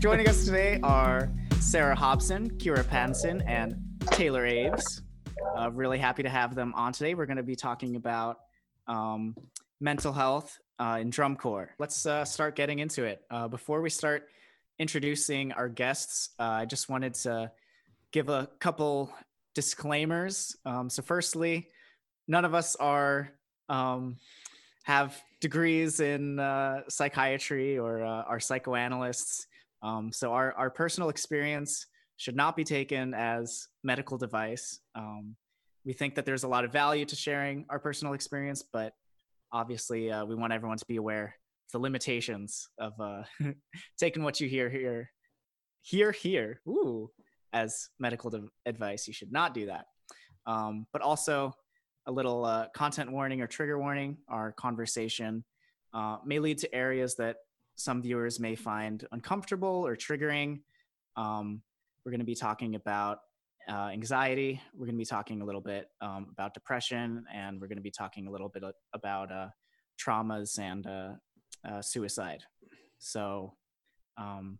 Joining us today are Sarah Hobson, Kira Pattinson, and Taylor Aves. Uh, really happy to have them on today. We're going to be talking about um, mental health uh, in drum corps. Let's uh, start getting into it. Uh, before we start introducing our guests, uh, I just wanted to give a couple disclaimers. Um, so, firstly, none of us are um, have degrees in uh, psychiatry or are psychoanalysts. Um, so, our our personal experience should not be taken as medical device. Um, we think that there's a lot of value to sharing our personal experience, but obviously, uh, we want everyone to be aware of the limitations of uh, taking what you hear here, here, here, ooh, as medical de- advice. You should not do that. Um, but also, a little uh, content warning or trigger warning. Our conversation uh, may lead to areas that some viewers may find uncomfortable or triggering. Um, we're going to be talking about uh, anxiety. We're going to be talking a little bit um, about depression, and we're going to be talking a little bit about uh, traumas and uh, uh, suicide. So, um,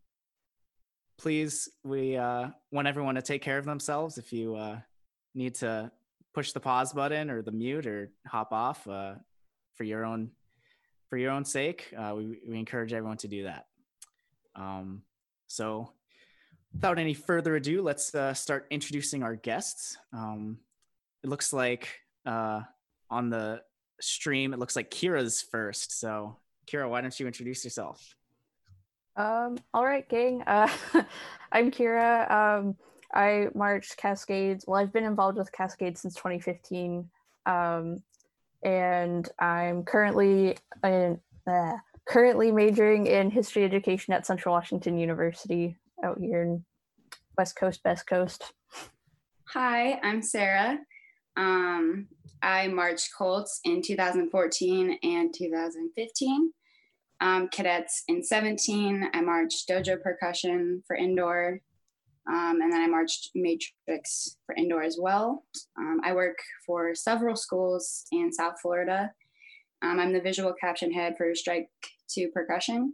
please, we uh, want everyone to take care of themselves. If you uh, need to push the pause button or the mute or hop off uh, for your own for your own sake, uh, we, we encourage everyone to do that. Um, so, without any further ado, let's uh, start introducing our guests. Um, it looks like uh, on the stream, it looks like Kira's first. So, Kira, why don't you introduce yourself? Um, all right, gang. Uh, I'm Kira. Um, I marched Cascades. Well, I've been involved with Cascades since 2015. Um, and I'm currently in, uh, currently majoring in history education at Central Washington University out here in West Coast, Best Coast. Hi, I'm Sarah. Um, I marched Colts in 2014 and 2015 um, cadets in 17. I marched dojo percussion for indoor. Um, and then I marched matrix for indoor as well. Um, I work for several schools in South Florida. Um, I'm the visual caption head for Strike 2 Percussion,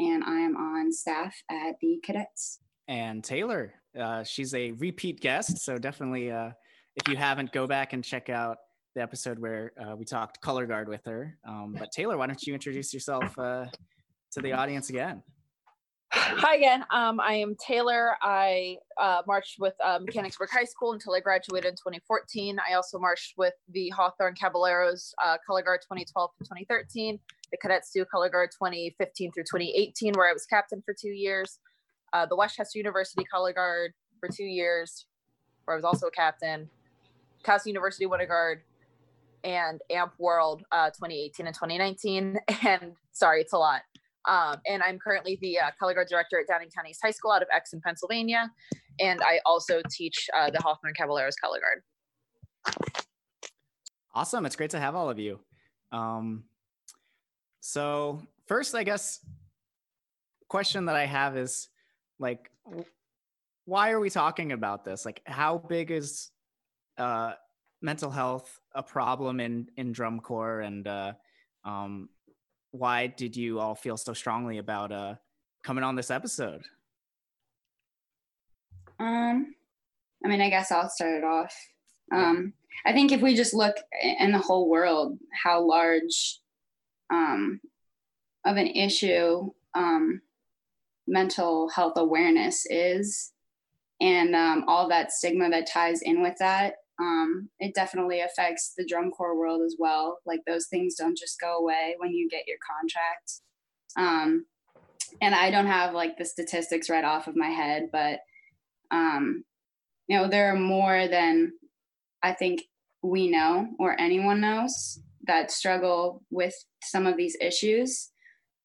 and I am on staff at the cadets. And Taylor, uh, she's a repeat guest, so definitely, uh, if you haven't, go back and check out the episode where uh, we talked color guard with her. Um, but Taylor, why don't you introduce yourself uh, to the audience again? Hi again. Um, I am Taylor. I uh, marched with uh, Mechanicsburg High School until I graduated in 2014. I also marched with the Hawthorne Caballeros uh, Color Guard 2012 to 2013, the Cadets do Color Guard 2015 through 2018, where I was captain for two years, uh, the West Chester University Color Guard for two years, where I was also a captain, Cal University Winter Guard and AMP World uh, 2018 and 2019. And sorry, it's a lot. Um, and I'm currently the uh, color guard director at Downingtown County High School out of Exton, Pennsylvania. And I also teach uh, the Hawthorne Caballeros color guard. Awesome. It's great to have all of you. Um, so first, I guess, question that I have is like, why are we talking about this? Like, how big is uh, mental health a problem in in drum corps and uh, um, why did you all feel so strongly about uh, coming on this episode? Um i mean i guess i'll start it off. Um i think if we just look in the whole world how large um of an issue um mental health awareness is and um, all that stigma that ties in with that um, it definitely affects the drum corps world as well. Like those things don't just go away when you get your contract. Um, and I don't have like the statistics right off of my head, but um, you know there are more than I think we know or anyone knows that struggle with some of these issues.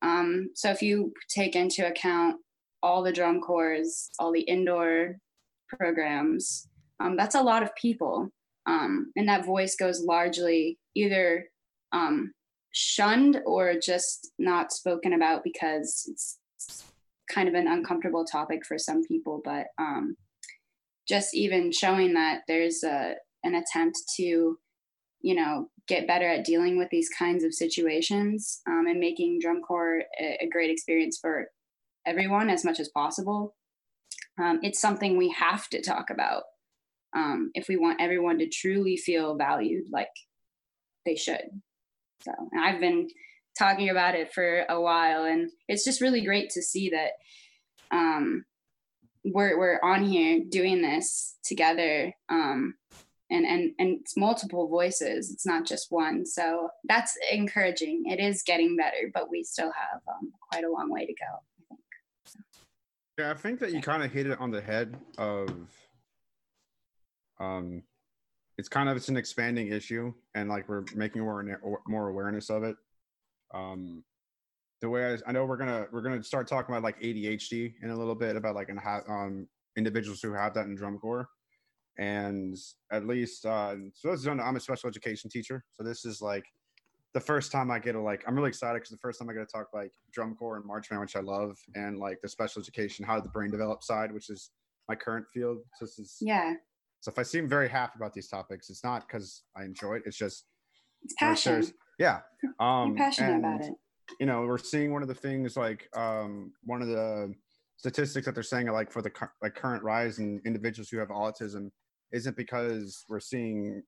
Um, so if you take into account all the drum corps, all the indoor programs, um, that's a lot of people. Um, and that voice goes largely either um, shunned or just not spoken about because it's kind of an uncomfortable topic for some people. But um, just even showing that there's a, an attempt to, you know, get better at dealing with these kinds of situations um, and making drum corps a, a great experience for everyone as much as possible. Um, it's something we have to talk about um, if we want everyone to truly feel valued like they should. So I've been talking about it for a while, and it's just really great to see that um, we're we're on here doing this together. Um, and and and it's multiple voices it's not just one so that's encouraging it is getting better but we still have um, quite a long way to go i think so. yeah i think that you kind of hit it on the head of um it's kind of it's an expanding issue and like we're making more more awareness of it um the way I, I know we're gonna we're gonna start talking about like adhd in a little bit about like and um individuals who have that in drum corps and at least uh, so this is I'm a special education teacher, so this is like the first time I get to like I'm really excited because the first time I get to talk like drum corps and march which I love, and like the special education, how the brain develop side, which is my current field. So this is yeah. So if I seem very happy about these topics, it's not because I enjoy it. It's just it's passion. Yeah, um, You're passionate and, about it. You know, we're seeing one of the things like um, one of the statistics that they're saying like for the like current rise in individuals who have autism isn't because we're seeing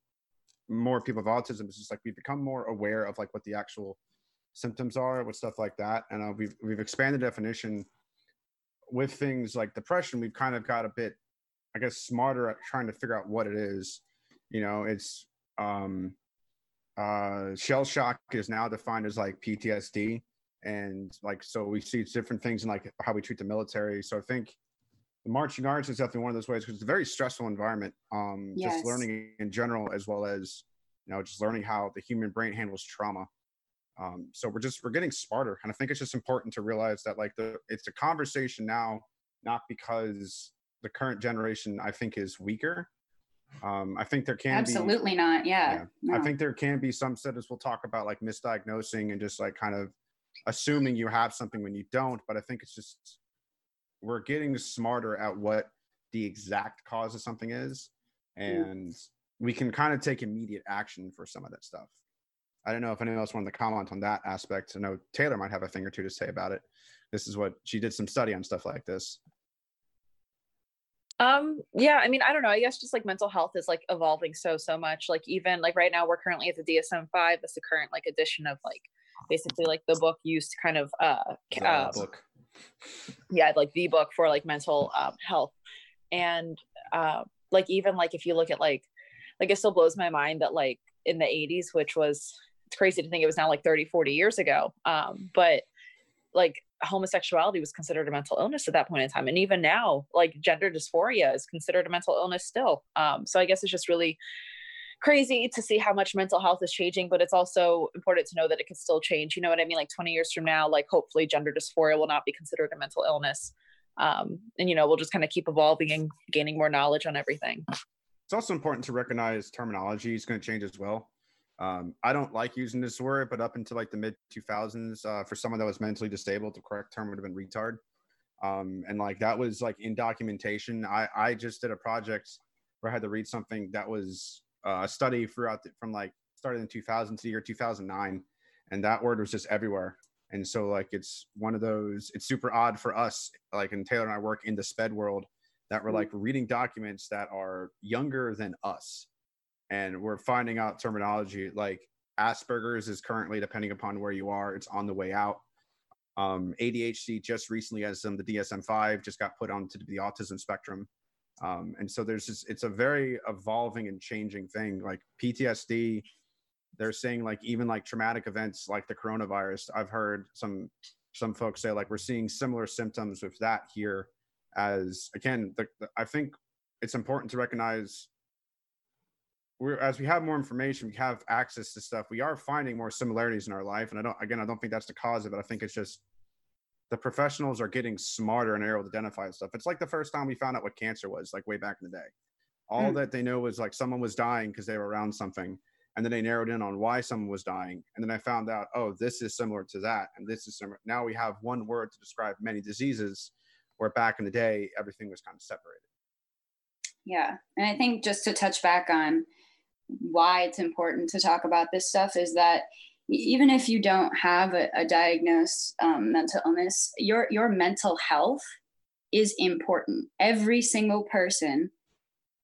more people with autism. It's just like we've become more aware of like what the actual symptoms are with stuff like that, and uh, we've we've expanded definition with things like depression. We've kind of got a bit, I guess, smarter at trying to figure out what it is. You know, it's um, uh, shell shock is now defined as like PTSD, and like so we see different things in like how we treat the military. So I think the marching arts is definitely one of those ways because it's a very stressful environment. Um, yes. just learning in general, as well as you know, just learning how the human brain handles trauma. Um, so we're just we're getting smarter, and I think it's just important to realize that like the it's a conversation now, not because the current generation I think is weaker. Um, I think there can be absolutely be, not. Yeah, yeah. No. I think there can be some studies we'll talk about like misdiagnosing and just like kind of assuming you have something when you don't. But I think it's just we're getting smarter at what the exact cause of something is and we can kind of take immediate action for some of that stuff i don't know if anyone else wanted to comment on that aspect i know taylor might have a thing or two to say about it this is what she did some study on stuff like this um yeah i mean i don't know i guess just like mental health is like evolving so so much like even like right now we're currently at the dsm-5 that's the current like edition of like basically like the book used to kind of uh, uh book. yeah like the book for like mental um, health. And uh, like even like if you look at like like it still blows my mind that like in the 80s which was it's crazy to think it was now like 30 40 years ago um, but like homosexuality was considered a mental illness at that point in time and even now like gender dysphoria is considered a mental illness still um, so i guess it's just really crazy to see how much mental health is changing, but it's also important to know that it can still change. You know what I mean? Like 20 years from now, like hopefully gender dysphoria will not be considered a mental illness. Um, and, you know, we'll just kind of keep evolving and gaining more knowledge on everything. It's also important to recognize terminology is going to change as well. Um, I don't like using this word, but up until like the mid 2000s, uh, for someone that was mentally disabled, the correct term would have been retard. Um, and like that was like in documentation. I, I just did a project where I had to read something that was uh, a study throughout the, from like started in 2000 to the year 2009 and that word was just everywhere and so like it's one of those it's super odd for us like and taylor and i work in the sped world that we're mm-hmm. like reading documents that are younger than us and we're finding out terminology like asperger's is currently depending upon where you are it's on the way out. Um, adhd just recently as some the dsm-5 just got put onto the autism spectrum. Um, and so there's just it's a very evolving and changing thing. Like ptsd they're saying like even like traumatic events like the coronavirus i've heard some some folks say like we're seeing similar symptoms with that here as again the, the, i think it's important to recognize we're as we have more information we have access to stuff we are finding more similarities in our life and i don't again i don't think that's the cause of it i think it's just the professionals are getting smarter and are able to identify stuff. It's like the first time we found out what cancer was, like way back in the day. All mm. that they know was like someone was dying because they were around something. And then they narrowed in on why someone was dying. And then I found out, oh, this is similar to that. And this is similar. Now we have one word to describe many diseases, where back in the day, everything was kind of separated. Yeah. And I think just to touch back on why it's important to talk about this stuff is that even if you don't have a, a diagnosed um, mental illness, your your mental health is important. Every single person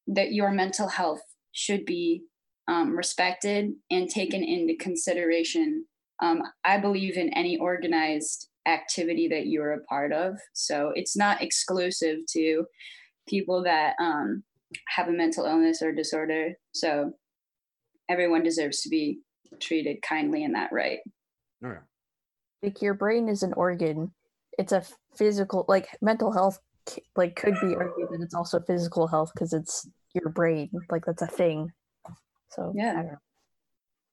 that your mental health should be um, respected and taken into consideration. Um, I believe in any organized activity that you're a part of. So it's not exclusive to people that um, have a mental illness or disorder. So everyone deserves to be treated kindly in that right. Oh, yeah. Like your brain is an organ. It's a physical, like mental health, like could be argued that it's also physical health because it's your brain. Like that's a thing. So Yeah.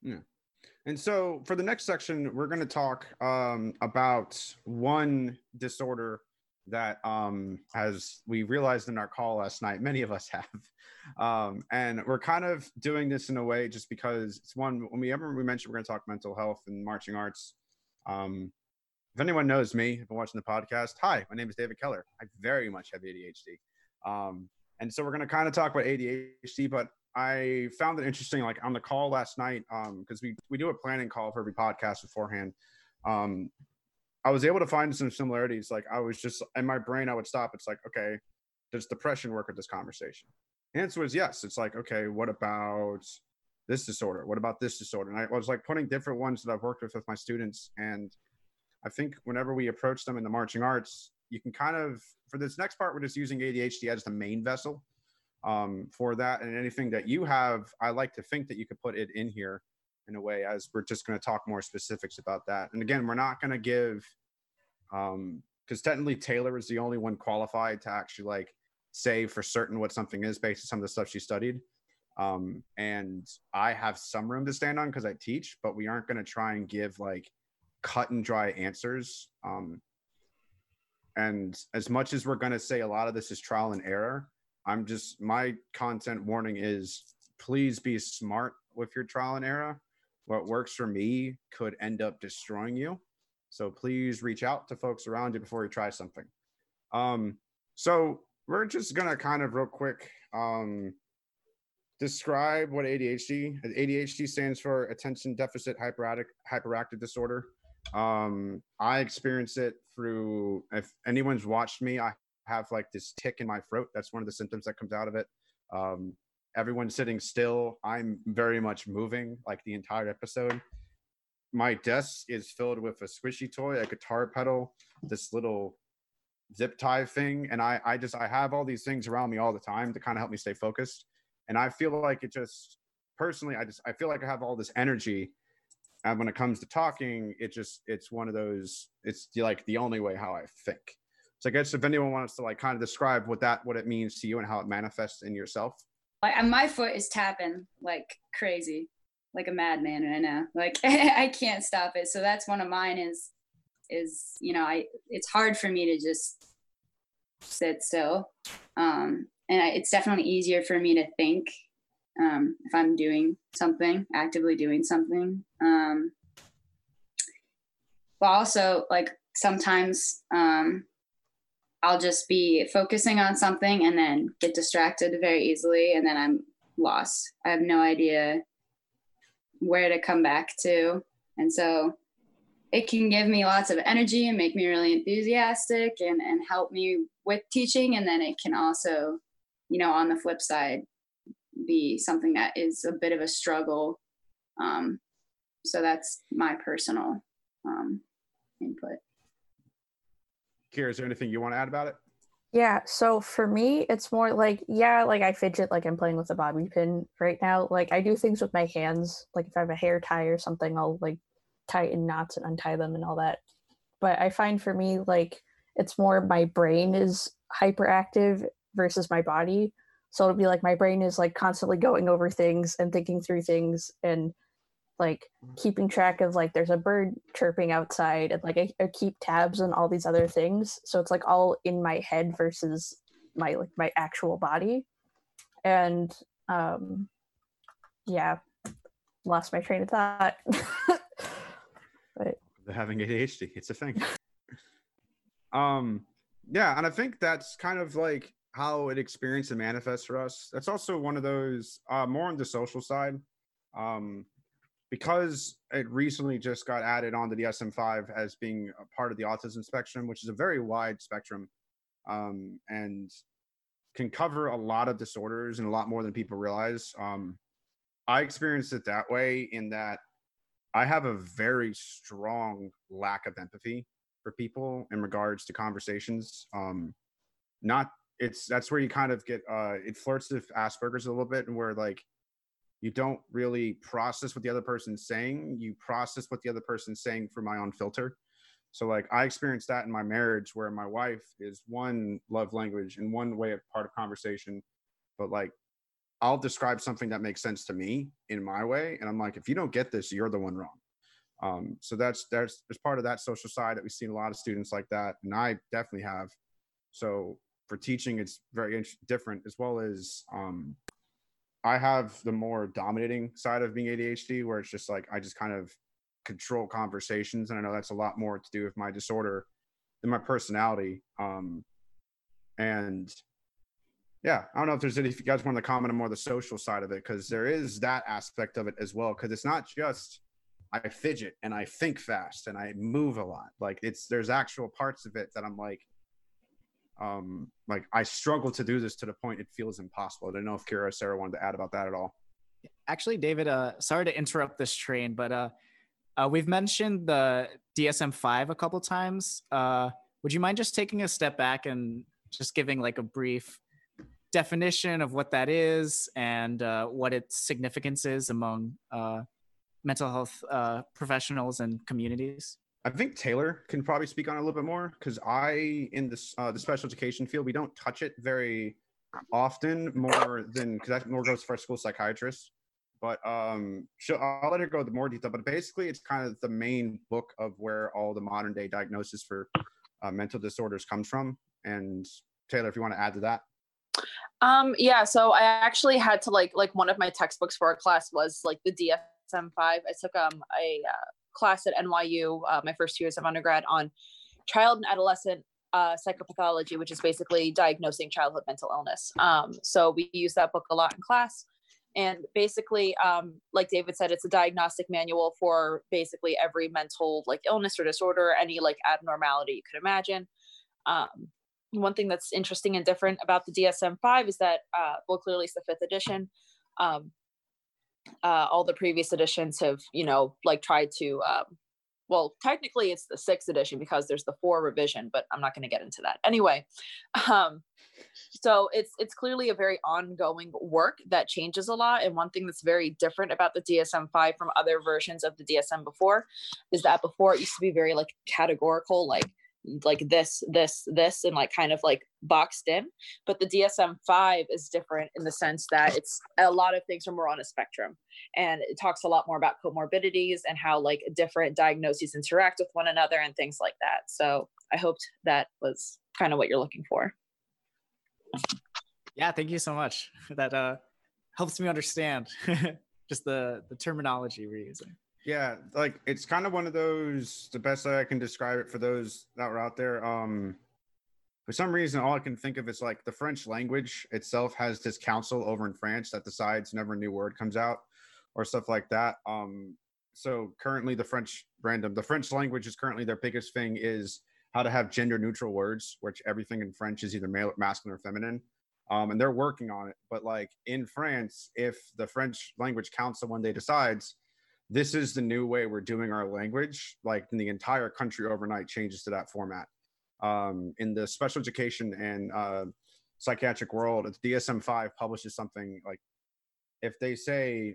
Yeah. And so for the next section, we're going to talk um, about one disorder that um, as we realized in our call last night, many of us have. Um, and we're kind of doing this in a way just because it's one, when we ever we mentioned we're going to talk mental health and marching arts. Um, if anyone knows me, if been watching the podcast, hi, my name is David Keller. I very much have ADHD. Um, and so we're going to kind of talk about ADHD, but I found it interesting, like on the call last night, because we we do a planning call for every podcast beforehand. Um, I was able to find some similarities. Like I was just in my brain, I would stop. It's like, okay, does depression work with this conversation? The answer was yes. It's like, okay, what about this disorder? What about this disorder? And I was like putting different ones that I've worked with with my students. And I think whenever we approach them in the marching arts, you can kind of for this next part, we're just using ADHD as the main vessel um, for that. And anything that you have, I like to think that you could put it in here in a way as we're just going to talk more specifics about that. And again, we're not going to give, um, because technically Taylor is the only one qualified to actually like say for certain what something is based on some of the stuff she studied. Um, and I have some room to stand on because I teach, but we aren't going to try and give like cut and dry answers. Um, and as much as we're going to say a lot of this is trial and error, I'm just my content warning is please be smart with your trial and error. What works for me could end up destroying you. So please reach out to folks around you before you try something. Um, so we're just gonna kind of real quick um, describe what ADHD. ADHD stands for attention deficit hyperactive hyperactive disorder. Um, I experience it through if anyone's watched me, I have like this tic in my throat. That's one of the symptoms that comes out of it. Um, everyone's sitting still. I'm very much moving like the entire episode. My desk is filled with a squishy toy, a guitar pedal, this little zip tie thing. And I, I just, I have all these things around me all the time to kind of help me stay focused. And I feel like it just, personally, I just, I feel like I have all this energy. And when it comes to talking, it just, it's one of those, it's like the only way how I think. So I guess if anyone wants to like kind of describe what that, what it means to you and how it manifests in yourself. Like and my foot is tapping like crazy, like a madman right now. Like I can't stop it. So that's one of mine is is you know I it's hard for me to just sit still, um, and I, it's definitely easier for me to think um, if I'm doing something, actively doing something. Um, but also like sometimes um, I'll just be focusing on something and then get distracted very easily, and then I'm lost. I have no idea where to come back to. And so it can give me lots of energy and make me really enthusiastic and, and help me with teaching. And then it can also, you know, on the flip side, be something that is a bit of a struggle. Um, so that's my personal um, input. Kira, is there anything you want to add about it? Yeah, so for me, it's more like, yeah, like I fidget like I'm playing with a bobby pin right now. Like I do things with my hands. Like if I have a hair tie or something, I'll like tie in knots and untie them and all that. But I find for me, like it's more my brain is hyperactive versus my body. So it'll be like my brain is like constantly going over things and thinking through things and like keeping track of like there's a bird chirping outside and like I, I keep tabs on all these other things so it's like all in my head versus my like my actual body and um yeah lost my train of thought but having ADHD, it's a thing. um, yeah, and I think that's kind of like how it experienced and manifests for us. That's also one of those uh, more on the social side. Um, because it recently just got added onto the DSM-5 as being a part of the autism spectrum, which is a very wide spectrum, um, and can cover a lot of disorders and a lot more than people realize. Um, I experienced it that way in that I have a very strong lack of empathy for people in regards to conversations. Um, not it's that's where you kind of get uh, it flirts with Asperger's a little bit, and where like you don't really process what the other person's saying. You process what the other person's saying for my own filter. So like I experienced that in my marriage where my wife is one love language and one way of part of conversation, but like I'll describe something that makes sense to me in my way, and I'm like, if you don't get this, you're the one wrong. Um, so that's that's there's part of that social side that we've seen a lot of students like that, and I definitely have. So for teaching, it's very different, as well as um, I have the more dominating side of being ADHD, where it's just like I just kind of control conversations, and I know that's a lot more to do with my disorder than my personality. Um, and yeah, I don't know if there's any. If you guys want to comment on more the social side of it, because there is that aspect of it as well. Because it's not just I fidget and I think fast and I move a lot. Like it's there's actual parts of it that I'm like, um like i struggle to do this to the point it feels impossible. I don't know if kira or sarah wanted to add about that at all. Actually david uh sorry to interrupt this train but uh, uh we've mentioned the dsm-5 a couple times. Uh would you mind just taking a step back and just giving like a brief definition of what that is and uh, what its significance is among uh, mental health uh, professionals and communities I think Taylor can probably speak on a little bit more because I, in this uh, the special education field, we don't touch it very often more than because that more goes for school psychiatrists. But um, I'll let her go with more detail. But basically, it's kind of the main book of where all the modern day diagnosis for uh, mental disorders comes from. And Taylor, if you want to add to that. Um, yeah, so I actually had to like like one of my textbooks for a class was like the DSM five. I took um a uh, class at NYU, uh, my first years of undergrad, on child and adolescent uh, psychopathology, which is basically diagnosing childhood mental illness. Um, so we use that book a lot in class. And basically, um, like David said, it's a diagnostic manual for basically every mental like illness or disorder, any like abnormality you could imagine. Um, one thing that's interesting and different about the DSM-5 is that, uh, well, clearly it's the fifth edition. Um, uh, all the previous editions have, you know, like tried to, um, well, technically it's the sixth edition because there's the four revision, but I'm not going to get into that anyway. Um, so it's it's clearly a very ongoing work that changes a lot. And one thing that's very different about the DSM-5 from other versions of the DSM before is that before it used to be very like categorical, like like this this this and like kind of like boxed in. But the dsm-5 is different in the sense that it's a lot of things are more on a spectrum. And it talks a lot more about comorbidities and how like different diagnoses interact with one another and things like that. So i hoped that was kind of what you're looking for. Yeah thank you so much. That uh helps me understand just the the terminology we're using yeah, like it's kind of one of those. The best way I can describe it for those that were out there. Um, for some reason, all I can think of is like the French language itself has this council over in France that decides whenever a new word comes out or stuff like that. Um, so currently, the French random, the French language is currently their biggest thing is how to have gender neutral words, which everything in French is either male, masculine, or feminine. Um, and they're working on it. But like in France, if the French language council one day decides this is the new way we're doing our language. Like in the entire country overnight changes to that format. Um, in the special education and uh, psychiatric world the dsm-5 publishes something like if they say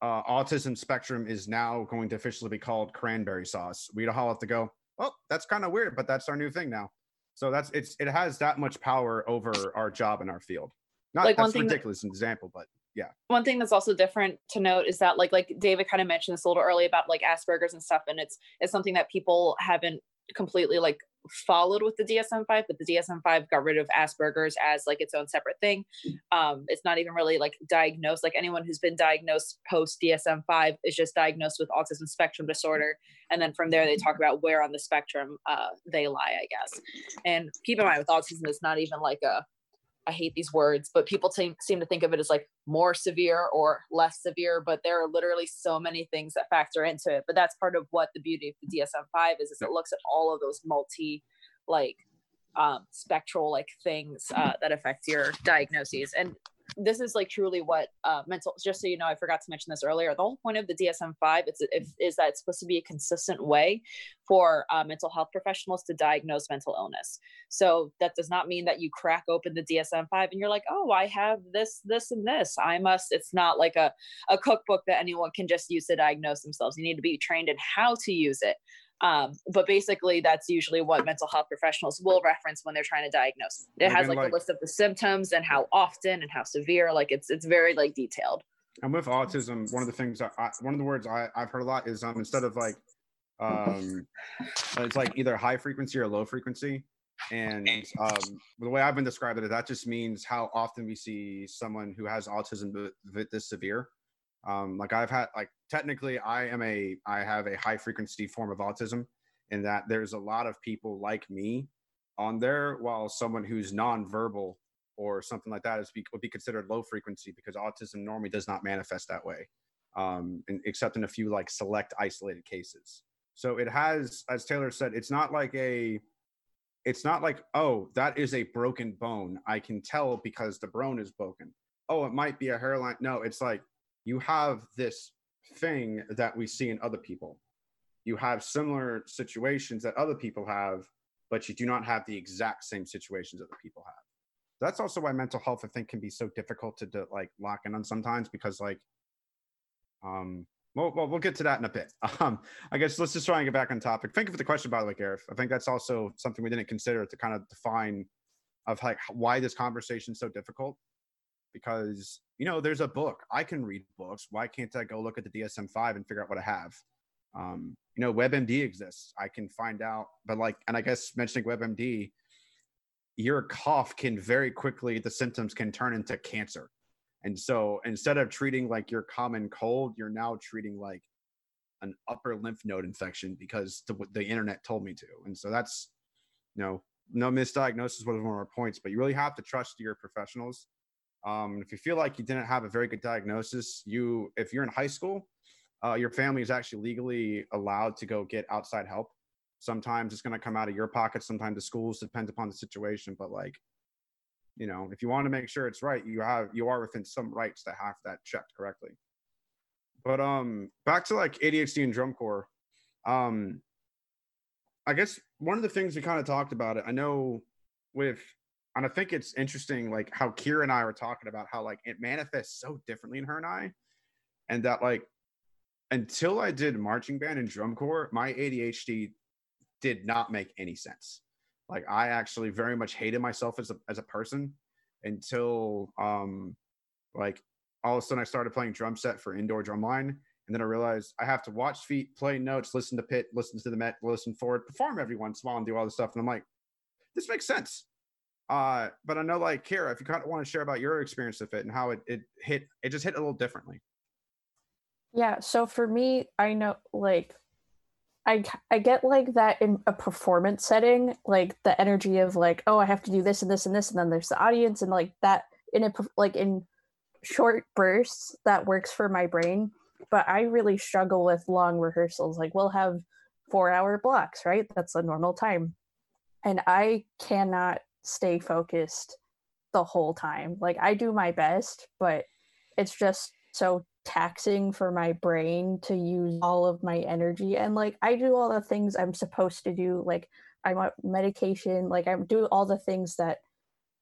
uh, autism spectrum is now going to officially be called cranberry sauce we'd all have to go oh that's kind of weird but that's our new thing now. So that's it's it has that much power over our job in our field. Not like that's ridiculous that- example but yeah. One thing that's also different to note is that like like david kind of mentioned this a little early about like asperger's and stuff and it's it's something that people haven't completely like followed with the dsm-5 but the dsm-5 got rid of asperger's as like its own separate thing. Um it's not even really like diagnosed like anyone who's been diagnosed post dsm-5 is just diagnosed with autism spectrum disorder and then from there they talk about where on the spectrum uh they lie i guess. And keep in mind with autism it's not even like a I hate these words, but people seem seem to think of it as like more severe or less severe. But there are literally so many things that factor into it. But that's part of what the beauty of the DSM five is, is it looks at all of those multi like um, spectral like things uh, that affect your diagnoses. And this is like truly what uh, mental just so you know i forgot to mention this earlier the whole point of the dsm-5 is, is that it's supposed to be a consistent way for uh, mental health professionals to diagnose mental illness. So that does not mean that you crack open the dsm-5 and you're like oh i have this this and this. I must it's not like a, a cookbook that anyone can just use to diagnose themselves. You need to be trained in how to use it um, but basically, that's usually what mental health professionals will reference when they're trying to diagnose. It has like, like, a list of the symptoms and how often and how severe. Like it's it's very like detailed. And with autism, one of the things I, one of the words I, I've heard a lot is um instead of like um it's like either high frequency or low frequency. And um, the way I've been described it, that just means how often we see someone who has autism this severe um, like I've had like technically I am a I have a high frequency form of autism in that there's a lot of people like me on there while someone who's nonverbal or something like that is be, would be considered low frequency because autism normally does not manifest that way um, and, except in a few like select isolated cases. So it has as taylor said it's not like a it's not like oh that is a broken bone. I can tell because the bone is broken. Oh it might be a hairline. No it's like you have this thing that we see in other people. You have similar situations that other people have, but you do not have the exact same situations other people have. That's also why mental health, I think, can be so difficult to, to like lock in on sometimes because, like, um, well, well, we'll get to that in a bit. Um, I guess let's just try and get back on topic. Thank you for the question, by the way, Gareth. I think that's also something we didn't consider to kind of define of like why this conversation is so difficult because you know there's a book. I can read books. Why can't i go look at the dsm-5 and figure out what i have? Um, you know webmd exists. I can find out but like and i guess mentioning webmd your cough can very quickly the symptoms can turn into cancer. And so instead of treating like your common cold you're now treating like an upper lymph node infection because the, the internet told me to. And so that's you know no misdiagnosis was one of our points but you really have to trust your professionals um, if you feel like you didn't have a very good diagnosis, you if you're in high school, uh, your family is actually legally allowed to go get outside help. Sometimes it's going to come out of your pocket. Sometimes the schools depends upon the situation. But like, you know, if you want to make sure it's right, you have you are within some rights to have that checked correctly. But um, back to like ADHD and drum corps. Um, I guess one of the things we kind of talked about it. I know with and I think it's interesting, like how Kira and I were talking about how like it manifests so differently in her and I, and that like until I did marching band and drum corps, my ADHD did not make any sense. Like I actually very much hated myself as a as a person until um like all of a sudden I started playing drum set for indoor drumline. And then I realized I have to watch feet, play notes, listen to pit, listen to the met, listen forward, perform every once in a while, and do all this stuff. And I'm like, this makes sense. Uh, but I know like Kara, if you kind of want to share about your experience with it and how it, it hit, it just hit a little differently. Yeah. So for me, I know like I I get like that in a performance setting, like the energy of like, oh, I have to do this and this and this, and then there's the audience and like that in a like in short bursts that works for my brain. But I really struggle with long rehearsals. Like we'll have four hour blocks, right? That's a normal time. And I cannot stay focused the whole time. Like I do my best, but it's just so taxing for my brain to use all of my energy. And like I do all the things I'm supposed to do. Like I'm on medication. Like I do all the things that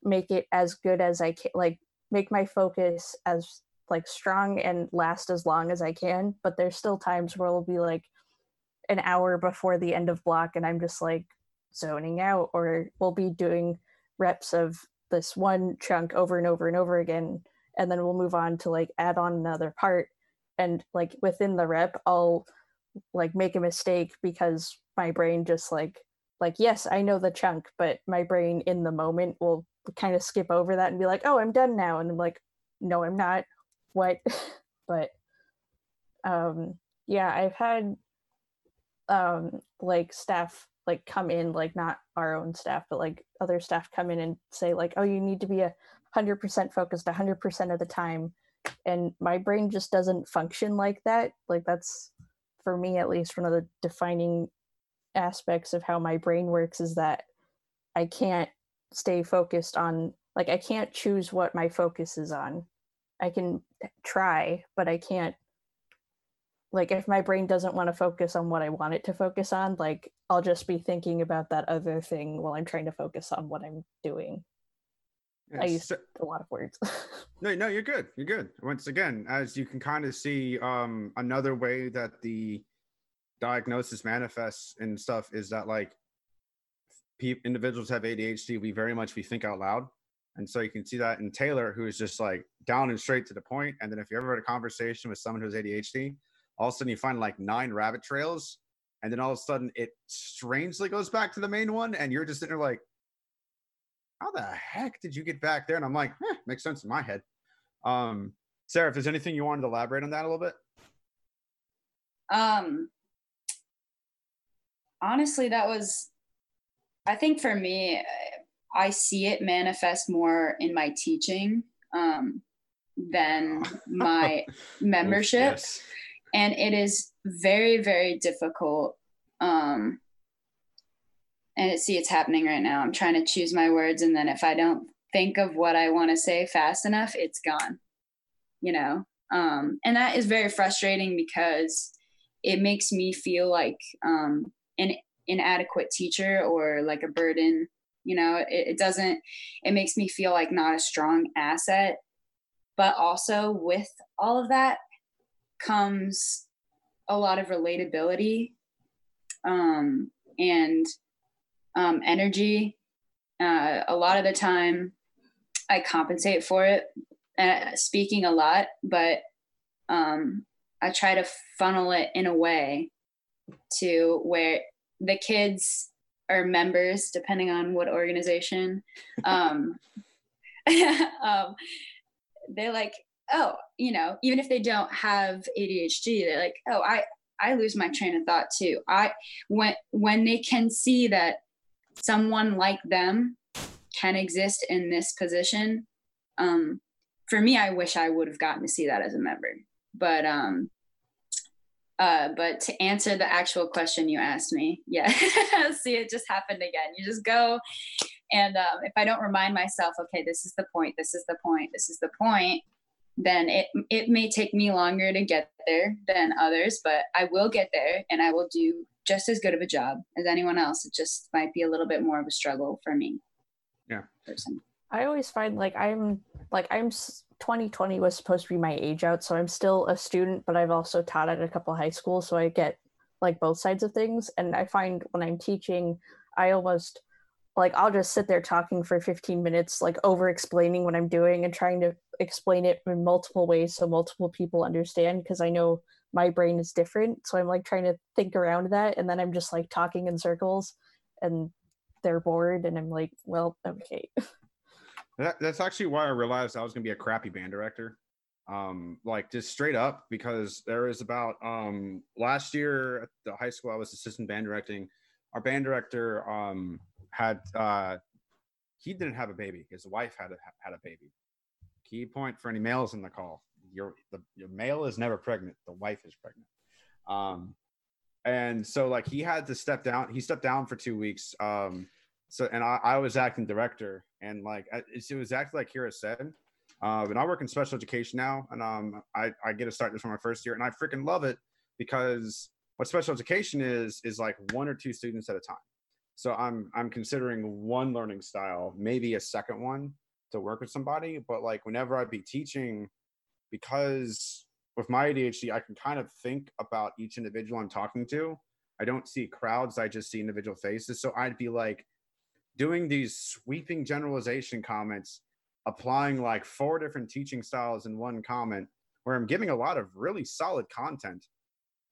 make it as good as I can like make my focus as like strong and last as long as I can. But there's still times where it'll be like an hour before the end of block and I'm just like zoning out or we'll be doing reps of this one chunk over and over and over again and then we'll move on to like add on another part. And like within the rep i'll like make a mistake because my brain just like like yes i know the chunk but my brain in the moment will kind of skip over that and be like oh i'm done now. And i'm like no i'm not. What? But um yeah i've had um like staff like come in like not our own staff but like other staff come in and say like oh you need to be a 100% focused 100% of the time. And my brain just doesn't function like that. Like that's for me at least one of the defining aspects of how my brain works is that i can't stay focused on like i can't choose what my focus is on. I can try but i can't like if my brain doesn't want to focus on what i want it to focus on like i'll just be thinking about that other thing while i'm trying to focus on what i'm doing I used a lot of words No, no, you're good. You're good. Once again, as you can kind of see, um, another way that the diagnosis manifests and stuff is that like pe- individuals have ADHD. We very much we think out loud, and so you can see that in Taylor, who is just like down and straight to the point. And then if you ever had a conversation with someone who's ADHD, all of a sudden you find like nine rabbit trails, and then all of a sudden it strangely goes back to the main one, and you're just sitting there like how the heck did you get back there? And I'm like, eh, makes sense in my head. Um, Sarah, if there's anything you wanted to elaborate on that a little bit. Um, honestly, that was, I think for me, I see it manifest more in my teaching um, than my membership. Yes. And it is very very difficult um and it, see it's happening right now. I'm trying to choose my words and then if i don't think of what i want to say fast enough it's gone you know? Um and that is very frustrating because it makes me feel like um an inadequate teacher or like a burden you know? It, it doesn't it makes me feel like not a strong asset. But also with all of that comes a lot of relatability um, and um, energy. Uh, a lot of the time, I compensate for it, uh, speaking a lot, but um, I try to funnel it in a way to where the kids are members, depending on what organization. Um, um, they're like, oh, you know, even if they don't have ADHD, they're like, oh, I I lose my train of thought too. I when when they can see that someone like them can exist in this position, um, for me, I wish I would have gotten to see that as a member. But um, uh, but to answer the actual question you asked me, yeah, see, it just happened again. You just go, and um, if I don't remind myself, okay, this is the point, this is the point, this is the point, then it it may take me longer to get there than others, but I will get there, and I will do just as good of a job as anyone else. It just might be a little bit more of a struggle for me. Yeah. Person. I always find like I'm like I'm 2020 was supposed to be my age out, so I'm still a student, but I've also taught at a couple high schools, so I get like both sides of things. And I find when I'm teaching, I almost like I'll just sit there talking for 15 minutes, like over explaining what I'm doing and trying to explain it in multiple ways so multiple people understand because I know my brain is different. So I'm like trying to think around that, and then I'm just like talking in circles, and they're bored, and I'm like, well, okay. That, that's actually why I realized I was going to be a crappy band director. Um, like just straight up because there is about um last year at the high school I was assistant band directing. Our band director um had uh he didn't have a baby. His wife had a, had a baby. Key point for any males in the call: your the your male is never pregnant. The wife is pregnant. Um, and so like he had to step down. He stepped down for two weeks. Um, so and I, I was acting director and like it was exactly like Kira said. Uh, and I work in special education now, and um, I, I get to start this for my first year, and I freaking love it because what special education is is like one or two students at a time. So I'm I'm considering one learning style, maybe a second one to work with somebody, but like whenever I'd be teaching, because with my ADHD, I can kind of think about each individual I'm talking to. I don't see crowds, I just see individual faces. So I'd be like doing these sweeping generalization comments, applying like four different teaching styles in one comment, where I'm giving a lot of really solid content,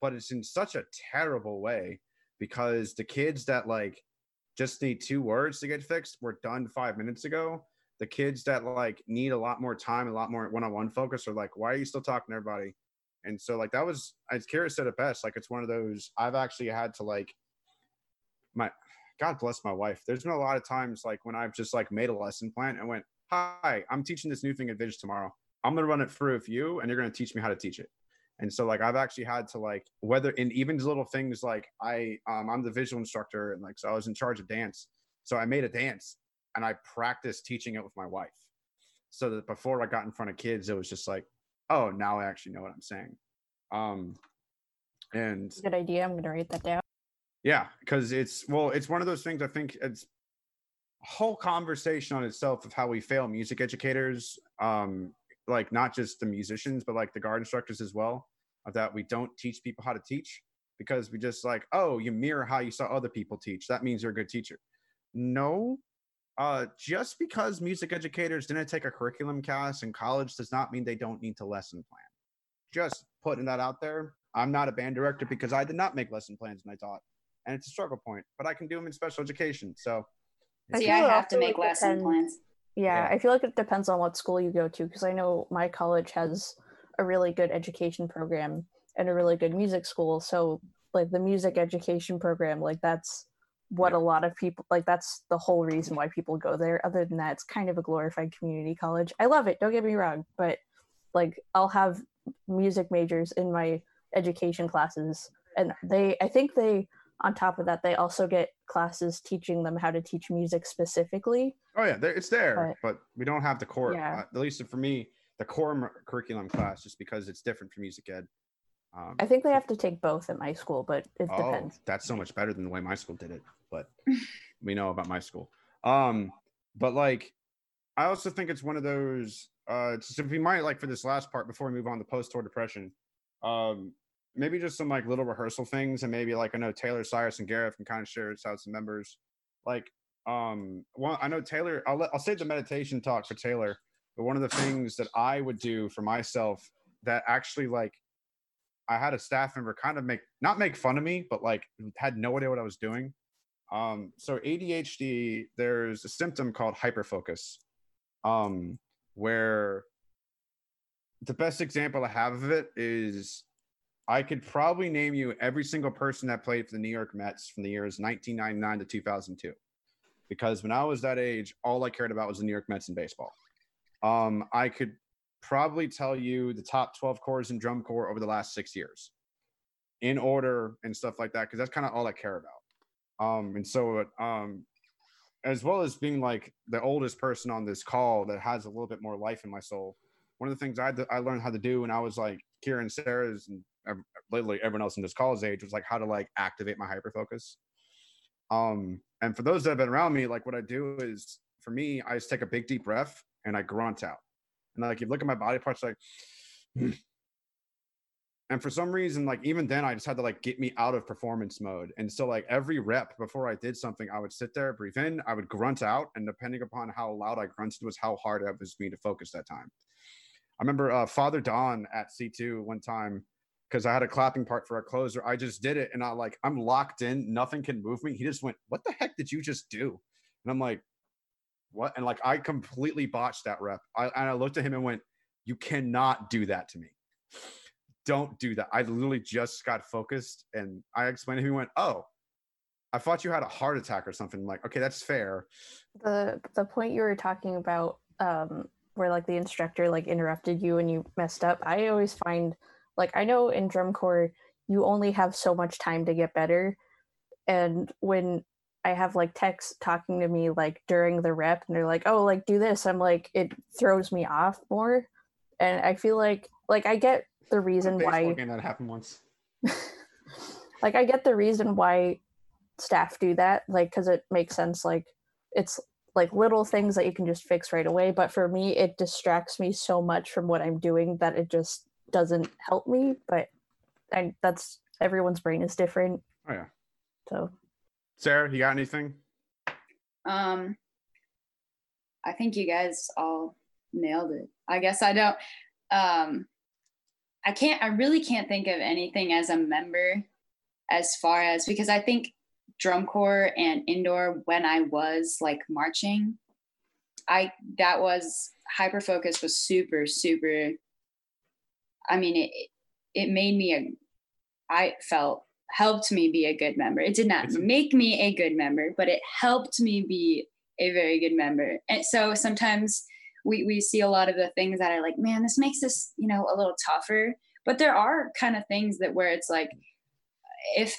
but it's in such a terrible way because the kids that like just need two words to get fixed were done five minutes ago. The kids that like need a lot more time, a lot more one-on-one focus are like, why are you still talking to everybody? And so like that was as Kira said it best, like it's one of those I've actually had to like my God bless my wife. There's been a lot of times like when I've just like made a lesson plan and went, "Hi, I'm teaching this new thing at Vidge tomorrow. I'm gonna run it through with you, and you're gonna teach me how to teach it." And so like I've actually had to like whether in even little things like I um, I'm the visual instructor and like so I was in charge of dance. So I made a dance and I practiced teaching it with my wife. So that before I got in front of kids, it was just like, oh, now I actually know what I'm saying. Um and Good idea. I'm gonna write that down. yeah, because it's well, it's one of those things I think it's a whole conversation on itself of how we fail music educators, um, like not just the musicians, but like the guard instructors as well, that we don't teach people how to teach because we just like, oh, you mirror how you saw other people teach. That means you're a good teacher. No. Uh, just because music educators didn't take a curriculum class in college does not mean they don't need to lesson plan. Just putting that out there. I'm not a band director because I did not make lesson plans when I taught and it's a struggle point, but I can do them in special education. So I See, I have to make lesson depends- plans. Yeah, Yeah. I feel like it depends on what school you go to because I know my college has a really good education program and a really good music school. So, like the music education program, like that's what Yeah. a lot of people like. That's the whole reason why people go there. Other than that, it's kind of a glorified community college. I love it. Don't get me wrong, but like I'll have music majors in my education classes, and they, I think they, on top of that, they also get classes teaching them how to teach music specifically. Oh yeah, there, it's there, but we don't have the core. Yeah. Uh, at least for me, the core m- curriculum class, just because it's different from music ed. Um, I think they have to take both at my school, but it oh, depends. that's so much better than the way my school did it. But we know about my school. Um, but like, I also think it's one of those. Uh, so we might like for this last part before we move on to post tour depression. Um, maybe just some like little rehearsal things, and maybe like I know Taylor, Cyrus, and Gareth can kind of share this out some members. Like, um, one I know Taylor. I'll let, I'll save the meditation talk for Taylor. But one of the things that I would do for myself that actually like I had a staff member kind of make not make fun of me, but like had no idea what I was doing. Um, so ADHD, there's a symptom called hyperfocus, um, where the best example I have of it is I could probably name you every single person that played for the New York Mets from the years 1999 to 2002. Because when I was that age, all I cared about was the New York Mets and baseball. Um, I could probably tell you the top 12 corps in drum corps over the last six years in order and stuff like that, because that's kind of all I care about. Um, and so, um, as well as being like the oldest person on this call that has a little bit more life in my soul, one of the things I, I learned how to do when I was like Kira, Sarah's, and literally everyone else in this call's age was like how to like activate my hyperfocus. Um, and for those that have been around me, like what I do is for me, I just take a big deep breath and I grunt out. And like you look at my body parts, like, and for some reason, like even then, I just had to like get me out of performance mode. And so like every rep before I did something, I would sit there, breathe in, I would grunt out, and depending upon how loud I grunted was how hard it was me to focus that time. I remember uh, Father Don at C2 one time because I had a clapping part for a closer. I just did it and I like, I'm locked in, nothing can move me. He just went, What the heck did you just do? And I'm like, What? And like, I completely botched that rep. I, and I looked at him and went, You cannot do that to me. Don't do that. I literally just got focused and I explained to him, he went, Oh, I thought you had a heart attack or something. I'm like, okay, that's fair. The the point you were talking about, um, where like the instructor like interrupted you and you messed up. I always find like I know in drum corps you only have so much time to get better, and when I have like techs talking to me like during the rep and they're like, oh, like do this, I'm like it throws me off more, and I feel like like I get the reason why game that happened once. like I get the reason why staff do that, like because it makes sense. Like it's like little things that you can just fix right away. But for me, it distracts me so much from what I'm doing that it just doesn't help me. But I that's everyone's brain is different. Oh yeah. So Sarah, you got anything? Um, I think you guys all nailed it. I guess I don't. Um, I can't. I really can't think of anything as a member, as far as because I think drum corps and indoor when I was like marching, I that was hyper focus was super super. I mean it. It made me a. I felt helped me be a good member. It did not make me a good member, but it helped me be a very good member. And so sometimes we, we see a lot of the things that are like, man, this makes this, you know, a little tougher. But there are kind of things that where it's like, if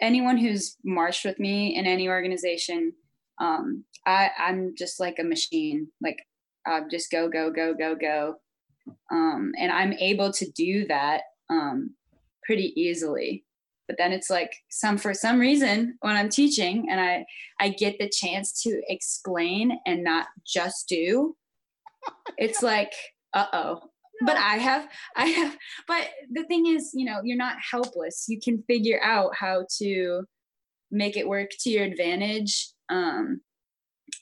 anyone who's marched with me in any organization, um, I, I'm just like a machine. Like I just go, go, go, go, go. Um, and I'm able to do that um, pretty easily. But then it's like some for some reason when I'm teaching and I I get the chance to explain and not just do, it's like, uh oh. But I have I have but the thing is, you know, you're not helpless. You can figure out how to make it work to your advantage. Um,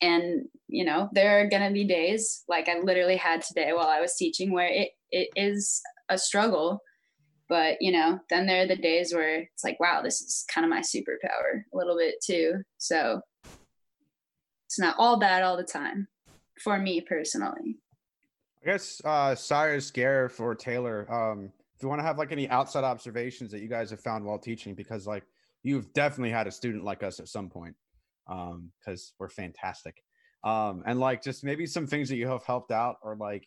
and you know there are going to be days like i literally had today while i was teaching where it it is a struggle but you know then there are the days where it's like wow this is kind of my superpower a little bit too. So it's not all bad all the time for me personally. I guess uh, Cyrus, Gareth, or Taylor, um, if you want to have like any outside observations that you guys have found while teaching, because like you've definitely had a student like us at some point, um, because we're fantastic, um, and like just maybe some things that you have helped out, or like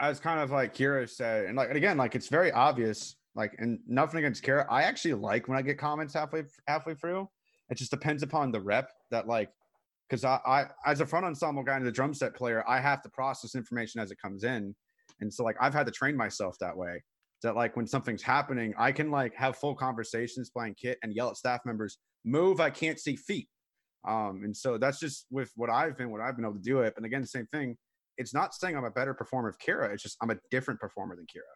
as kind of like Kira said, and like and again, like it's very obvious, like and nothing against Kira, I actually like when I get comments halfway halfway through. It just depends upon the rep that like because I, I as a front ensemble guy and a drum set player i have to process information as it comes in. And so like i've had to train myself that way that like when something's happening i can like have full conversations playing kit and yell at staff members move i can't see feet. Um and so that's just with what i've been what i've been able to do it. And again same thing it's not saying i'm a better performer of kira it's just i'm a different performer than kira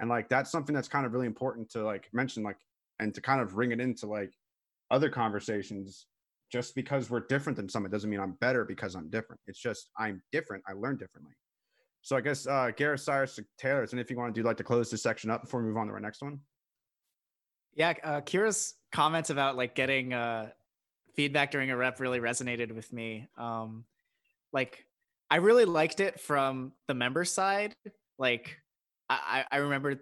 and like that's something that's kind of really important to like mention like and to kind of ring it into like other conversations just because we're different than someone doesn't mean I'm better because I'm different. It's just I'm different. I learn differently. So I guess uh Gareth, Cyrus, Taylor, and if you want to do like to close this section up before we move on to our next one. Yeah, uh, Kira's comments about like getting uh, feedback during a rep really resonated with me. Um, like, I really liked it from the member side. Like, I, I remember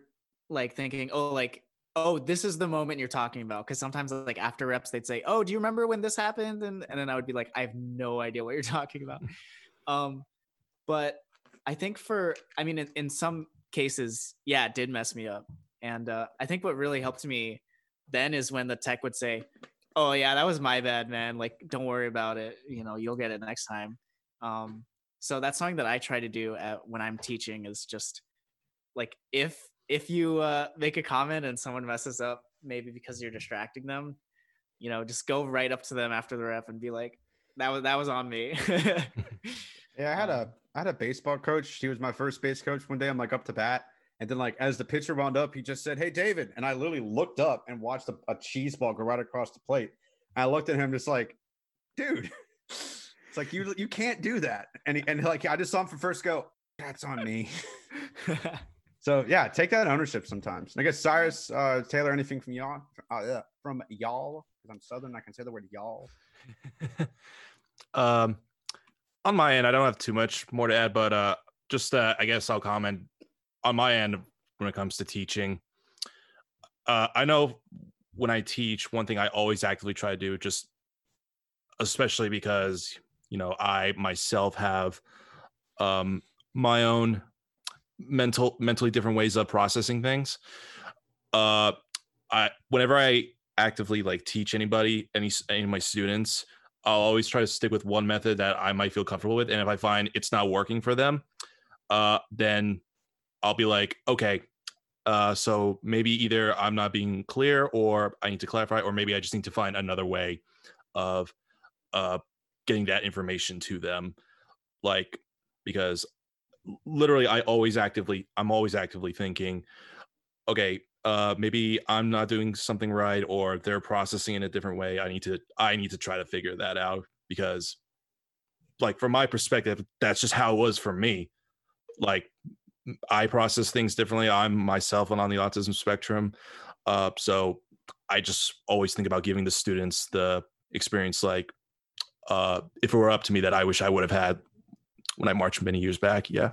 like thinking, oh, like, oh, this is the moment you're talking about. Because sometimes like after reps, they'd say, oh, do you remember when this happened? And and then I would be like, I have no idea what you're talking about. um, but I think for, I mean, in, in some cases, yeah, it did mess me up. And uh, I think what really helped me then is when the tech would say, "Oh yeah, that was my bad, man. Like, don't worry about it. You know, you'll get it next time." Um, so that's something that I try to do at, when I'm teaching is just like if if you uh, make a comment and someone messes up, maybe because you're distracting them, you know, just go right up to them after the rep and be like, "That was that was on me." Yeah, I had a I had a baseball coach. He was my first base coach one day. I'm like up to bat. And then like as the pitcher wound up, he just said, Hey David. And I literally looked up and watched a, a cheese ball go right across the plate. I looked at him just like, dude, it's like you you can't do that. And he, and like I just saw him for first go, that's on me. so yeah, take that ownership sometimes. And I guess Cyrus, uh, Taylor, anything from y'all? Uh, yeah, from y'all, because I'm Southern, I can say the word y'all. um, on my end, I don't have too much more to add, but uh, just uh, I guess I'll comment on my end when it comes to teaching. Uh, I know when I teach, one thing I always actively try to do, just especially because you know I myself have um, my own mental mentally different ways of processing things. Uh, I whenever I actively like teach anybody, any any of my students, I'll always try to stick with one method that I might feel comfortable with. And if I find it's not working for them, uh, then I'll be like, okay, uh, so maybe either I'm not being clear or I need to clarify, or maybe I just need to find another way of uh, getting that information to them. Like, because literally, I always actively, I'm always actively thinking, okay, uh maybe i'm not doing something right or they're processing in a different way. I need to i need to try to figure that out. Because like from my perspective that's just how it was for me. Like i process things differently. I'm myself and on the autism spectrum. Uh so i just always think about giving the students the experience like uh if it were up to me that i wish i would have had when i marched many years back yeah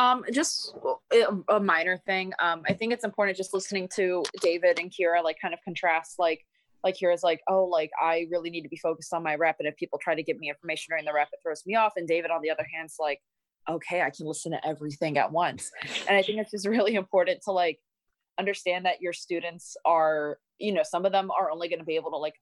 Um, just a, a minor thing. Um, I think it's important just listening to David and Kira like kind of contrast like like Kira's like, oh, like I really need to be focused on my rep. And if people try to give me information during the rep, it throws me off. And David, on the other hand, is like, okay, I can listen to everything at once. And I think it's just really important to like understand that your students are, you know, some of them are only going to be able to like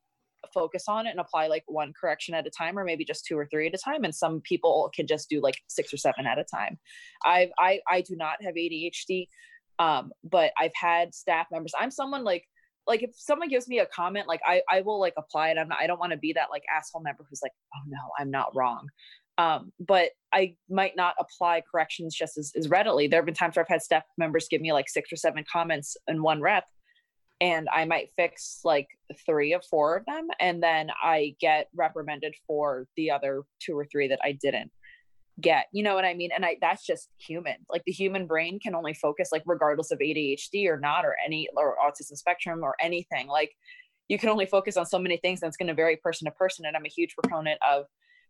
focus on it and apply like one correction at a time or maybe just two or three at a time and some people can just do like six or seven at a time i've i i do not have adhd um but i've had staff members i'm someone like like if someone gives me a comment like i i will like apply it i'm not, i don't want to be that like asshole member who's like oh no i'm not wrong um, but I might not apply corrections just as, as readily. There have been times where I've had staff members give me like six or seven comments in one rep, and I might fix like three or four of them, and then I get reprimanded for the other two or three that I didn't get. You know what I mean? And I that's just human. Like the human brain can only focus like regardless of ADHD or not, or any or autism spectrum or anything. Like you can only focus on so many things, and it's going to vary person to person. And I'm a huge proponent of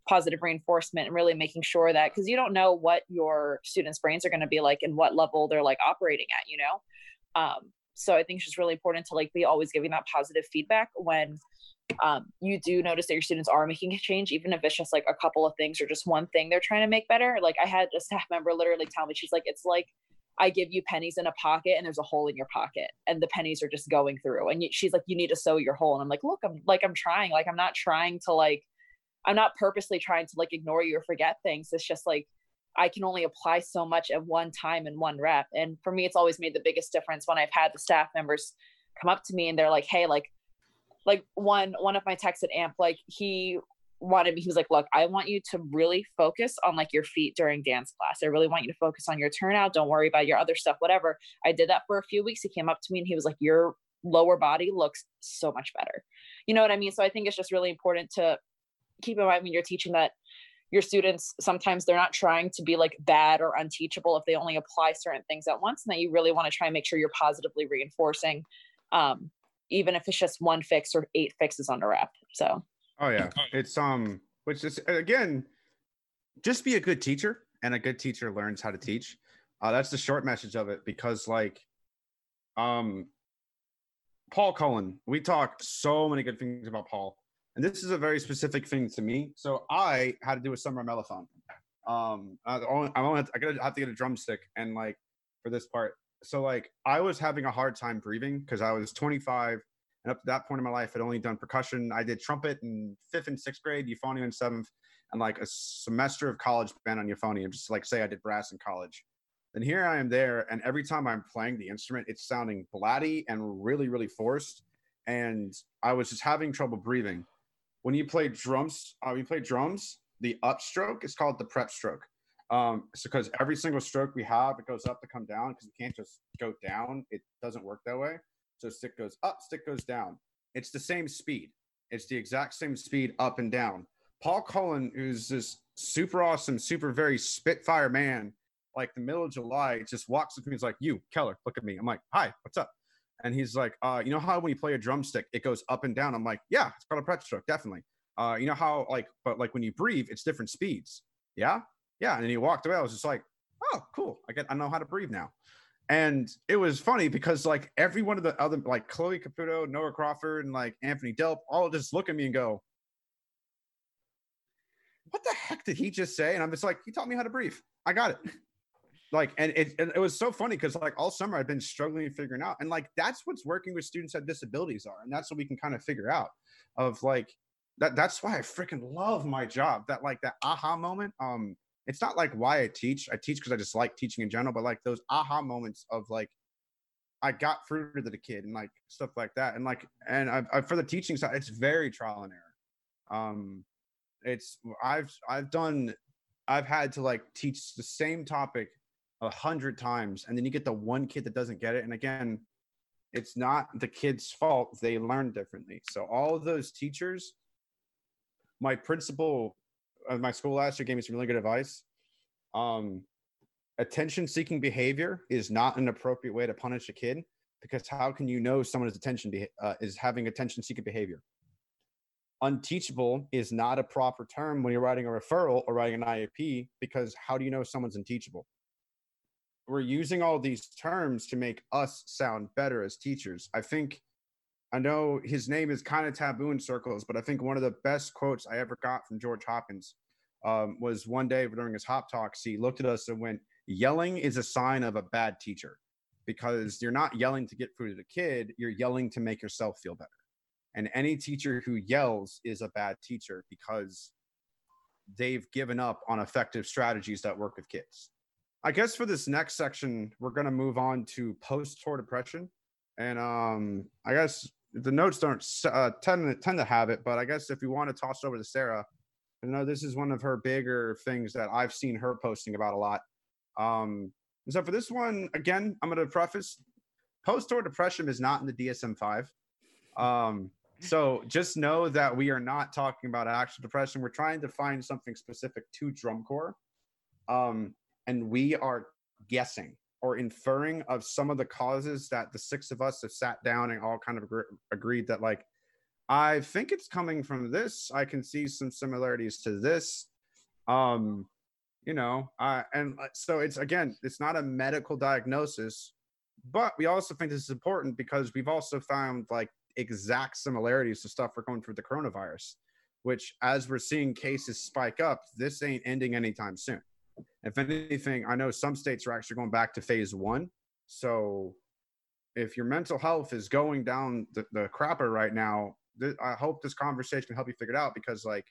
positive reinforcement and really making sure that because you don't know what your students' brains are going to be like and what level they're like operating at. You know. Um, so i think it's just really important to like be always giving that positive feedback when um, you do notice that your students are making a change even if it's just like a couple of things or just one thing they're trying to make better like i had a staff member literally tell me she's like it's like I give you pennies in a pocket and there's a hole in your pocket and the pennies are just going through. And she's like, you need to sew your hole. And I'm like, look, I'm like, I'm trying. Like, I'm not trying to like, I'm not purposely trying to like ignore you or forget things. It's just like, I can only apply so much at one time in one rep. And for me, it's always made the biggest difference when I've had the staff members come up to me and they're like, hey, like, like one one of my techs at AMP, like he wanted me, he was like, look, I want you to really focus on like your feet during dance class. I really want you to focus on your turnout. Don't worry about your other stuff, whatever. I did that for a few weeks. He came up to me and he was like, your lower body looks so much better. You know what I mean? So I think it's just really important to keep in mind when you're teaching that your students sometimes they're not trying to be like bad or unteachable if they only apply certain things at once and that you really want to try and make sure you're positively reinforcing um, even if it's just one fix or eight fixes on a rep so. Oh yeah. It's um which is again just be a good teacher and a good teacher learns how to teach. Uh, that's the short message of it because like um paul cullen we talk so many good things about paul and this is a very specific thing to me. So I had to do a summer mellophone. Um, I only, I only I gotta have to get a drumstick and like for this part. So like I was having a hard time breathing because I was 25 and up to that point in my life, I'd only done percussion. I did trumpet in fifth and sixth grade, euphonium in seventh, and like a semester of college band on euphonium. Just like say I did brass in college. Then here I am there, and every time I'm playing the instrument, it's sounding blatty and really, really forced. And I was just having trouble breathing when you play drums, uh, you play drums, the upstroke is called the prep stroke. Um, because every single stroke we have, it goes up to come down because we can't just go down. It doesn't work that way. So stick goes up, stick goes down. It's the same speed. It's the exact same speed up and down. Paul Cullen, who's this super awesome, super very spitfire man, like the middle of July, just walks up to me. He's like, "You, Keller, look at me." I'm like, "Hi, what's up?" And he's like, uh, you know how when you play a drumstick, it goes up and down? I'm like, yeah, it's called a prep stroke, definitely. Uh, you know how like, but like when you breathe, it's different speeds. Yeah. Yeah. And then he walked away. I was just like, oh, cool. I get, I know how to breathe now. And it was funny because like every one of the other, like Chloe Caputo, Noah Crawford, and like Anthony Delp, all just look at me and go, what the heck did he just say? And I'm just like, he taught me how to breathe. I got it like and it, and it was so funny because like all summer i've been struggling figuring out and like that's what's working with students that disabilities are and that's what we can kind of figure out of like that that's why i freaking love my job that like that aha moment um it's not like why i teach i teach because i just like teaching in general but like those aha moments of like i got through to the kid and like stuff like that and like and I, I, for the teaching side it's very trial and error. Um it's i've i've done i've had to like teach the same topic a hundred times and then you get the one kid that doesn't get it and again it's not the kid's fault they learn differently. So all those teachers my principal of my school last year gave me some really good advice. Um, attention seeking behavior is not an appropriate way to punish a kid because how can you know someone is attention uh, is having attention seeking behavior? Unteachable is not a proper term when you're writing a referral or writing an IEP because how do you know someone's unteachable we're using all these terms to make us sound better as teachers. I think I know his name is kind of taboo in circles, but I think one of the best quotes I ever got from George Hopkins um, was one day during his Hop Talks. He looked at us and went, Yelling is a sign of a bad teacher because you're not yelling to get food to the kid, you're yelling to make yourself feel better. And any teacher who yells is a bad teacher because they've given up on effective strategies that work with kids. I guess for this next section, we're to move on to post tour depression. And um, I guess the notes don't uh, tend, to, tend to have it, but I guess if you want to toss over to Sarah, I know this is one of her bigger things that I've seen her posting about a lot. Um, so for this one, again, I'm to preface post tour depression is not in the DSM 5. Um, so just know that we are not talking about actual depression. We're trying to find something specific to drum corps. Um, and we are guessing or inferring of some of the causes that the six of us have sat down and all kind of agree- agreed that like i think it's coming from this. I can see some similarities to this. Um you know uh, and so it's again it's not a medical diagnosis but we also think this is important because we've also found like exact similarities to stuff we're going through the coronavirus which as we're seeing cases spike up this ain't ending anytime soon if anything, I know some states are actually going back to phase one. So if your mental health is going down the, the crapper right now, th- I hope this conversation can help you figure it out because like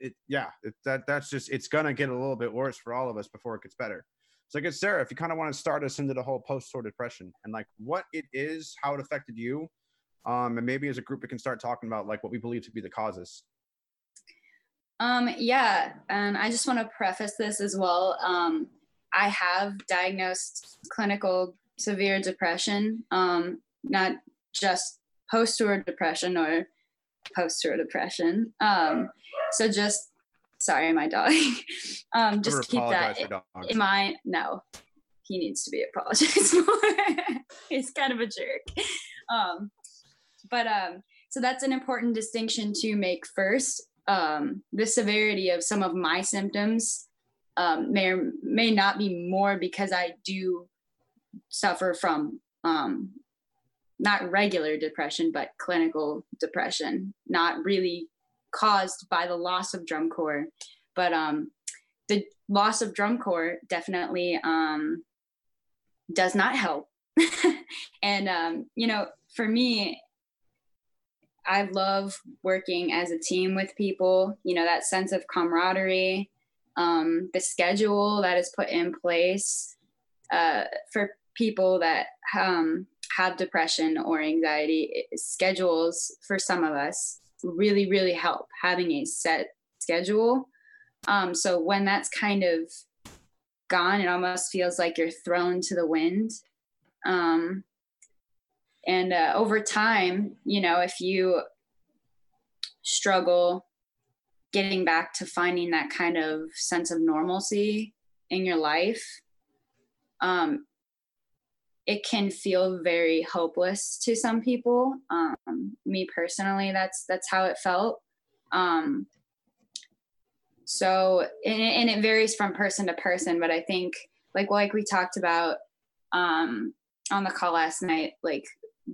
it, yeah, it, that that's just, it's going to get a little bit worse for all of us before it gets better. So I guess, Sarah, if you kind of want to start us into the whole post-tour depression and like what it is, how it affected you, um, and maybe as a group we can start talking about like what we believe to be the causes. Um, yeah, and I just want to preface this as well. Um, I have diagnosed clinical severe depression, um, not just post tour depression or post tour depression. Um, so just sorry, my dog. um, just keep that in mind. No, he needs to be apologized for. He's kind of a jerk. Um, but um, so that's an important distinction to make first um, the severity of some of my symptoms um, may or may not be more because I do suffer from um, not regular depression, but clinical depression, not really caused by the loss of drum corps, but um, the loss of drum corps definitely um, does not help. and um, you know, for me, I love working as a team with people, you know, that sense of camaraderie, um, the schedule that is put in place uh, for people that um, have depression or anxiety. Schedules for some of us really, really help having a set schedule. Um, so when that's kind of gone, it almost feels like you're thrown to the wind. Um, and uh, over time you know if you struggle getting back to finding that kind of sense of normalcy in your life um, it can feel very hopeless to some people. Um, me personally that's that's how it felt. Um, so and, and, it varies from person to person but i think like like we talked about um, on the call last night like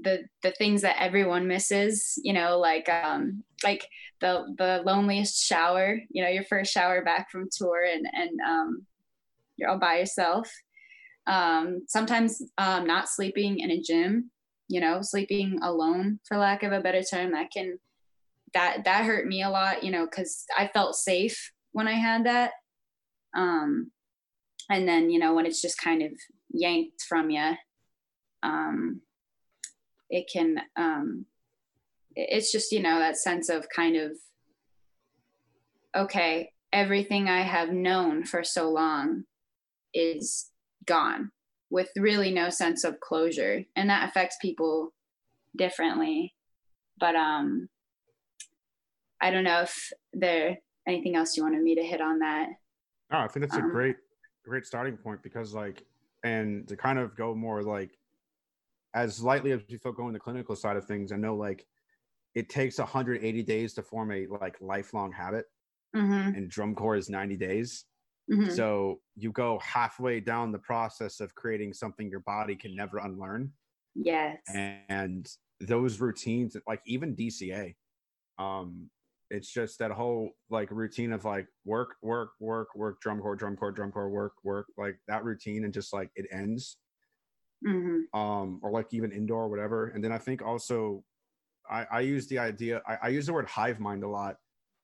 the the things that everyone misses you know like um like the the loneliest shower you know your first shower back from tour and and um you're all by yourself. Um sometimes um not sleeping in a gym you know sleeping alone for lack of a better term that can that that hurt me a lot you know because i felt safe when i had that. Um and then you know when it's just kind of yanked from you um it can um it's just you know that sense of kind of okay everything i have known for so long is gone with really no sense of closure. And that affects people differently. But um i don't know if there anything else you wanted me to hit on that? Oh i think that's um, a great great starting point because like and to kind of go more like as lightly as we feel going the clinical side of things, I know like it takes 180 days to form a like lifelong habit, mm-hmm. and drum corps is 90 days. Mhm. So you go halfway down the process of creating something your body can never unlearn. yes. And those routines, like even DCA, um, it's just that whole like routine of like work, work, work, work, drum corps, drum corps, drum corps, work, work, like that routine, and just like it ends. Hmm um, or like even indoor, whatever. And then I think also, I, I use the idea. I, I use the word hive mind a lot,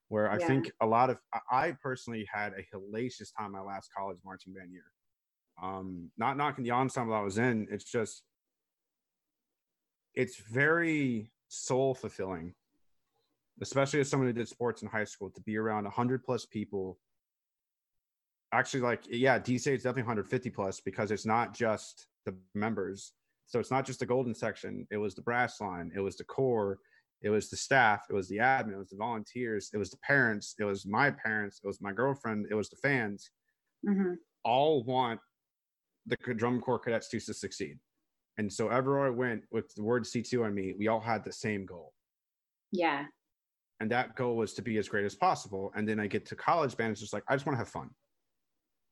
where I Yeah. think a lot of I- personally had a hellacious time my last college marching band year. Um, not knocking the ensemble I was in, it's just it's very soul fulfilling, especially as someone who did sports in high school, to be around 100 plus people. Actually, like, yeah, DC is definitely 150 plus because it's not just the members. So it's not just the golden section, it was the brass line, it was the core, it was the staff, it was the admin, it was the volunteers, it was the parents, it was my parents, it was my girlfriend, it was the fans. hmm All want the drum corps cadets to succeed. And so everywhere I went with the word C2 on me, we all had the same goal. Yeah. And that goal was to be as great as possible. And then I get to college band, it's just like, I just want to have fun.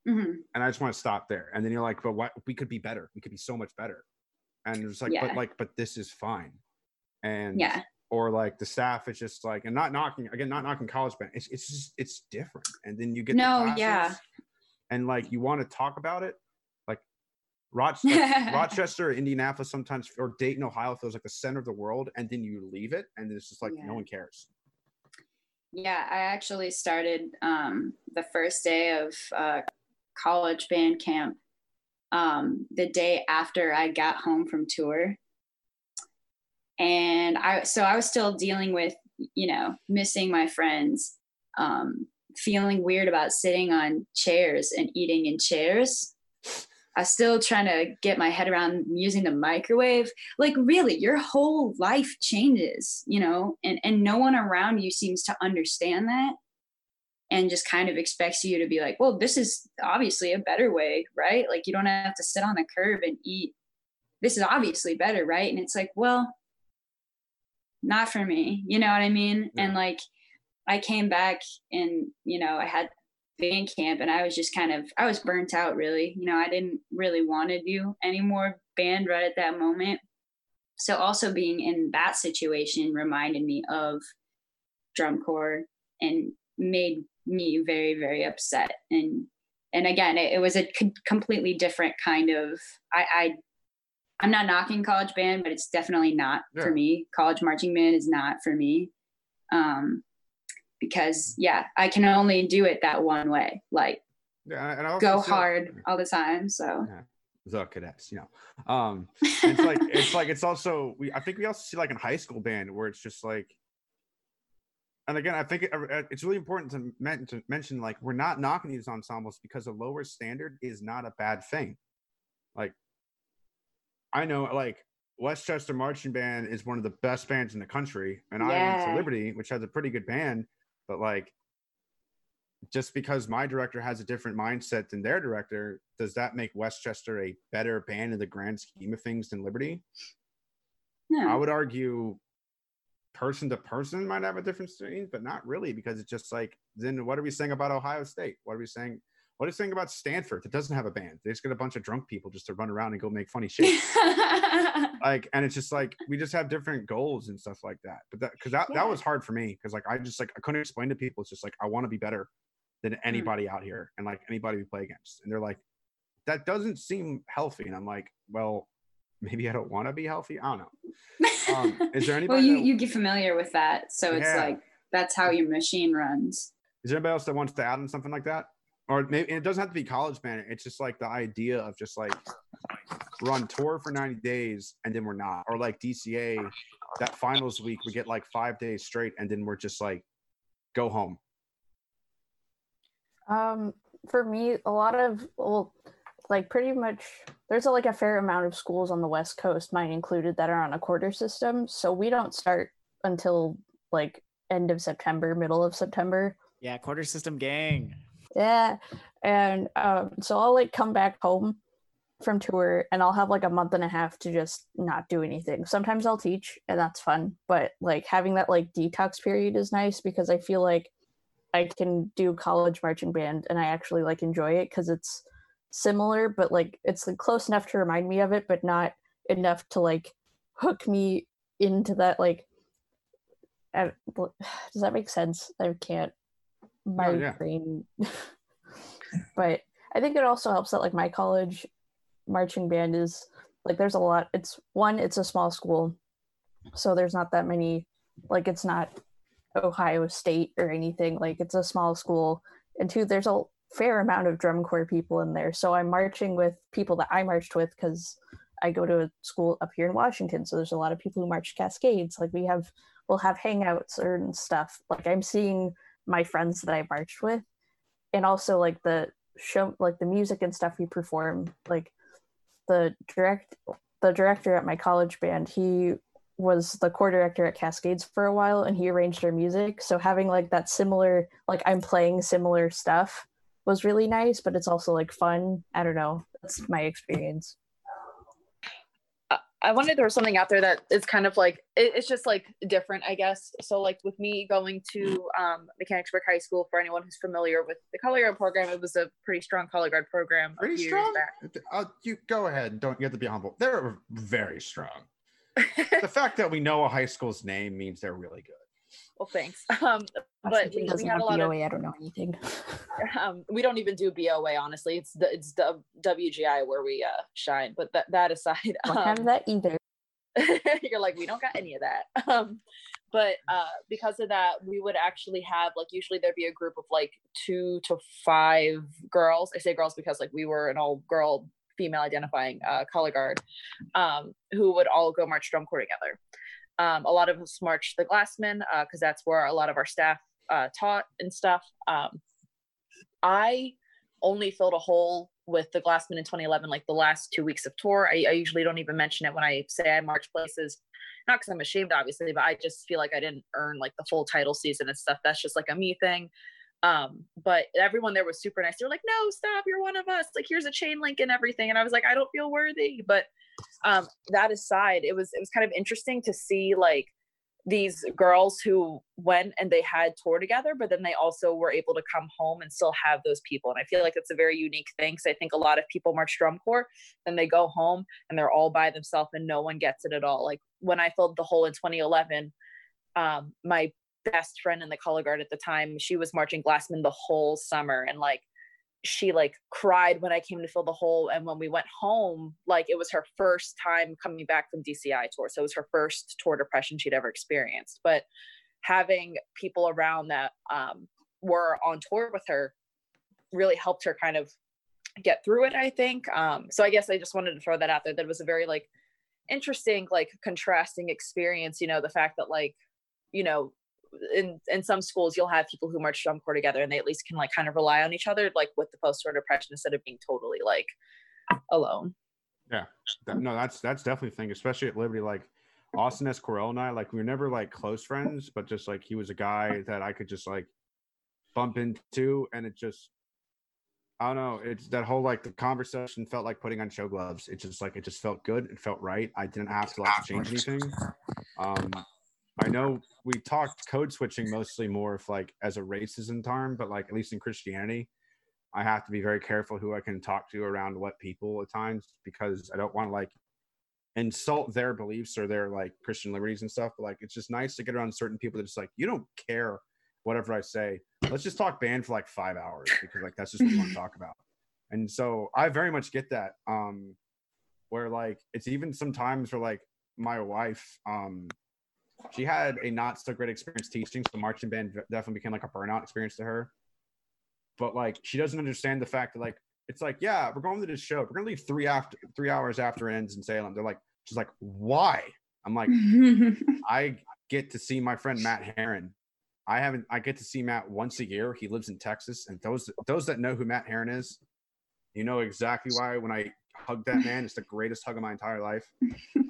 Hmm And I just want to stop there. And then you're like, but what we could be better. We could be so much better. And it's like, Yeah. but like, but this is fine. And Yeah. or like the staff is just like, and not knocking again, not knocking college band. It's it's just it's different. And then you get No, yeah. and like you want to talk about it, like Roch- like, Rochester, Indianapolis, sometimes or Dayton, Ohio feels like the center of the world, and then you leave it, and it's just like Yeah. no one cares. Yeah, I actually started um, the first day of uh, college band camp um, the day after I got home from tour. And I, so I was still dealing with, you know, missing my friends, um, feeling weird about sitting on chairs and eating in chairs. I was still trying to get my head around using the microwave. Like, really, your whole life changes, you know, and, and no one around you seems to understand that and just kind of expects you to be like, well, this is obviously a better way, right? Like, you don't have to sit on the curb and eat. This is obviously better, right? And it's like, well, not for me. You know what I mean? Yeah. And like, I came back and, you know, I had band camp and I was just kind of I was burnt out really. You know, I didn't really want to do any more band right at that moment. So also being in that situation reminded me of drum corps and made me very very upset and and again it, it was a c- completely different kind of I, I i'm not knocking college band but it's definitely not Yeah. for me college marching band is not for me um because yeah i can only do it that one way like Yeah, and I go hard all the time so the cadets, you know. Um, it's like it's like it's also we. I think we also see like in high school band where it's just like, and again, I think it, uh, it's really important to, men- to mention like we're not knocking these ensembles because a lower standard is not a bad thing. Like, I know like Westchester Marching Band is one of the best bands in the country, and I went to Liberty, which has a pretty good band, but like. Just because my director has a different mindset than their director, does that make Westchester a better band in the grand scheme of things than Liberty? no. I would argue person to person might have a different strain, but not really because it's just like then what are we saying about Ohio State? What are we saying? What are we saying about Stanford that doesn't have a band? They just get a bunch of drunk people just to run around and go make funny shit. like, and it's just like we just have different goals and stuff like that. But that because that, Yeah. that was hard for me because like I just like I couldn't explain to people. It's just like I want to be better than hmm. anybody out here and like anybody we play against. And they're like, that doesn't seem healthy. And I'm like, well, maybe I don't want to be healthy. I don't know. Um, is there anybody? well you that- you get familiar with that so it's like that's how your machine runs Is there anybody else that wants to add on something like that? Or maybe and it doesn't have to be college band. It's just like the idea of just like run tour for 90 days and then we're not. Or like DCA, that finals week, we get like five days straight and then we're just like, go home. Um, for me, a lot of well, like pretty much, there's a, like a fair amount of schools on the West Coast, mine included, that are on a quarter system. So we don't start until like end of September, middle of September. Yeah, quarter system gang. Yeah, and um, so I'll like come back home from tour, and I'll have like a month and a half to just not do anything. Sometimes I'll teach, and that's fun. But like having that like detox period is nice because I feel like I can do college marching band and I actually like enjoy it because it's similar, but like it's like close enough to remind me of it, but not enough to like hook me into that. Like, I, does that make sense? I can't. My Oh, yeah. brain. but I think it also helps that like my college marching band is like there's a lot. It's one, it's a small school, so there's not that many. Like it's not Ohio State or anything. Like it's a small school, and two, there's a fair amount of drum corps people in there. So I'm marching with people that I marched with because I go to a school up here in Washington. So there's a lot of people who march Cascades. Like we have, we'll have hangouts and stuff. Like I'm seeing my friends that I marched with, and also like the show, like the music and stuff we perform. Like the direct, the director at my college band, he was the core director at Cascades for a while and he arranged our music. So having like that similar, like I'm playing similar stuff was really nice, but it's also like fun. I don't know. That's my experience. I wanted to throw something out there that is kind of like it, it's just like different, I guess. So like with me going to um, Mechanicsburg High School, for anyone who's familiar with the color guard program, it was a pretty strong color guard program. a Pretty few strong. years Uh, you go ahead. Don't you have to be humble. They're very strong. The fact that we know a high school's name means they're really good. Well, thanks. Um, but we, we had a lot of I don't know anything. um, we don't even do BOA. Honestly, it's the it's the WGI where we uh, shine. But that that aside, Don't um, have that either. you're like we don't got any of that um but uh because of that we would actually have like usually there'd be a group of like two to five girls i say girls because like we were an all girl female identifying uh color guard um who would all go march drum corps together um a lot of us marched the Glassmen uh because that's where a lot of our staff uh taught and stuff um i only filled a hole with the Glassmen in 2011, like the last two weeks of tour. I, I usually don't even mention it when I say I march places, not because I'm ashamed, obviously, but I just feel like I didn't earn like the full title season and stuff. That's just like a me thing. Um, but everyone there was super nice. They were like, "No, stop! You're one of us. Like, here's a chain link and everything." And I was like, "I don't feel worthy." But um, that aside, it was it was kind of interesting to see like these girls who went and they had tour together, but then they also were able to come home and still have those people. And I feel like that's a very unique thing. So I think a lot of people march drum corps, then they go home and they're all by themselves and no one gets it at all. Like when I filled the hole in 2011, um, my best friend in the color guard at the time, she was marching Glassmen the whole summer and like she like cried when I came to fill the hole. And when we went home, like it was her first time coming back from DCI tour. So it was her first tour depression she'd ever experienced. But having people around that um, were on tour with her really helped her kind of get through it, I think. Um, so I guess I just wanted to throw that out there. That it was a very like interesting, like contrasting experience, you know, the fact that like, you know, in in some schools you'll have people who march drum corps together and they at least can like kind of rely on each other like with the post tour depression instead of being totally like alone Yeah, no, that's that's definitely a thing, especially at Liberty. Like Austin S. Corell and I, like we were never like close friends, but just like he was a guy that I could just like bump into, and it just I don't know. It's that whole like the conversation felt like putting on show gloves. It just like it just felt good. It felt right. I didn't have to like change anything. Um, I know we talked code switching mostly more of like as a racism term, but like at least in Christianity, I have to be very careful who I can talk to around what people at times because I don't want to like insult their beliefs or their like Christian liberties and stuff. But like it's just nice to get around certain people that just like you don't care whatever I say. Let's just talk band for like five hours because like that's just what we want to talk about. And so I very much get that. Um where like it's even sometimes where like my wife, um, she had a not so great experience teaching, so marching band definitely became like a burnout experience to her. But like she doesn't understand the fact that like it's like, yeah, we're going to this show. We're gonna leave three after three hours after it ends in Salem. They're like, she's like, why? I'm like, I get to see my friend Matt Heron. I haven't. I get to see Matt once a year. He lives in Texas, and those those that know who Matt Heron is, you know exactly why. When I hug that man, it's the greatest hug of my entire life.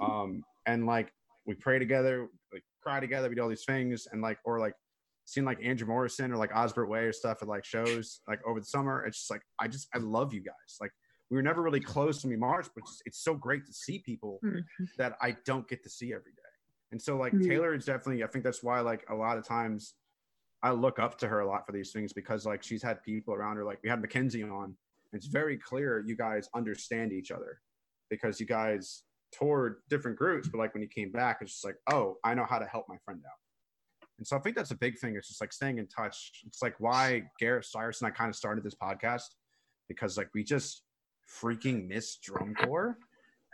Um, and like we pray together, cry together, we do all these things, and like or like seeing like Andrew Morrison or like Osbert Way or stuff at like shows like over the summer. It's just like I just I love you guys. Like we were never really close when we marched, but it's, it's so great to see people that I don't get to see every day. And so like Mhm. Taylor is definitely I think that's why like a lot of times I look up to her a lot for these things because like she's had people around her. Like we had Mackenzie on. It's very clear you guys understand each other because you guys toured different groups, but like when you came back, it's just like, oh, I know how to help my friend out. And so I think that's a big thing. It's just like staying in touch. It's like why Garrett Cyrus and I kind of started this podcast because like we just freaking miss drum corps.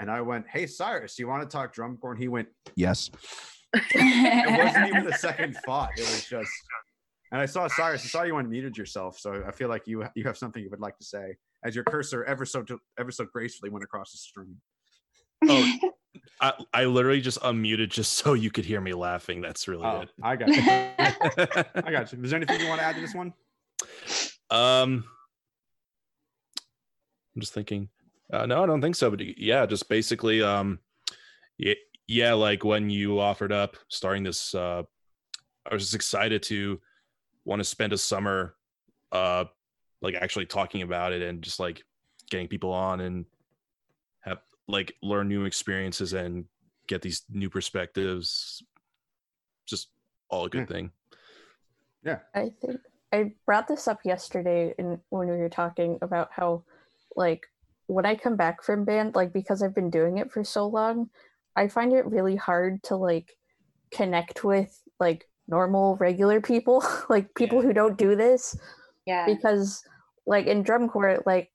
And I went, Hey Cyrus, you want to talk drum corps? And he went, Yes. it wasn't even a second thought. It was just and I saw Cyrus, I saw you unmuted yourself. So I feel like you you have something you would like to say as your cursor ever so ever so gracefully went across the stream. Oh, I, I literally just unmuted just so you could hear me laughing. That's really Oh, good. I got you. I got you. Is there anything you want to add to this one? Um, I'm just thinking. Uh, no, I don't think so. But yeah, just basically, um, yeah, yeah, like when you offered up starting this, uh, I was just excited to want to spend a summer, uh, like actually talking about it and just like getting people on and like learn new experiences and get these new perspectives. Just all a good Yeah. thing. Yeah. I think I brought this up yesterday in when we were talking about how like when I come back from band, like because I've been doing it for so long, I find it really hard to like connect with like normal regular people, like people who don't do this yeah. because like in drum corps like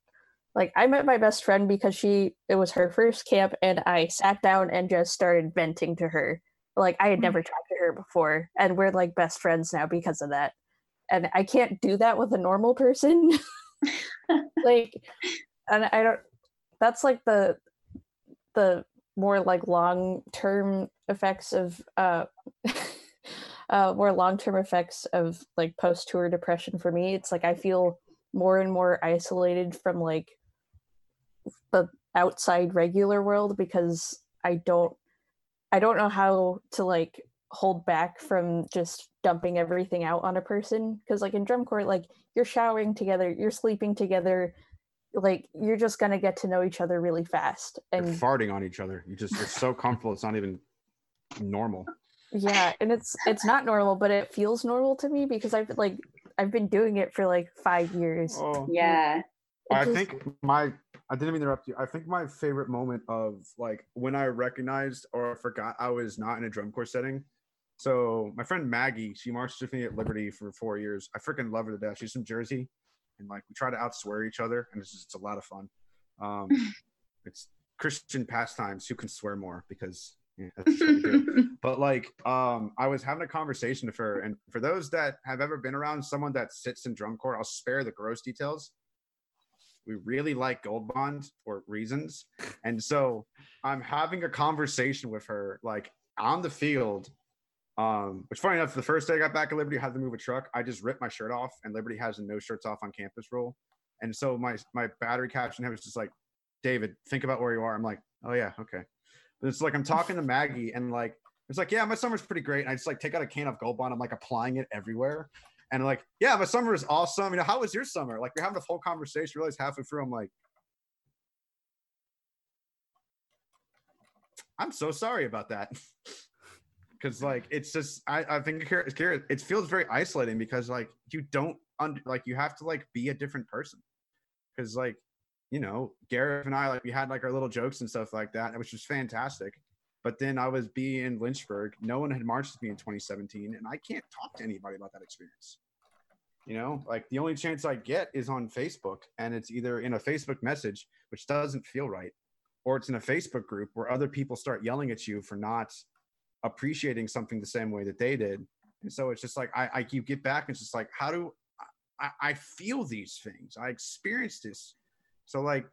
like I met my best friend because she it was her first camp and I sat down and just started venting to her. Like I had Mm. never talked to her before and we're like best friends now because of that. And I can't do that with a normal person. like and I don't that's like the the more like long term effects of uh uh more long term effects of like post tour depression for me. It's like I feel more and more isolated from like the outside regular world because I don't I don't know how to like hold back from just dumping everything out on a person because like in drum corps like you're showering together you're sleeping together like you're just gonna get to know each other really fast You're and farting on each other. You just it's so comfortable. It's not even normal. yeah and it's it's not normal but it feels normal to me because i've like i've been doing it for like five years Oh, yeah. It I just- think my I didn't mean to interrupt you. I think my favorite moment of like when I recognized or forgot I was not in a drum corps setting. So my friend Maggie, she marched with me at Liberty for four years. I freaking love her to death. She's from Jersey, and like we try to outswear each other, and it's just it's a lot of fun. Um, it's Christian pastimes. Who can swear more? Because yeah, that's just what we do. but like um i was having a conversation with her and for those that have ever been around someone that sits in drum corps i'll spare the gross details we really like gold bond for reasons and so i'm having a conversation with her like on the field um which funny enough the first day i got back at liberty I had to move a truck i just ripped my shirt off and liberty has a no shirts off on campus rule and so my my battery caption was just like david think about where you are i'm like oh yeah okay but it's like I'm talking to Maggie and like it's like, yeah, my summer's pretty great. And I just like take out a can of Gold Bond. I'm like applying it everywhere. And like, yeah, my summer is awesome. You know, how was your summer? Like we're having a whole conversation. Realize halfway through, I'm like, I'm so sorry about that. Cause like it's just I, I think it feels very isolating because like you don't under like you have to like be a different person. Cause like you know, Gareth and I like we had like our little jokes and stuff like that, which was fantastic. But then I was being in Lynchburg. No one had marched with me in 2017, and I can't talk to anybody about that experience. You know, like the only chance I get is on Facebook, and it's either in a Facebook message, which doesn't feel right, or it's in a Facebook group where other people start yelling at you for not appreciating something the same way that they did. And so it's just like I, I you get back, and it's just like, how do I, I feel these things? I experienced this so like,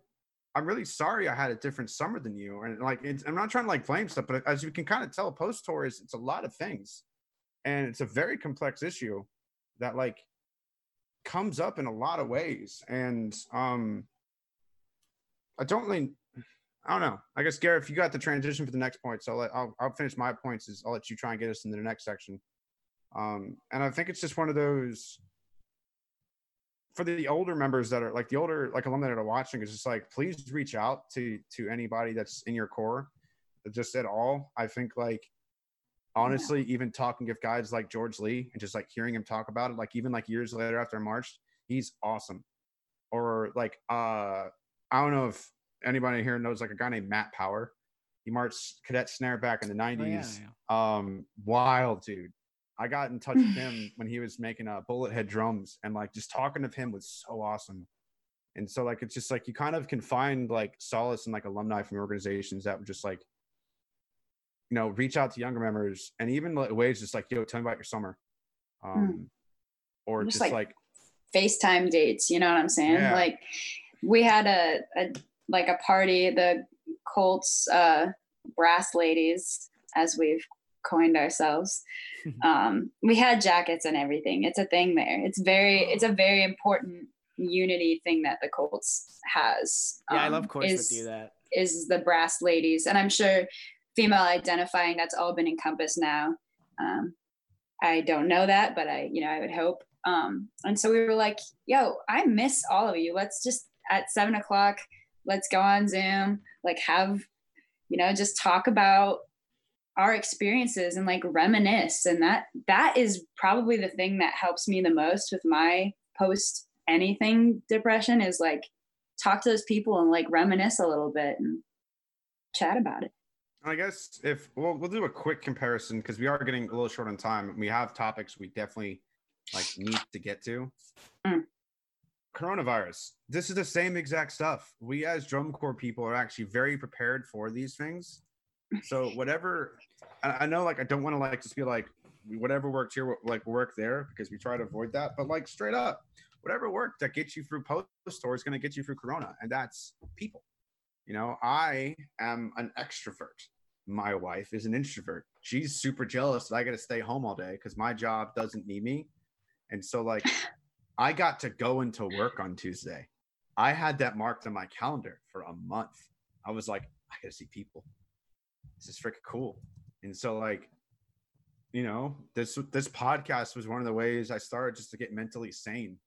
I'm really sorry I had a different summer than you, and like, I'm not trying to like blame stuff, but as you can kind of tell, post tour is it's a lot of things, and it's a very complex issue that like comes up in a lot of ways, and um, I don't really, I don't know. I guess Garrett, if you got the transition for the next point, so I'll, let, I'll I'll finish my points. Is I'll let you try and get us into the next section. Um, and I think it's just one of those for the older members that are like the older like alumni that are watching is just like please reach out to to anybody that's in your corps just at all i think like honestly, even talking with guys like George Lee and just like hearing him talk about it, like even like years later after I marched, he's awesome. Or like uh I don't know if anybody here knows like a guy named Matt Power. He marched cadet snare back in the Oh, yeah, yeah. Um wild dude. I got in touch with him when he was making uh bullet head drums and like just talking of him was so awesome. And so like it's just like you kind of can find like solace in like alumni from organizations that would just like you know reach out to younger members and even like ways just like yo tell me about your summer um or Just, just, like, like, FaceTime dates, you know what I'm saying? Yeah. Like we had a, a like a party, the Colts uh brass ladies, as we've coined ourselves. um, we had jackets and everything. It's a thing there. It's very it's a very important unity thing that the Colts has. Yeah, I um, love corps is- that do that. is the brass ladies and i'm sure female identifying that's all been encompassed now. Um, i don't know that but i you know i would hope. Um, and so we were like yo i miss all of you. Let's just at seven o'clock let's go on zoom like have you know just talk about our experiences and like reminisce. And that that is probably the thing that helps me the most with my post anything depression is like talk to those people and like reminisce a little bit and chat about it. I guess if well we'll do a quick comparison because we are getting a little short on time. We have topics we definitely like need to get to. Mm. coronavirus. This is the same exact stuff. We as drum corps people are actually very prepared for these things. So whatever I, I know like i don't want to like just be like whatever worked here like work there because we try to avoid that. But like straight up whatever worked that gets you through post tour is going to get you through corona and that's people you know i am an extrovert. My wife is an introvert. She's super jealous that i got to stay home all day because my job doesn't need me. And so like i got to go into work on tuesday. I had that marked on my calendar for a month. I was like i gotta see people. This is freaking cool. And so like you know this this podcast was one of the ways i started just to get mentally sane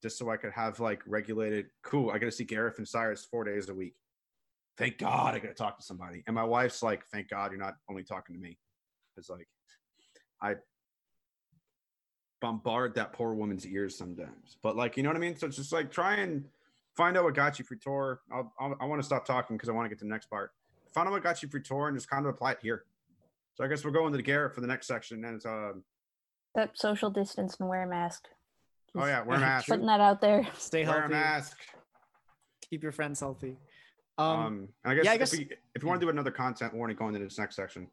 just so i could have like regulated cool i gotta see gareth and cyrus four days a week thank god i gotta talk to somebody. And my wife's like thank god you're not only talking to me. Because like i bombard that poor woman's ears sometimes. But like you know what i mean? So it's just like try and find out what got you for tour. I'll, I'll, i want to stop talking because i want to get to the next part. Find out what got you for tour and just kind of apply it here. So i guess we're going to the garrett for the next section and it's um That social distance and wear a mask. oh Just yeah wear a mask. Putting that out there. Stay healthy. wear a mask. Keep your friends healthy. Um, Um, i guess, yeah, I if, guess- we, if you want to do another content warning going into this next section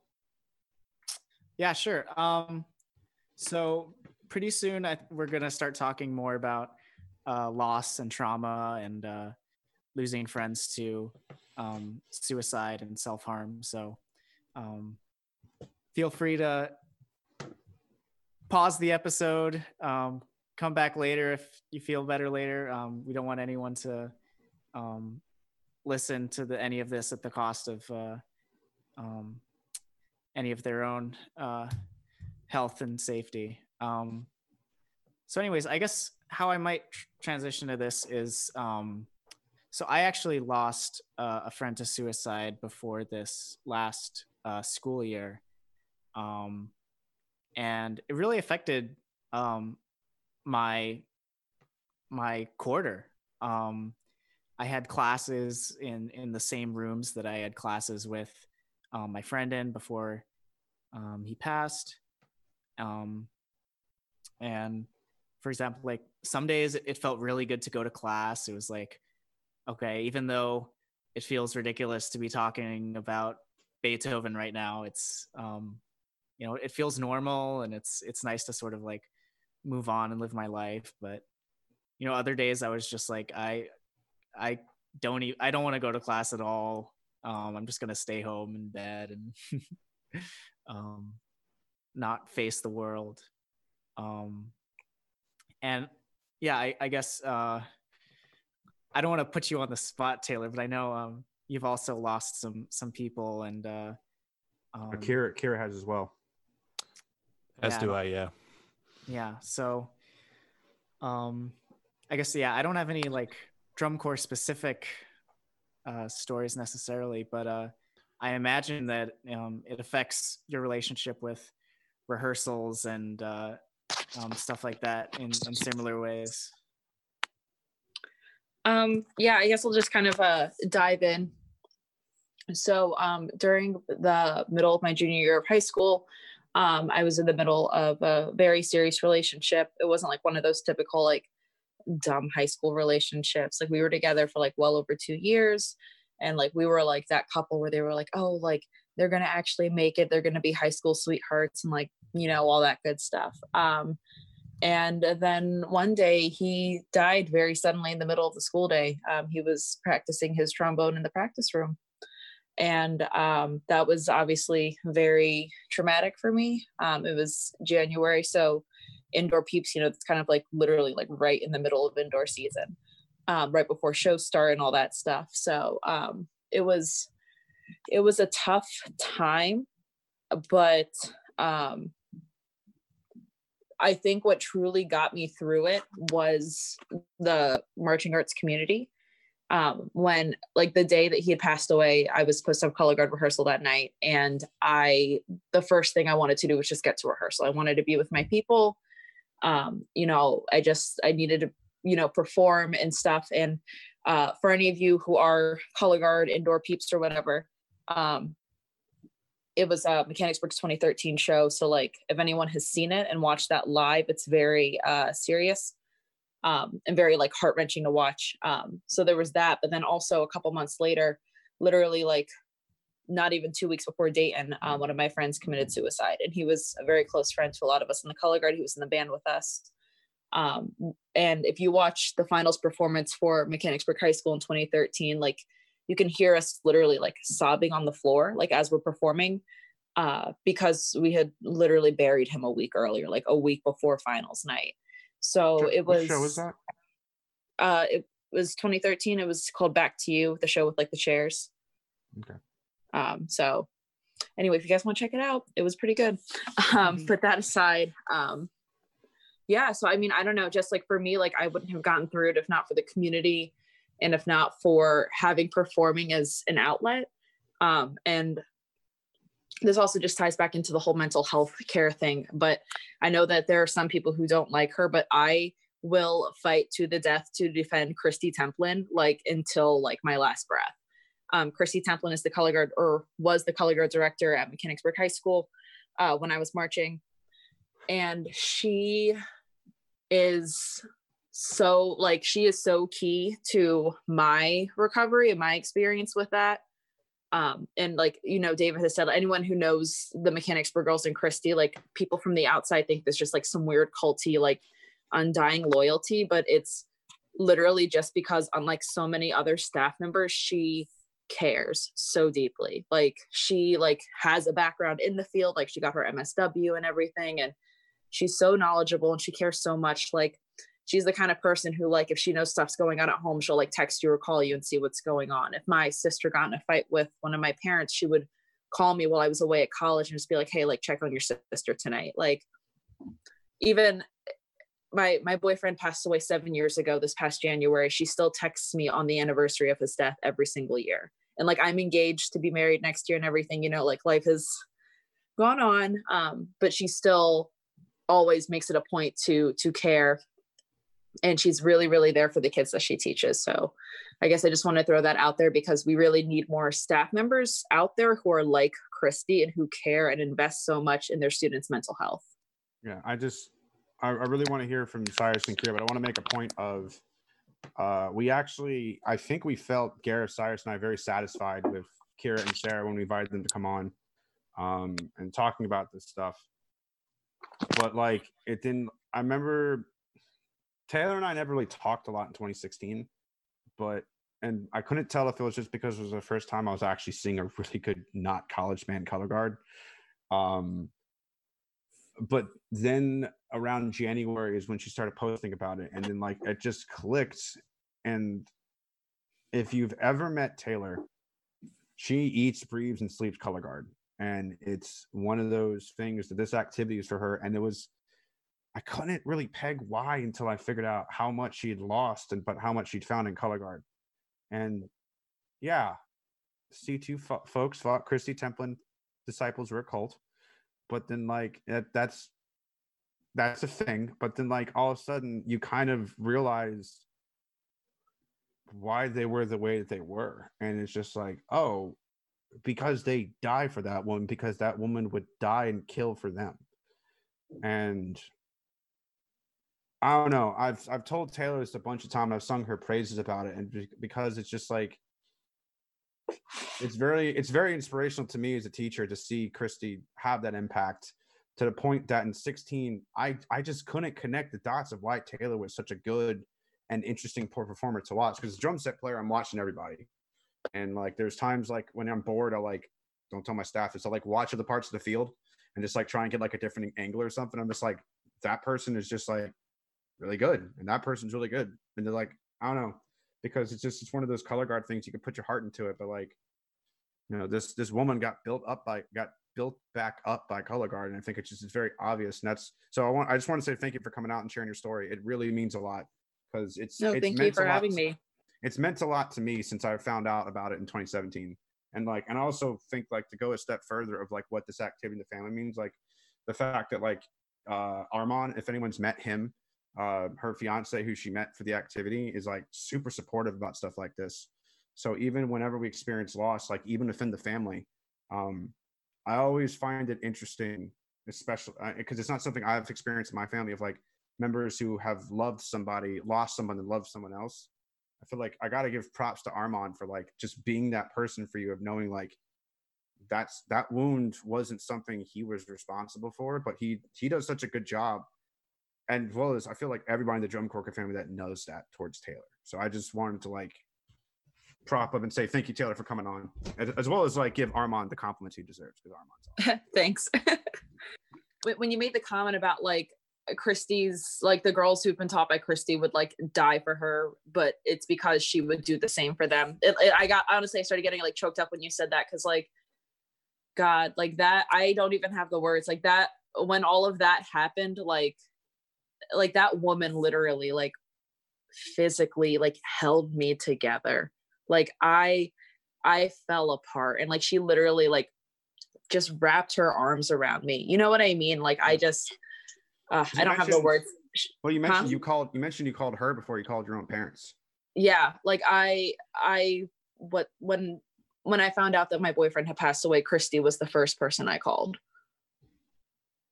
Yeah, sure. Um, so pretty soon I, we're gonna start talking more about uh, loss and trauma and uh, losing friends to um, suicide and self harm. So um, feel free to pause the episode. Um, come back later if you feel better later. Um, we don't want anyone to um, listen to the, any of this at the cost of uh, um, any of their own uh, health and safety. Um, so, anyways, I guess how I might tr- transition to this is um, so I actually lost uh, a friend to suicide before this last uh, school year. Um, and it really affected um, my my quarter. Um, I had classes in in the same rooms that I had classes with um, my friend in before um, he passed. Um, and for example, like some days it, it felt really good to go to class. It was like, okay, even though it feels ridiculous to be talking about Beethoven right now, it's um, you know, it feels normal and it's it's nice to sort of like move on and live my life. But you know, other days I was just like, I I don't even I don't want to go to class at all. Um, I'm just gonna stay home in bed and um, not face the world. Um, and yeah, I, I guess uh, I don't want to put you on the spot, Taylor, but I know um, you've also lost some some people, and uh, um, Kira, Kira has as well. As Yeah, do I, yeah. yeah. So, um, I guess yeah, I don't have any like drum corps specific uh, stories necessarily, but uh, I imagine that um, it affects your relationship with rehearsals and uh, um, stuff like that in, in similar ways? Um, yeah, I guess I'll just kind of uh, dive in. So um, during the middle of my junior year of high school, um, I was in the middle of a very serious relationship. It wasn't like one of those typical like dumb high school relationships. Like we were together for like well over two years. And like we were like that couple where they were like, oh, like they're gonna actually make it. They're gonna be high school sweethearts and like, you know, all that good stuff. Um, and then one day he died very suddenly in the middle of the school day. Um, he was practicing his trombone in the practice room. And um, that was obviously very traumatic for me. Um, it was January. So indoor peeps, you know, it's kind of like literally like right in the middle of indoor season, um, right before shows start and all that stuff. So um, it was, it was a tough time, but um, I think what truly got me through it was the marching arts community. Um, when like the day that he had passed away, I was supposed to have color guard rehearsal that night, and I the first thing I wanted to do was just get to rehearsal. I wanted to be with my people. Um, you know, I just I needed to you know perform and stuff. And uh, for any of you who are color guard indoor peeps or whatever, um, it was a Mechanicsburg 2013 show. So like if anyone has seen it and watched that live, it's very uh, serious um, and very like heart wrenching to watch. Um, so there was that, but then also a couple months later, literally like not even two weeks before Dayton, um, one of my friends committed suicide, and he was a very close friend to a lot of us in the color guard. He was in the band with us. Um, and if you watch the finals performance for Mechanicsburg High School in 2013, like you can hear us literally like sobbing on the floor, like as we're performing, uh, because we had literally buried him a week earlier, like a week before finals night. So it was. What show was that? Uh, it was 2013. It was called Back to You, the show with like the chairs. Okay. Um, so anyway, if you guys want to check it out, it was pretty good. Um, put that aside. Um, yeah, so I mean, I don't know, just like for me, like I wouldn't have gotten through it if not for the community and if not for having performing as an outlet. Um, and this also just ties back into the whole mental health care thing. But I know that there are some people who don't like her, but I will fight to the death to defend Christy Templin, like until like my last breath. Um, Christy Templin is the color guard or was the color guard director at Mechanicsburg High School uh, when I was marching. And she is so like she is so key to my recovery and my experience with that um and like you know david has said anyone who knows the mechanicsburg girls and christy like people from the outside think there's just like some weird culty like undying loyalty but it's literally just because unlike so many other staff members she cares so deeply. Like she like has a background in the field like she got her msw and everything and she's so knowledgeable and she cares so much. Like she's the kind of person who like if she knows stuff's going on at home she'll like text you or call you and see what's going on. If my sister got in a fight with one of my parents she would call me while i was away at college and just be like hey like check on your sister tonight. Like even my my boyfriend passed away seven years ago this past january. She still texts me on the anniversary of his death every single year. And like i'm engaged to be married next year and everything you know like life has gone on um but she still always makes it a point to to care. And she's really really there for the kids that she teaches. So i guess i just want to throw that out there because we really need more staff members out there who are like christy and who care and invest so much in their students mental health. Yeah, I just I, I really want to hear from Cyrus and Kira, but I want to make a point of uh, we actually I think we felt Gareth, Cyrus, and I very satisfied with Kira and Sarah when we invited them to come on um, and talking about this stuff. But like it didn't. I remember Taylor and I never really talked a lot in 2016, but and I couldn't tell if it was just because it was the first time I was actually seeing a really good not college man color guard. Um, but then around January is when she started posting about it, and then like it just clicked. And if you've ever met Taylor, she eats, breathes, and sleeps color guard, and it's one of those things that this activity is for her. And it was I couldn't really peg why until I figured out how much she'd lost and but how much she'd found in color guard. And yeah, C2 fo- folks thought Christy Templin disciples were a cult. But then like that, that's that's a thing. But then like all of a sudden you kind of realize why they were the way that they were. And it's just like, oh, because they die for that woman, because that woman would die and kill for them. And I don't know. I've I've told Taylor this a bunch of times. I've sung her praises about it, and because it's just like it's very it's very inspirational to me as a teacher to see Christy have that impact to the point that in 16 I I just couldn't connect the dots of why Taylor was such a good and interesting poor performer to watch because drum set player I'm watching everybody. And like there's times like when I'm bored I like don't tell my staff this I like watch other parts of the field and just like try and get like a different angle or something. I'm just like that person is just like really good and that person's really good. And they're like I don't know because it's just it's one of those color guard things you can put your heart into it but like you know this this woman got built up by got built back up by color guard and i think it's just it's very obvious and that's so i want i just want to say thank you for coming out and sharing your story. It really means a lot because it's no it's thank you for having me. It's meant a lot to me since i found out about it in 2017 and like and i also think like to go a step further of like what this activity in the family means like the fact that like uh armand if anyone's met him uh her fiance who she met for the activity is like super supportive about stuff like this so even whenever we experience loss, like even within the family, um, I always find it interesting, especially because uh, it's not something I've experienced in my family of like members who have loved somebody, lost someone, and loved someone else. I feel like I got to give props to Armand for like just being that person for you of knowing like that's that wound wasn't something he was responsible for, but he he does such a good job. And well as I feel like everybody in the drum corker family that knows that towards Taylor. So I just wanted to like prop up and say thank you, Taylor, for coming on, as well as like give Armand the compliments he deserves because Armand's. Thanks. when you made the comment about like Christy's, like the girls who've been taught by Christy would like die for her, but it's because she would do the same for them. It, it, I got honestly, I started getting like choked up when you said that because like, God, like that, I don't even have the words like that. When all of that happened, like, like that woman literally like physically like held me together. Like i i fell apart and like she literally like just wrapped her arms around me. You know what i mean? Like i just uh, i don't have the words. Well you mentioned huh? you called you mentioned you called her before you called your own parents. Yeah like i i what when when i found out that my boyfriend had passed away christy was the first person i called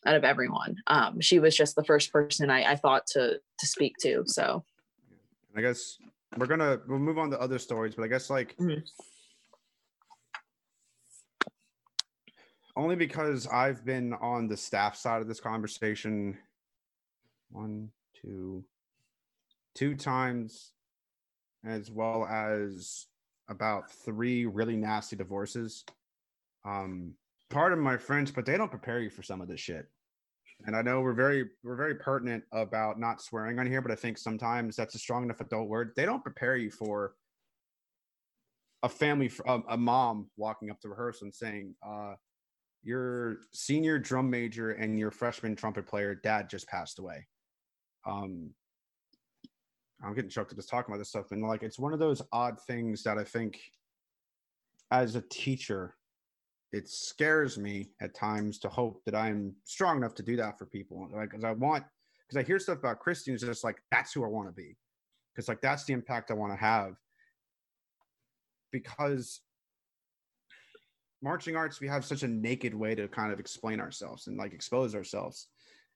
out of everyone um she was just the first person i i thought to to speak to so i guess we're gonna we'll move on to other stories, but I guess like mm-hmm. only because I've been on the staff side of this conversation one, two, two times, as well as about three really nasty divorces. Um, part of my friends, but they don't prepare you for some of this shit and I know we're very we're very pertinent about not swearing on here, but I think sometimes that's a strong enough adult word. They don't prepare you for a family, a, a mom walking up to rehearsal and saying, uh, "Your senior drum major and your freshman trumpet player dad just passed away." Um, I'm getting choked up just talking about this stuff, and like it's one of those odd things that I think, as a teacher, it scares me at times to hope that I'm strong enough to do that for people. Like, because I want, because I hear stuff about Christians, just like that's who I want to be, because like that's the impact I want to have. Because marching arts, we have such a naked way to kind of explain ourselves and like expose ourselves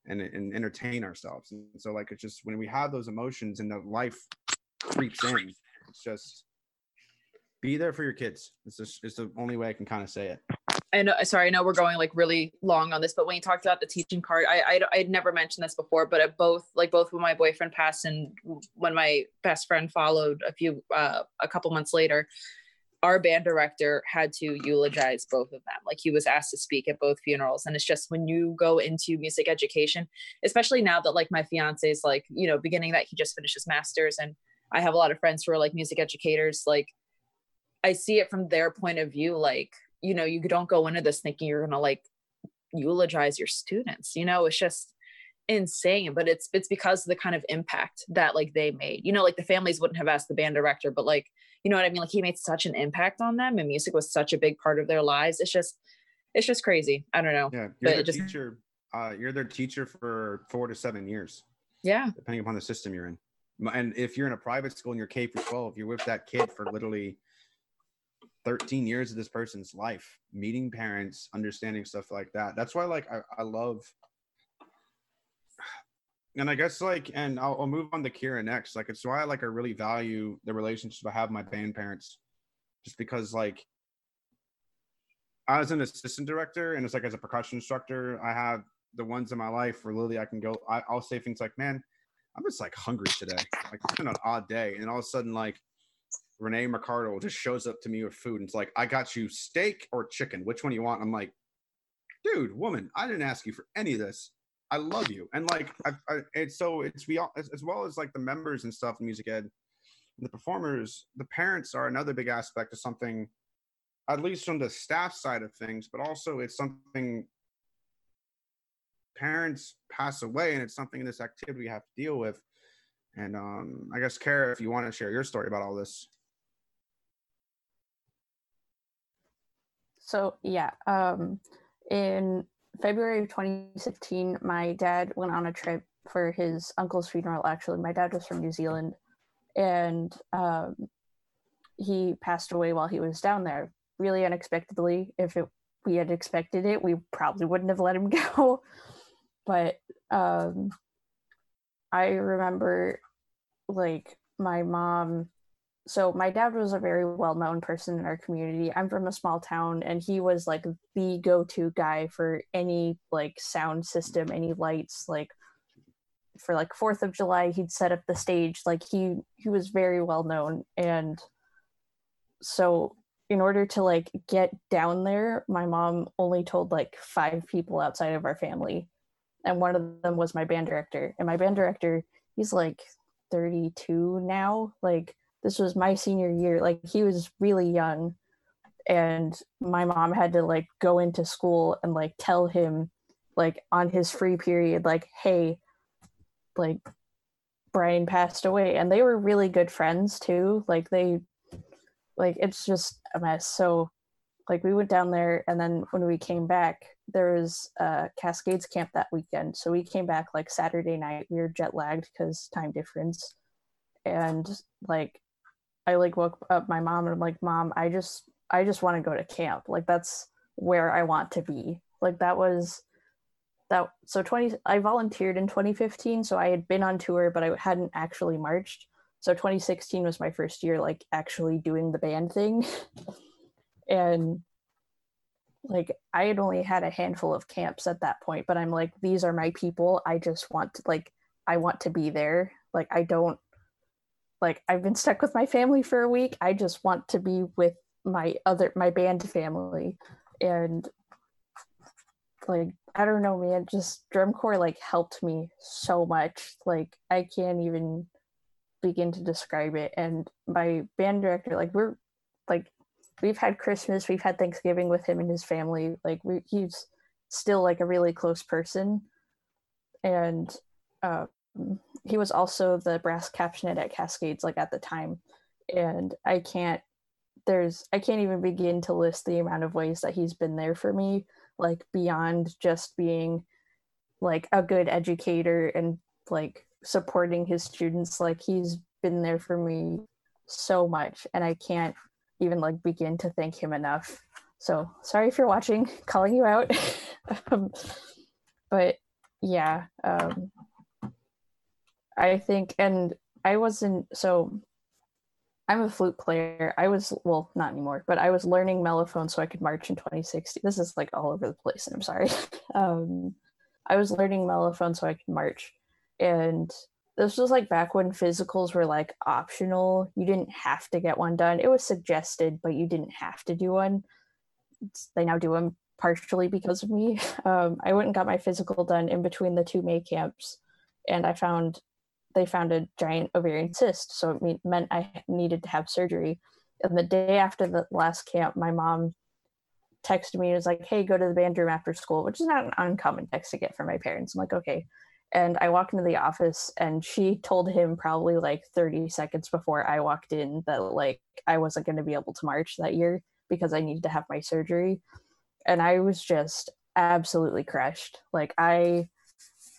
and, and entertain ourselves. And so, like, it's just when we have those emotions and the life creeps in, it's just be there for your kids. It's just it's the only way I can kind of say it. I know, sorry, I know we're going like really long on this, but when you talked about the teaching part, I, I I'd never mentioned this before, but at both like both when my boyfriend passed and when my best friend followed a few uh, a couple months later, our band director had to eulogize both of them. Like he was asked to speak at both funerals, and it's just when you go into music education, especially now that like my fiance is like you know beginning that he just finished his masters, and I have a lot of friends who are like music educators, like. I see it from their point of view, like you know you don't go into this thinking you're gonna like eulogize your students you know it's just insane but it's it's because of the kind of impact that like they made you know like the families wouldn't have asked the band director but like you know what i mean like he made such an impact on them and music was such a big part of their lives it's just it's just crazy. I don't know. Yeah, you're their just- teacher. Uh, you're their teacher for four to seven years, Yeah. depending upon the system you're in. And if you're in a private school and you're K for 12, you're with that kid for literally 13 years of this person's life, meeting parents, understanding stuff like that. That's why, like, I, I love. And I guess, like, and I'll, I'll move on to Kira next. Like, it's why, like, I really value the relationship I have with my band parents, just because, like, I was an assistant director, and it's like as a percussion instructor, I have the ones in my life where literally I can go. I, I'll say things like, "Man, I'm just like hungry today. Like it's been an odd day," and all of a sudden, like Renee McCardle just shows up to me with food, and it's like, "I got you steak or chicken. Which one do you want?" I'm like, "Dude, woman, I didn't ask you for any of this. I love you." And like, I, I, it's so it's we all as, as well as like the members and stuff, music ed, the performers, the parents are another big aspect of something at least from the staff side of things, but also it's something parents pass away and it's something in this activity we have to deal with. And um, I guess, Kira, if you want to share your story about all this. So yeah, um, in February of 2016, my dad went on a trip for his uncle's funeral. Actually, my dad was from New Zealand, and um, he passed away while he was down there, really unexpectedly. If it, we had expected it, we probably wouldn't have let him go. but um, I remember, like my mom so my dad was a very well-known person in our community. I'm from a small town and he was like the go-to guy for any like sound system any lights like for like fourth of july he'd set up the stage. Like he he was very well known and so in order to like get down there my mom only told like five people outside of our family and one of them was my band director and my band director he's like 32 now like this was my senior year like he was really young and my mom had to like go into school and like tell him like on his free period like hey like brian passed away and they were really good friends too like they like it's just a mess. So like we went down there and then when we came back there was a cascades camp that weekend so we came back like saturday night we were jet lagged because time difference and like I like woke up my mom and I'm like, Mom, I just I just want to go to camp. Like that's where I want to be. Like that was that so 20 I volunteered in 2015, so I had been on tour, but I hadn't actually marched. So 2016 was my first year like actually doing the band thing. and like I had only had a handful of camps at that point, but I'm like, these are my people. I just want to like I want to be there. Like I don't like I've been stuck with my family for a week. I just want to be with my other my band family and like I don't know man just drum corps like helped me so much like I can't even begin to describe it and my band director like we're like we've had Christmas we've had Thanksgiving with him and his family like we, he's still like a really close person. And uh he was also the brass caption head at Cascades like at the time. And I can't there's I can't even begin to list the amount of ways that he's been there for me like beyond just being like a good educator and like supporting his students. Like he's been there for me so much and I can't even like begin to thank him enough so sorry if you're watching calling you out um, but yeah um I think, and I wasn't so. I'm a flute player. I was well, not anymore, but I was learning mellophone so I could march in 2016. This is like all over the place, and I'm sorry. Um, I was learning mellophone so I could march, and this was like back when physicals were like optional. You didn't have to get one done. It was suggested, but you didn't have to do one. They now do them partially because of me. Um, I went and got my physical done in between the two May camps, and I found they found a giant ovarian cyst. So it mean, meant I needed to have surgery. And the day after the last camp, my mom texted me and was like, hey, go to the band room after school, which is not an uncommon text to get from my parents. I'm like, okay. And I walked into the office and she told him probably like 30 seconds before I walked in that like I wasn't going to be able to march that year because I needed to have my surgery. and I was just absolutely crushed. Like I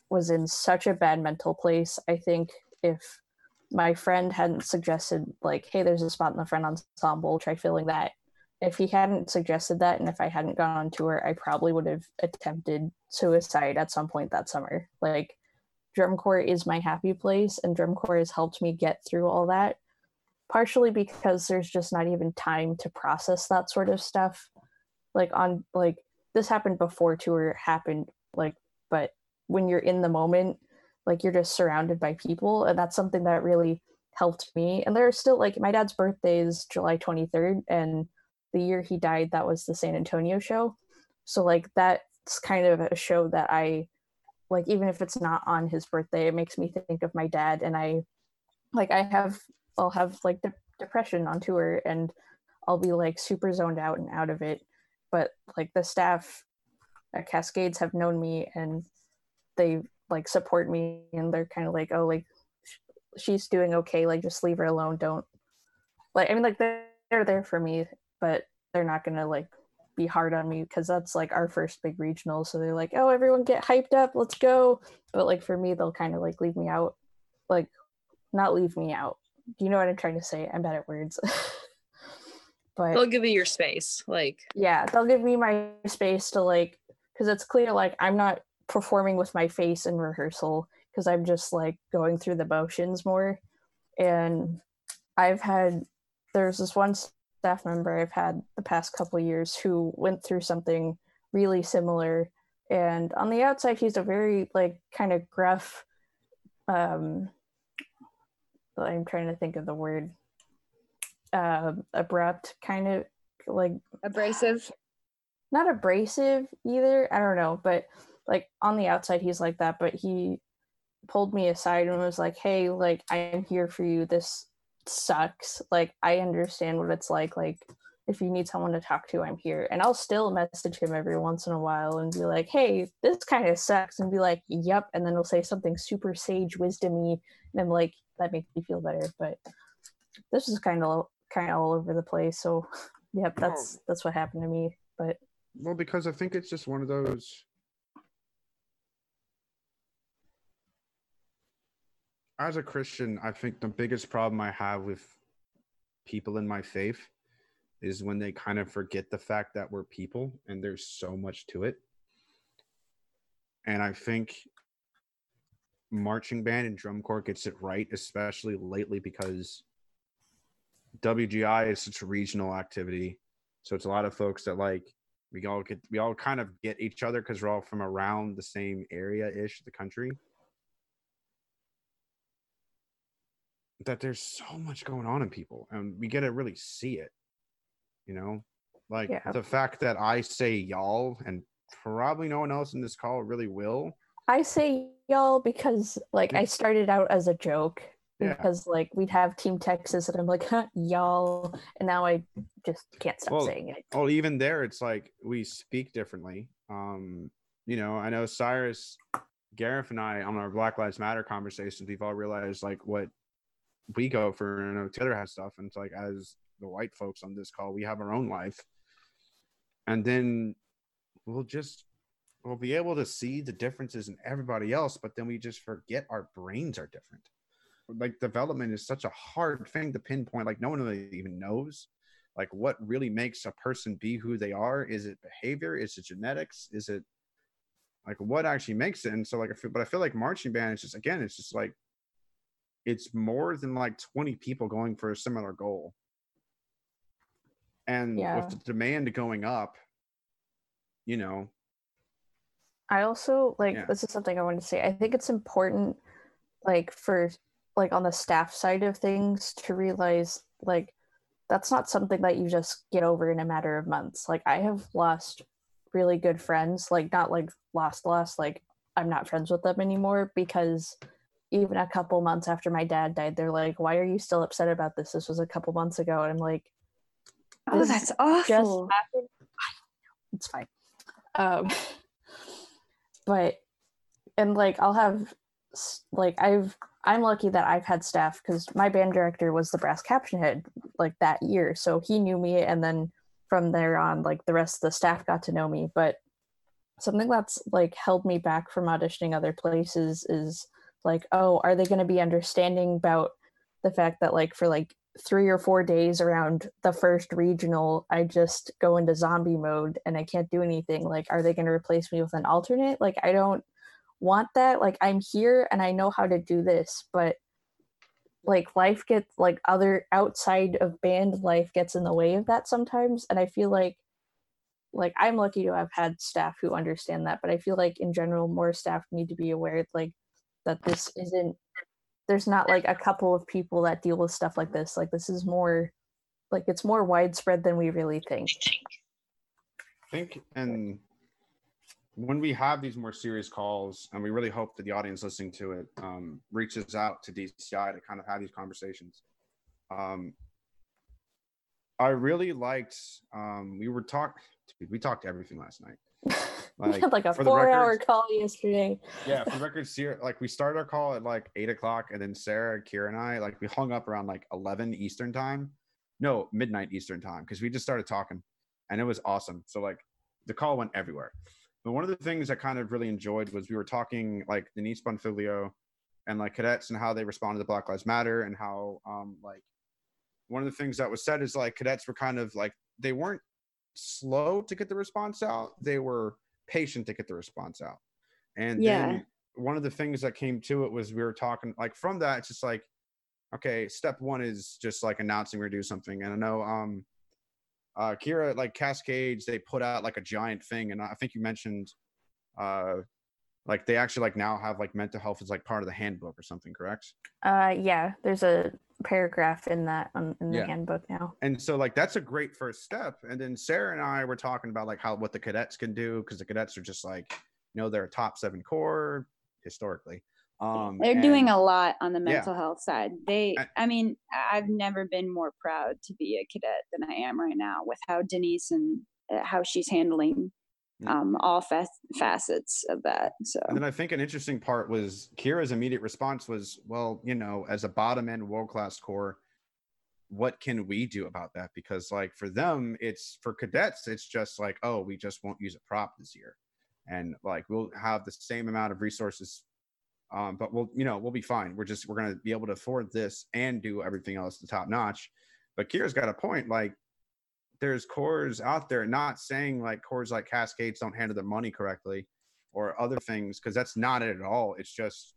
was in such a bad mental place. I think if my friend hadn't suggested like, hey, there's a spot in the front ensemble, try filling that. If he hadn't suggested that and if I hadn't gone on tour, I probably would have attempted suicide at some point that summer. Like drum corps is my happy place and drum corps has helped me get through all that partially because there's just not even time to process that sort of stuff. Like on like this happened before tour happened like but when you're in the moment like you're just surrounded by people and that's something that really helped me. And there's still like my dad's birthday is july 23rd and the year he died that was the san antonio show. So like that's kind of a show that i like even if it's not on his birthday it makes me think of my dad and i like i have i'll have like de- depression on tour and i'll be like super zoned out and out of it. But like the staff at cascades have known me and they like support me and they're kind of like oh like she's doing okay like just leave her alone don't like i mean like they're, they're there for me but they're not gonna like be hard on me because that's like our first big regional so they're like oh everyone get hyped up let's go but like for me they'll kind of like leave me out like not leave me out do you know what i'm trying to say i'm bad at words but They'll give you your space. Like yeah they'll give me my space to like because it's clear like i'm not performing with my face in rehearsal because i'm just like going through the motions more and i've had there's this one staff member i've had the past couple years who went through something really similar and on the outside he's a very like kind of gruff um i'm trying to think of the word uh, abrupt kind of like abrasive. not abrasive either. I don't know, but like on the outside he's like that, but he pulled me aside and was like, "Hey, like I'm here for you. This sucks. Like I understand what it's like. Like if you need someone to talk to, I'm here." And I'll still message him every once in a while and be like, "Hey, this kind of sucks," and be like, "Yep," and then he'll say something super sage wisdomy, and I'm like, "That makes me feel better." But this is kind of kind of all over the place. So, yep, that's that's what happened to me. But Well, because I think it's just one of those. As a Christian, I think the biggest problem I have with people in my faith is when they kind of forget the fact that we're people and there's so much to it. And I think marching band and drum corps gets it right, especially lately because WGI is such a regional activity. So it's a lot of folks that like we all get we all kind of get each other because we're all from around the same area ish the country. That there's so much going on in people and we get to really see it. You know? Like Yeah. the fact that I say y'all and probably no one else in this call really will. I say y'all because like I started out as a joke Yeah. because like we'd have Team Texas and I'm like huh, y'all, and now I just can't stop Well, saying it. Oh, even there, it's like we speak differently. Um, you know, I know Cyrus, Gareth, and I on our Black Lives Matter conversations, we've all realized like what we go for, I know Taylor has stuff, and it's like as the white folks on this call, we have our own life, and then we'll just we'll be able to see the differences in everybody else, but then we just forget our brains are different. Like development is such a hard thing to pinpoint. Like no one really even knows like what really makes a person be who they are. Is it behavior? Is it genetics? Is it like what actually makes it? And so like i feel but i feel like marching band is just again it's just like it's more than like 20 people going for a similar goal and Yeah. with the demand going up you know I also like Yeah. this is something I want to say. I think it's important like for like on the staff side of things to realize like that's not something that you just get over in a matter of months. Like I have lost really good friends, like not like lost lost like I'm not friends with them anymore because even a couple months after my dad died, they're like, "Why are you still upset about this? This was a couple months ago." And I'm like, Oh, that's just awful. It's fine. Um, but and like I'll have like I've I'm lucky that I've had staff because my band director was the brass caption head like that year, so he knew me, and then from there on, like the rest of the staff got to know me. But something that's like held me back from auditioning other places is like, oh, are they going to be understanding about the fact that like for like three or four days around the first regional, I just go into zombie mode and I can't do anything. Like, are they going to replace me with an alternate? Like, I don't want that. Like, I'm here and I know how to do this, but like life gets like other outside of band life gets in the way of that sometimes and i feel like like i'm lucky to have had staff who understand that but i feel like in general more staff need to be aware like that this isn't there's not like a couple of people that deal with stuff like this like this is more like it's more widespread than we really think I think and when we have these more serious calls, and we really hope that the audience listening to it um, reaches out to DCI to kind of have these conversations. Um, I really liked. Um, we were talk. We talked everything last night. we had like a four hour call yesterday Yeah, for the record, like we started our call at like eight o'clock, and then Sarah, Kira, and I, like we hung up around like eleven Eastern time. No, midnight Eastern time, because we just started talking, and it was awesome. So like, the call went everywhere. But one of the things I kind of really enjoyed was we were talking like Denise Bonfiglio and like cadets and how they responded to Black Lives Matter and how um like one of the things that was said is like cadets were kind of like they weren't slow to get the response out, they were patient to get the response out. And Yeah. then one of the things that came to it was we were talking like from that it's just like okay step one is just like announcing we're gonna do something and i know um uh kira like cascades they put out like a giant thing and i think you mentioned uh like they actually like now have like mental health as like part of the handbook or something correct uh yeah there's a paragraph in that um, in the Yeah. handbook now and so like that's a great first step and then sarah and i were talking about like how what the cadets can do because the cadets are just like you know they're a top seven corps historically um They're doing a lot on the Yeah. mental health side. They, I- I mean, I've never been more proud to be a cadet than I am right now with how Denise and uh, how she's handling. Um, all fac- facets of that. So And then I think an interesting part was Kira's immediate response was, well, you know, as a bottom end world class corps, what can we do about that? Because like for them, it's for cadets, it's just like, oh, we just won't use a prop this year. And like we'll have the same amount of resources. Um, but we'll, you know, we'll be fine. We're just we're gonna be able to afford this and do everything else to top notch. But Kira's got a point, like there's corps out there not saying like corps like Cascades don't handle their money correctly or other things because that's not it at all. It's just,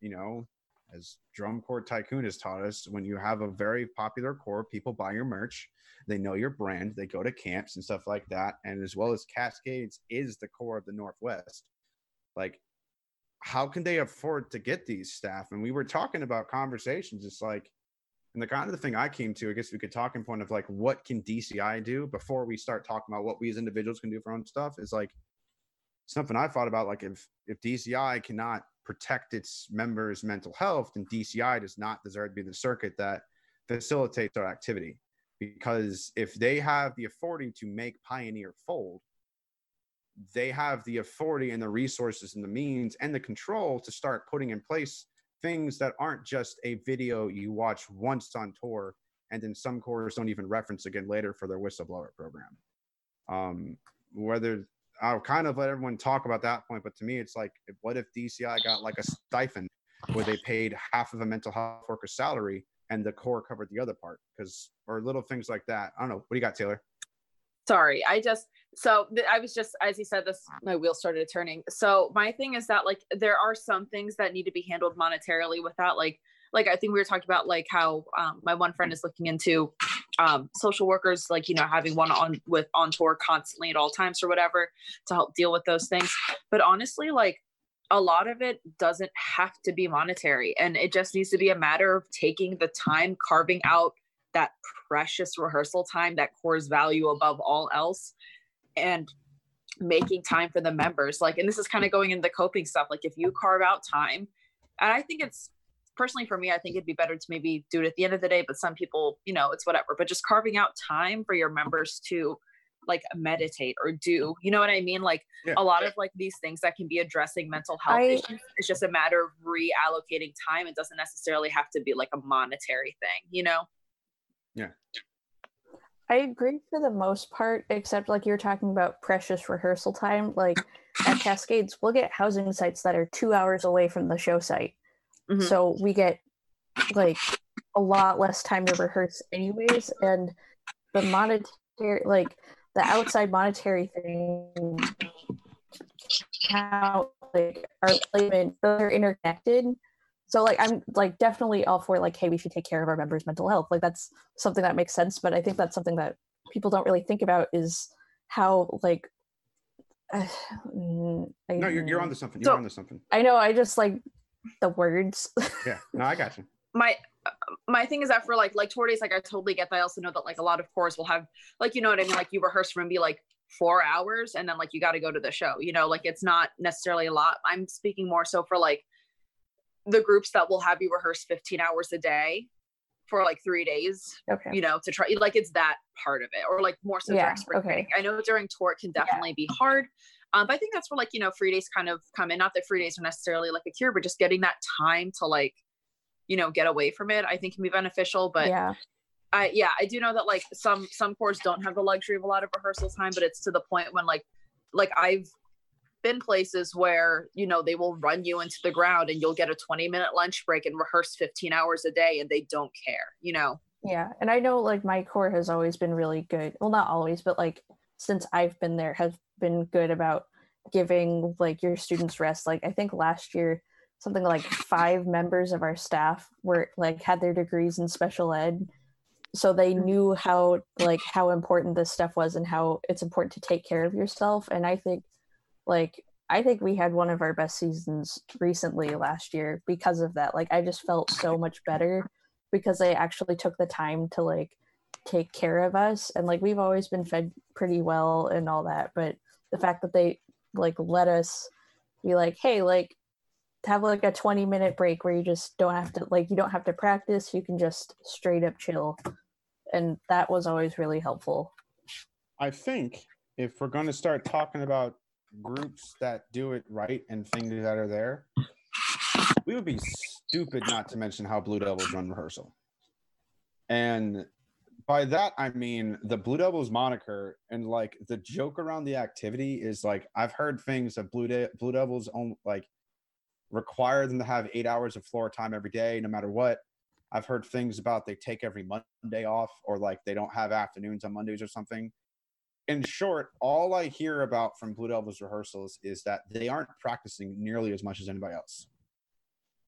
you know, as Drum Corps Tycoon has taught us, when you have a very popular corps, people buy your merch, they know your brand, they go to camps and stuff like that. And as well as Cascades is the corps of the Northwest. Like, how can they afford to get these staff? And we were talking about conversations. It's like, and the kind of the thing I came to, I guess we could talk in point of like, what can DCI do before we start talking about what we as individuals can do for our own stuff? Is like, something I thought about like if if DCI cannot protect its members' mental health, then DCI does not deserve to be the circuit that facilitates our activity. Because if they have the authority to make Pioneer fold, they have the authority and the resources and the means and the control to start putting in place things that aren't just a video you watch once on tour and then some corps don't even reference again later for their whistleblower program. Um, whether I'll kind of let everyone talk about that point, but to me, it's like, what if DCI got like a stipend where they paid half of a mental health worker's salary and the corps covered the other part? Because, or little things like that. I don't know. What do you got, Taylor? Sorry i just so i was just as you said this my wheel started turning. So my thing is that like there are some things that need to be handled monetarily without like like i think we were talking about like how um, my one friend is looking into um, social workers like you know having one on with on tour constantly at all times or whatever to help deal with those things. But honestly like a lot of it doesn't have to be monetary and it just needs to be a matter of taking the time carving out that precious rehearsal time that corps value above all else and making time for the members like and this is kind of going into the coping stuff like if you carve out time and i think it's personally for me i think it'd be better to maybe do it at the end of the day but some people you know it's whatever but just carving out time for your members to like meditate or do you know what i mean? Like Yeah. a lot of like these things that can be addressing mental health I- issues it's just a matter of reallocating time. It doesn't necessarily have to be like a monetary thing you know I agree for the most part, except like you're talking about precious rehearsal time. Like at Cascades, we'll get housing sites that are two hours away from the show site. Mhm. So we get like a lot less time to rehearse anyways. And the monetary like the outside monetary thing how like our placement they're interconnected. So like I'm like definitely all for like, hey, we should take care of our members' mental health. Like that's something that makes sense. But I think that's something that people don't really think about is how like uh, I, No, you're, you're on to something. You're So- on to something. I know I just like the words. Yeah. No, I got you. my uh, my thing is that for like like tour days like i totally get that i also know that like a lot of chorus will have like you know what i mean like you rehearse for and be like four hours and then like you got to go to the show you know like it's not necessarily a lot i'm speaking more so for like the groups that will have you rehearse 15 hours a day for like three days okay. you know to try like it's that part of it or like more so Yeah, during spring okay. i know during tour it can definitely be hard um, but i think that's where like you know free days kind of come in not that free days are necessarily like a cure but just getting that time to like you know get away from it i think can be beneficial but yeah. I yeah, I do know that like some some chords don't have the luxury of a lot of rehearsal time, but it's to the point when like like I've been places where you know they will run you into the ground and you'll get a 20 minute lunch break and rehearse 15 hours a day and they don't care, you know. Yeah, and I know like my corps has always been really good. Well, not always, but like since I've been there, has been good about giving like your students rest. Like I think last year, something like five members of our staff were like had their degrees in special ed, so they mm-hmm. knew how like how important this stuff was and how it's important to take care of yourself. And I think like I think we had one of our best seasons recently last year because of that. Like I just felt so much better because they actually took the time to like take care of us. And like we've always been fed pretty well and all that but the fact that they like let us be like hey like have like a 20 minute break where you just don't have to like you don't have to practice. You can just straight up chill. And that was always really helpful. I think if we're going to start talking about groups that do it right and things that are there, we would be stupid not to mention how Blue Devils run rehearsal. And by that, I mean the Blue Devils moniker and like the joke around the activity is like I've heard things that Blue, De- Blue Devils own like require them to have eight hours of floor time every day, no matter what. I've heard things about they take every Monday off or like they don't have afternoons on Mondays or something in short, all I hear about from Blue Devils rehearsals is that they aren't practicing nearly as much as anybody else.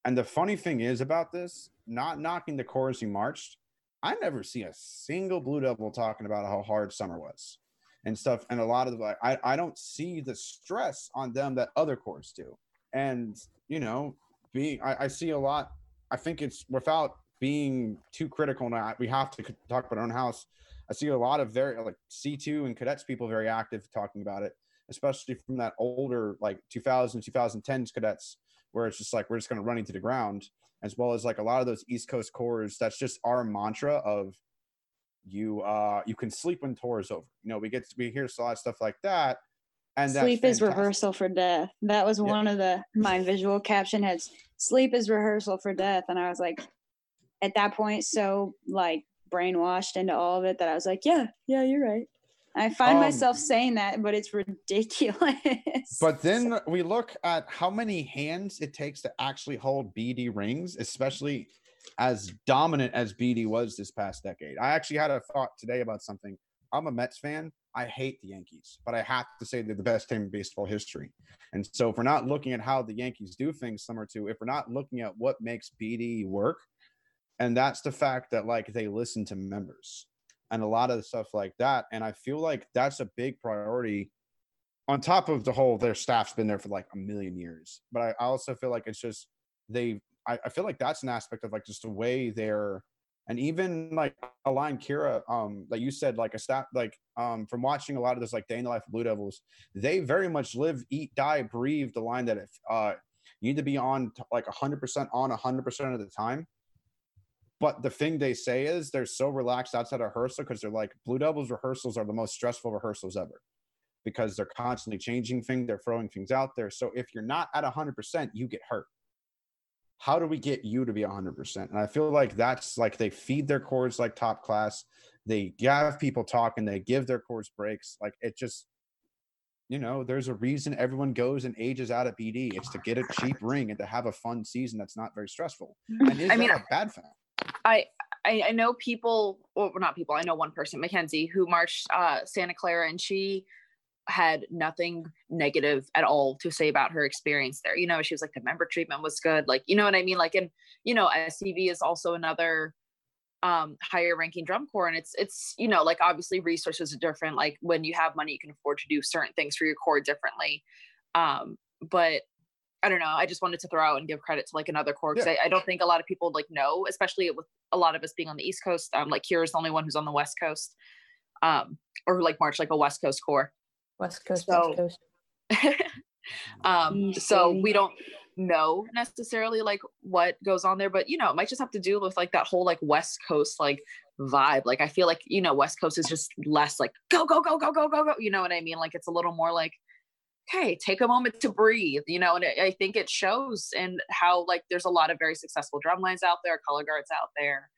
And the funny thing is about this, not knocking the chorus he marched, I never see a single Blue Devil talking about how hard summer was and stuff. And a lot of the, I, I don't see the stress on them that other chorus do. And, you know, being, I, I see a lot, I think it's without being too critical now, we have to talk about our own house. I see a lot of very like C2 and cadets people very active talking about it, especially from that older like 2000 2010s cadets where it's just like we're just going to run into the ground as well as like a lot of those East Coast corps that's just our mantra of you uh you can sleep when tour is over. You know, we get to, we hear a lot of stuff like that and sleep is rehearsal for death. That was Yeah. one of the my visual caption head sleep is rehearsal for death. And I was like, at that point, so like brainwashed into all of it that I was like, yeah, yeah, you're right. I find Um, myself saying that, but it's ridiculous. But then we look at how many hands it takes to actually hold BD rings, especially as dominant as BD was this past decade. I actually had a thought today about something. I'm a Mets fan. I hate the Yankees, but I have to say they're the best team in baseball history. And so if we're not looking at how the Yankees do things similar to, if we're not looking at what makes BD work, and that's the fact that like they listen to members and a lot of the stuff like that. And I feel like that's a big priority on top of the whole their staff's been there for like a million years but i, also feel like it's just they I, I feel like that's an aspect of like just the way they're and even like a line kira um like you said like a staff like um from watching a lot of this like day in the life of blue devils they very much live eat die breathe the line that if uh you need to be on like 100% on 100% of the time but the thing they say is they're so relaxed outside of rehearsal because they're like blue devils rehearsals are the most stressful rehearsals ever because they're constantly changing things, they're throwing things out there. So if you're not at 100%, you get hurt. how do we get you to be 100% and i feel like that's like they feed their chords like top class. They have people talking they give their chords breaks. Like it just you know there's a reason everyone goes and ages out of bd it's to get a cheap ring and to have a fun season that's not very stressful. Mm-hmm. And is I mean, a bad thing I, I I know people, well, not people. I know one person, Mackenzie, who marched uh, Santa Clara, and she had nothing negative at all to say about her experience there. You know, she was like the member treatment was good, like you know what I mean. Like, and you know, SCV is also another um higher ranking drum corps and it's it's you know like obviously resources are different like when you have money you can afford to do certain things for your corps differently um but I don't know. I just wanted to throw out and give credit to like another corps. 'cause Yeah. I, I don't think a lot of people like know, especially with a lot of us being on the East Coast. Um, like Kira's the only one who's on the West Coast, um, or like March like a West Coast corps. West Coast, So- West Coast. um, so we don't know necessarily like what goes on there, but you know, it might just have to do with like that whole like West Coast like vibe. Like I feel like you know, West Coast is just less like go go go go go go go. You know what I mean? Like it's a little more like okay, take a moment to breathe. You know, and I I think it shows in how like there's a lot of very successful drum lines out there, color guards out there,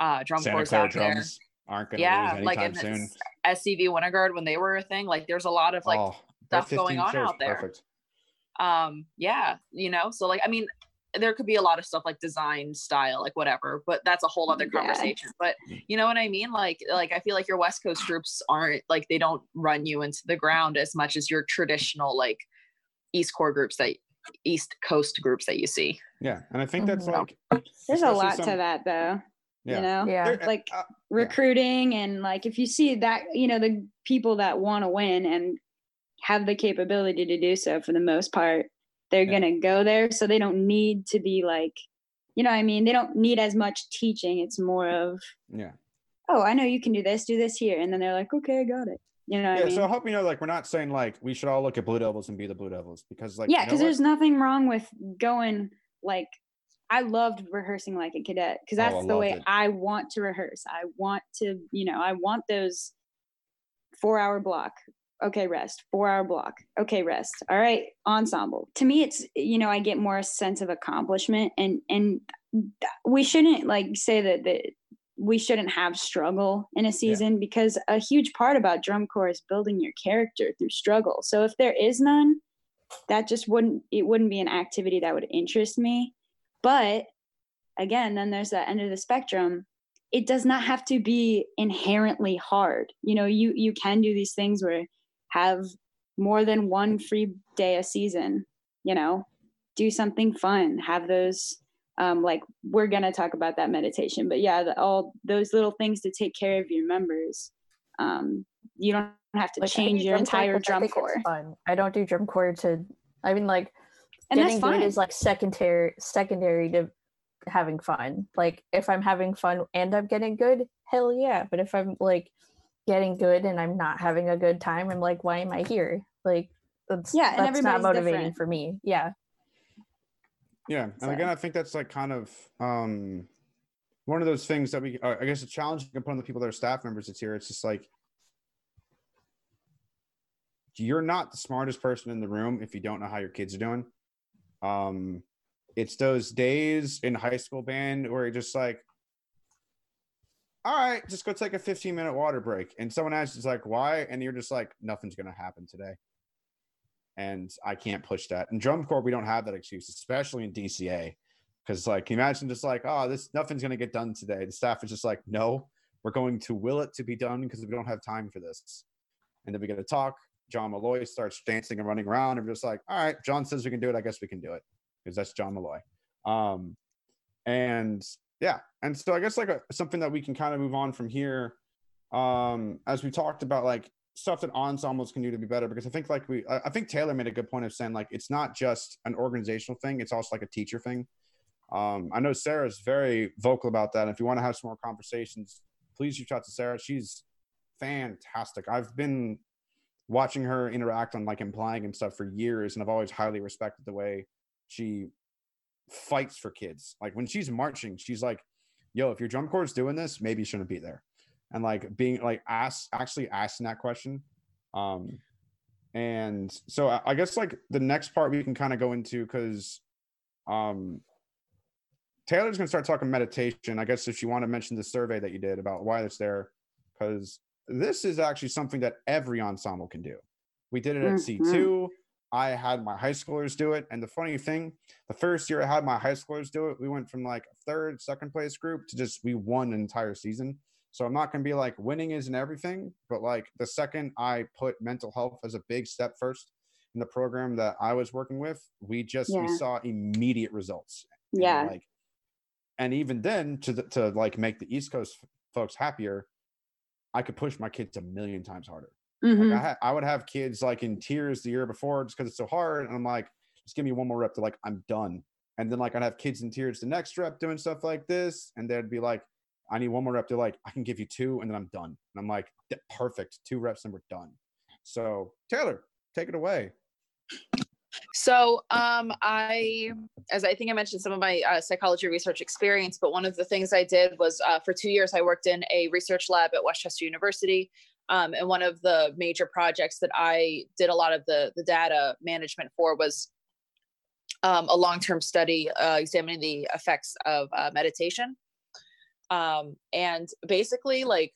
uh, drum santa corps clara out there. drums aren't going to Yeah, like in soon SCV Winterguard when they were a thing. Like there's a lot of like oh, stuff going on out there. perfect um yeah you know so like i mean there could be a lot of stuff like design style like whatever but that's a whole other Yeah. conversation but you know what i mean like like i feel like your west coast groups aren't like they don't run you into the ground as much as your traditional like east core groups that east coast groups that you see yeah and i think that's Mhm. like There's a lot some- to that though. Yeah. You know? Yeah. There- Like uh, recruiting and like if you see that, you know, the people that want to win and have the capability to do so for the most part, they're Yeah. gonna go there. So they don't need to be like, you know, I mean, they don't need as much teaching. It's more of, yeah oh, I know you can do this, do this here, and then they're like, okay, I got it. You know yeah I mean? so i hope you know like we're not saying like we should all look at blue devils and be the blue devils because like yeah, you know because there's nothing wrong with going like I loved rehearsing like a cadet because Oh, that's the way it. I want to rehearse. I want to, you know, I want those four hour block. Okay, rest. Four hour block. Okay, rest. All right, ensemble. To me, it's you know I get more a sense of accomplishment, and and we shouldn't like say that that we shouldn't have struggle in a season because a huge part about drum corps is building your character through struggle. So if there is none, that just wouldn't it wouldn't be an activity that would interest me but again then there's that end of the spectrum it does not have to be inherently hard you know you you can do these things where have more than one free day a season you know do something fun have those um like we're gonna talk about that meditation but yeah the, all those little things to take care of your members um you don't have to Like, change your entire drum corps Fun. I don't do drum corps to. I mean, like and getting good is like secondary secondary to having fun. Like if I'm having fun and I'm getting good, hell yeah. But if I'm like getting good and I'm not having a good time, I'm like, why am I here? Like that's Yeah, and that's not motivating different. for me. Yeah. Yeah, and So- again, I think that's like kind of um one of those things that we, uh, I guess, a challenge you can put on the people that are staff members that's here. It's just like you're not the smartest person in the room if you don't know how your kids are doing. Um, it's those days in high school band where you're just like, all right, just go take a 15 minute water break, and someone asks, "Is like why?" and you're just like, nothing's gonna happen today and I can't push that. In drum corps, we don't have that excuse, especially in DCA, because like, can you imagine just like, oh, this nothing's gonna get done today. The staff is just like, no, we're going to will it to be done because we don't have time for this. And then we get to talk. John Malloy starts dancing and running around, and we're just like, all right, John says we can do it. I guess we can do it because that's John Malloy. Um, and yeah, and so I guess like a, something that we can kind of move on from here, um, as we talked about like stuff that ensembles can do to be better because I think like we I I think Taylor made a good point of saying like it's not just an organizational thing, it's also like a teacher thing. Um, I know Sarah's very vocal about that. If you want to have some more conversations, please reach out to Sarah. She's fantastic. I've been watching her interact on like implying and stuff for years, and I've always highly respected the way she fights for kids. Like when she's marching, she's like, "Yo, if your drum corps is doing this, maybe you shouldn't be there." and like being like ask actually asking that question um and so I, I guess like the next part we can kind of go into because um Taylor's going to start talking meditation. I guess if you want to mention the survey that you did about why it's there, because this is actually something that every ensemble can do. We did it at Mhm. C2. I had my high schoolers do it. And the funny thing, the first year I had my high schoolers do it, we went from like third, second place group to just we won an entire season. So I'm not going to be like winning isn't everything, but like the second I put mental health as a big step first in the program that I was working with, we just we saw immediate results. And, Yeah. like and even then to the, to like make the east coast folks happier i could push my kids a million times harder Mhm. like I, ha- I would have kids like in tears the year before just because it's so hard and i'm like just give me one more rep to like i'm done and then like i'd have kids in tears the next rep doing stuff like this and they'd be like i need one more rep to like i can give you two and then i'm done and i'm like perfect two reps and we're done so taylor take it away So, um, I, as I think I mentioned, some of my uh, psychology research experience, but one of the things I did was uh, for two years, I worked in a research lab at West Chester University. Um, and one of the major projects that I did a lot of the, the data management for was um, a long term study uh, examining the effects of uh, meditation. Um, and basically, like,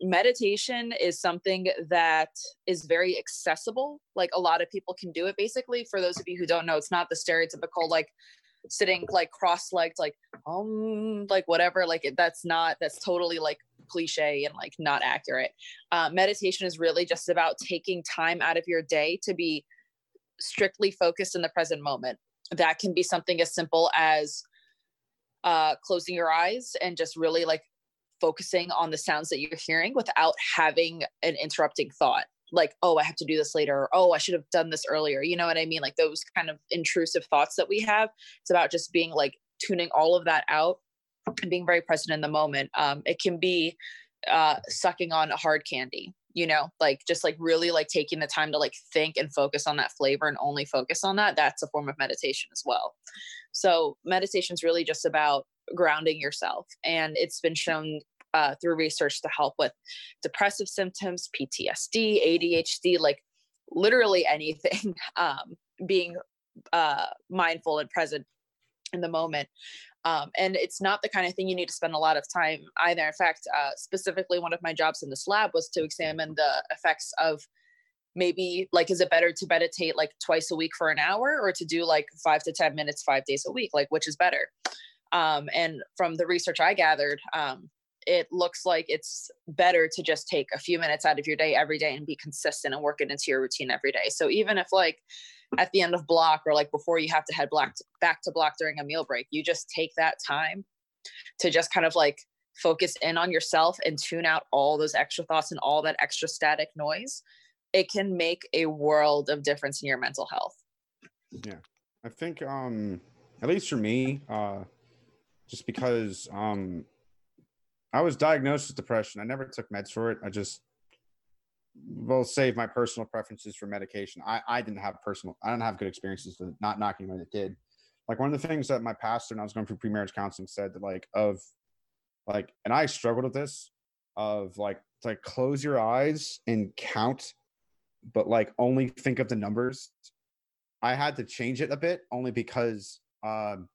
meditation is something that is very accessible. Like a lot of people can do it. Basically, for those of you who don't know, it's not the stereotypical like sitting like cross-legged, like um, like whatever. Like it- that's not that's totally like cliche and like not accurate. Uh, meditation is really just about taking time out of your day to be strictly focused in the present moment. That can be something as simple as uh, closing your eyes and just really like focusing on the sounds that you're hearing without having an interrupting thought like oh i have to do this later or oh i should have done this earlier you know what i mean like those kind of intrusive thoughts that we have it's about just being like tuning all of that out and being very present in the moment um, it can be uh, sucking on a hard candy you know like just like really like taking the time to like think and focus on that flavor and only focus on that that's a form of meditation as well so meditation is really just about grounding yourself. And it's been shown uh, through research to help with depressive symptoms, PTSD, ADHD, like literally anything, um, being uh, mindful and present in the moment. Um, and it's not the kind of thing you need to spend a lot of time either. In fact, uh, specifically, one of my jobs in this lab was to examine the effects of maybe like is it better to meditate like twice a week for an hour or to do like five to ten minutes five days a week? Like which is better? Um, and from the research i gathered um, it looks like it's better to just take a few minutes out of your day every day and be consistent and work it into your routine every day. So even if like at the end of block or like before you have to head back to block during a meal break you just take that time to just kind of like focus in on yourself and tune out all those extra thoughts and all that extra static noise it can make a world of difference in your mental health Yeah. I think um at least for me, uh just because um I was diagnosed with depression. I never took meds for it. I just will save my personal preferences for medication. I, I didn't have personal I don't have good experiences with not knocking when it did. Like one of the things that my pastor and I was going through pre-marriage counseling said that like of like and I struggled with this of like like close your eyes and count but like only think of the numbers I had to change it a bit only because um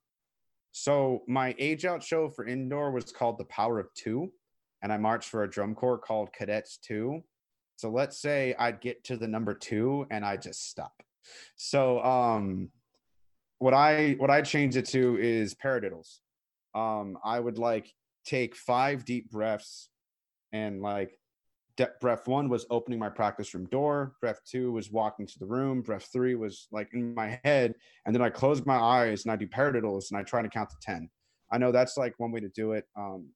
so my age out show for indoor was called The Power of Two, and I marched for a drum corps called Cadets Two. So let's say I'd get to the number two and I just stop. So um what I what I change it to is paradiddles. Um I would like take five deep breaths and like de- breath one was opening my practice room door breath two was walking to the room breath three was like in my head and then i close my eyes and i do paradiddles and i try to count to 10 i know that's like one way to do it um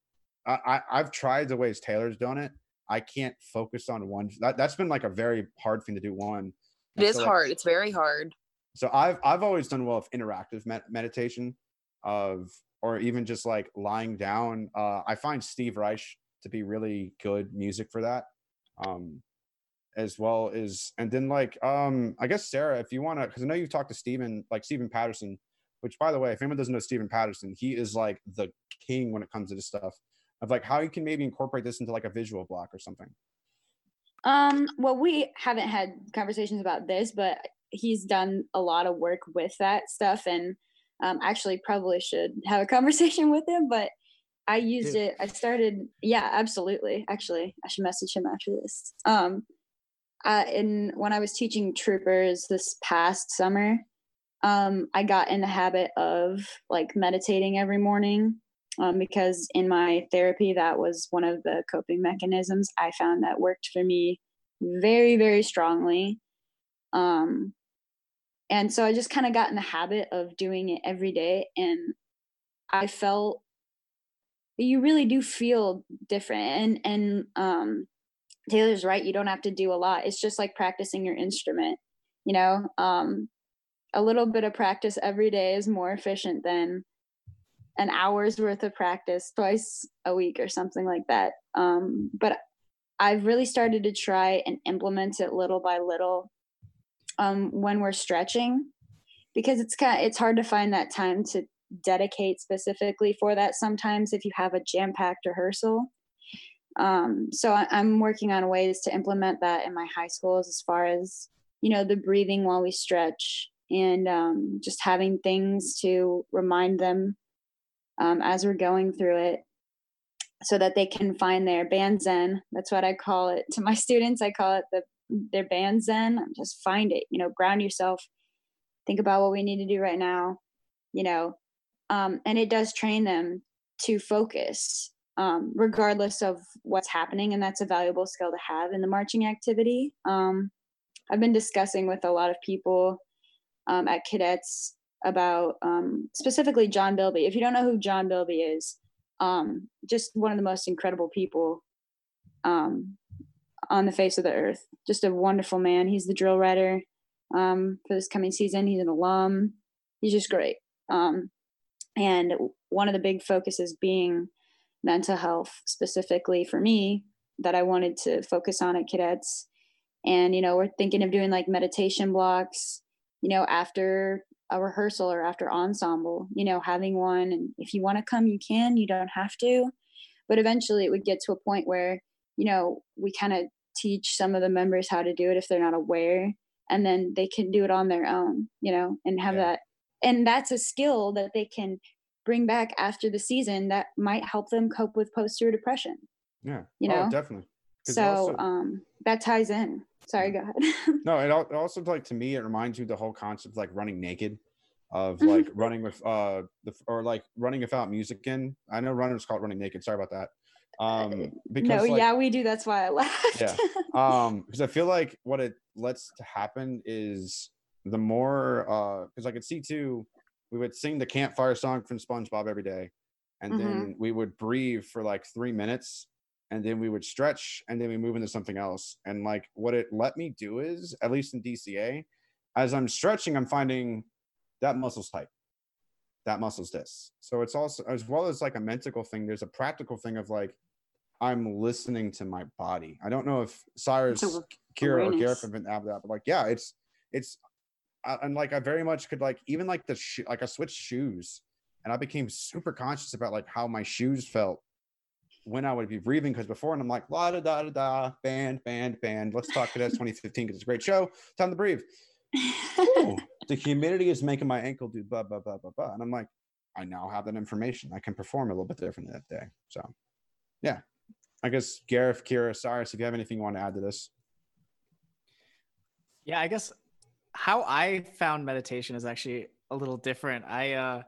i, I i've tried the ways taylor's done it i can't focus on one that, that's been like a very hard thing to do one it is So, like, hard it's very hard so I've I've always done well with interactive med- meditation, of or even just like lying down. Uh, I find Steve Reich to be really good music for that, um, as well as and then like um, I guess Sarah, if you want to, because I know you've talked to Stephen, like Stephen Patterson, which by the way, if anyone doesn't know Stephen Patterson, he is like the king when it comes to this stuff of like how you can maybe incorporate this into like a visual block or something. Um, well, we haven't had conversations about this, but he's done a lot of work with that stuff. And Um, actually, probably should have a conversation with him, but I used Do. it. I started, yeah, absolutely. Actually, I should message him after this. Um, uh, in when I was teaching troopers this past summer, um, I got in the habit of like meditating every morning um, because in my therapy, that was one of the coping mechanisms I found that worked for me very, very strongly. Um, and so I just kind of got in the habit of doing it every day, and I felt you really do feel different. And and um, Taylor's right; you don't have to do a lot. It's just like practicing your instrument. You know, um, a little bit of practice every day is more efficient than an hour's worth of practice twice a week or something like that. Um, but I've really started to try and implement it little by little um, when we're stretching because it's kind of, it's hard to find that time to dedicate specifically for that sometimes if you have a jam-packed rehearsal um, so I, i'm working on ways to implement that in my high schools as far as you know the breathing while we stretch and um, just having things to remind them um, as we're going through it so that they can find their band zen. That's what i call it to my students. I call it the their band zen. Just find it you know ground yourself. Think about what we need to do right now you know. Um, and it does train them to focus um, regardless of what's happening and that's a valuable skill to have in the marching activity. Um, i've been discussing with a lot of people um, at cadets about um, specifically john bilby if you don't know who john bilby is um, just one of the most incredible people um, on the face of the earth. Just a wonderful man. He's the drill writer um, for this coming season. He's an alum. He's just great. Um, and one of the big focuses being mental health, specifically for me, that I wanted to focus on at cadets. And, you know, we're thinking of doing like meditation blocks, you know, after a rehearsal or after ensemble, you know, having one. And if you want to come, you can, you don't have to. But eventually it would get to a point where, you know, we kind of teach some of the members how to do it if they're not aware. And then they can do it on their own, you know, and have Yeah. that. And that's a skill that they can bring back after the season that might help them cope with post tour depression. Yeah. You Oh, know? definitely. So also- um, that ties in. Sorry, go ahead. No, it, al- it also like to me it reminds you the whole concept of like running naked, of Mhm. like running with uh the or like running without music in. I know runners call it running naked. Sorry about that. Um, because no, like, yeah, we do. That's why I laughed. Yeah. um because i feel like what it lets to happen is the more uh because I could see too, we would sing the campfire song from spongebob every day and Mhm. then we would breathe for like three minutes and then we would stretch and then we move into something else. And like what it let me do is at least in dca as i'm stretching i'm finding that muscle's tight. That muscle's this. So it's also as well as like a mental thing there's a practical thing of like i'm listening to my body. I don't know if cyrus kira or gareth have been have that but like yeah it's it's I, and like i very much could like even like the sh- like i switched shoes and i became super conscious about like how my shoes felt when i would be breathing because before and i'm like la da da da da band band band let's talk cadets 2015 because it's a great show time to breathe. Ooh, the humidity is making my ankle do blah blah blah blah blah and i'm like i now have that information i can perform a little bit differently that day. So yeah. I guess gareth kira cyrus if you have anything you want to add to this. Yeah, I guess how I found meditation is actually a little different. I uh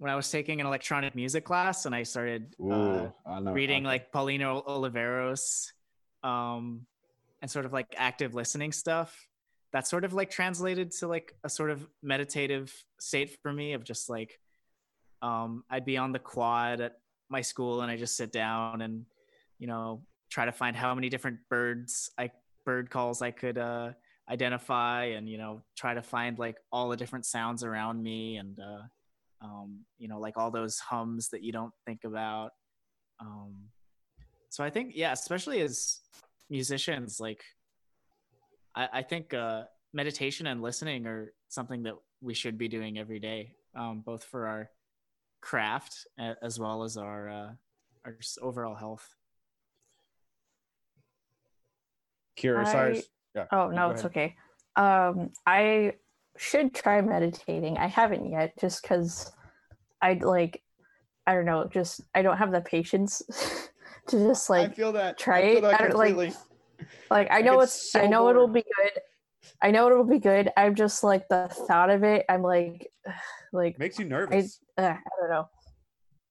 when I was taking an electronic music class and I started uh, I know reading okay. like Pauline Oliveros um and sort of like active listening stuff that sort of like translated to like a sort of meditative state for me of just like um I'd be on the quad at my school and I just sit down and you know try to find how many different birds I bird calls I could uh identify and you know try to find like all the different sounds around me and uh um you know like all those hums that you don't think about. Um so i think yeah especially as musicians like i, I think uh meditation and listening are something that we should be doing every day um both for our craft as well as our uh our just overall health. Kira I- yeah Oh no, it's okay. Um, I should try meditating. I haven't yet, just because I like, I don't know, just I don't have the patience to just like I feel that. try I feel it. I don't, like, like I I know get it's so I know it'll be good. I know it'll be good. I'm just like the thought of it. I'm like, like Makes you nervous. uh, I don't know.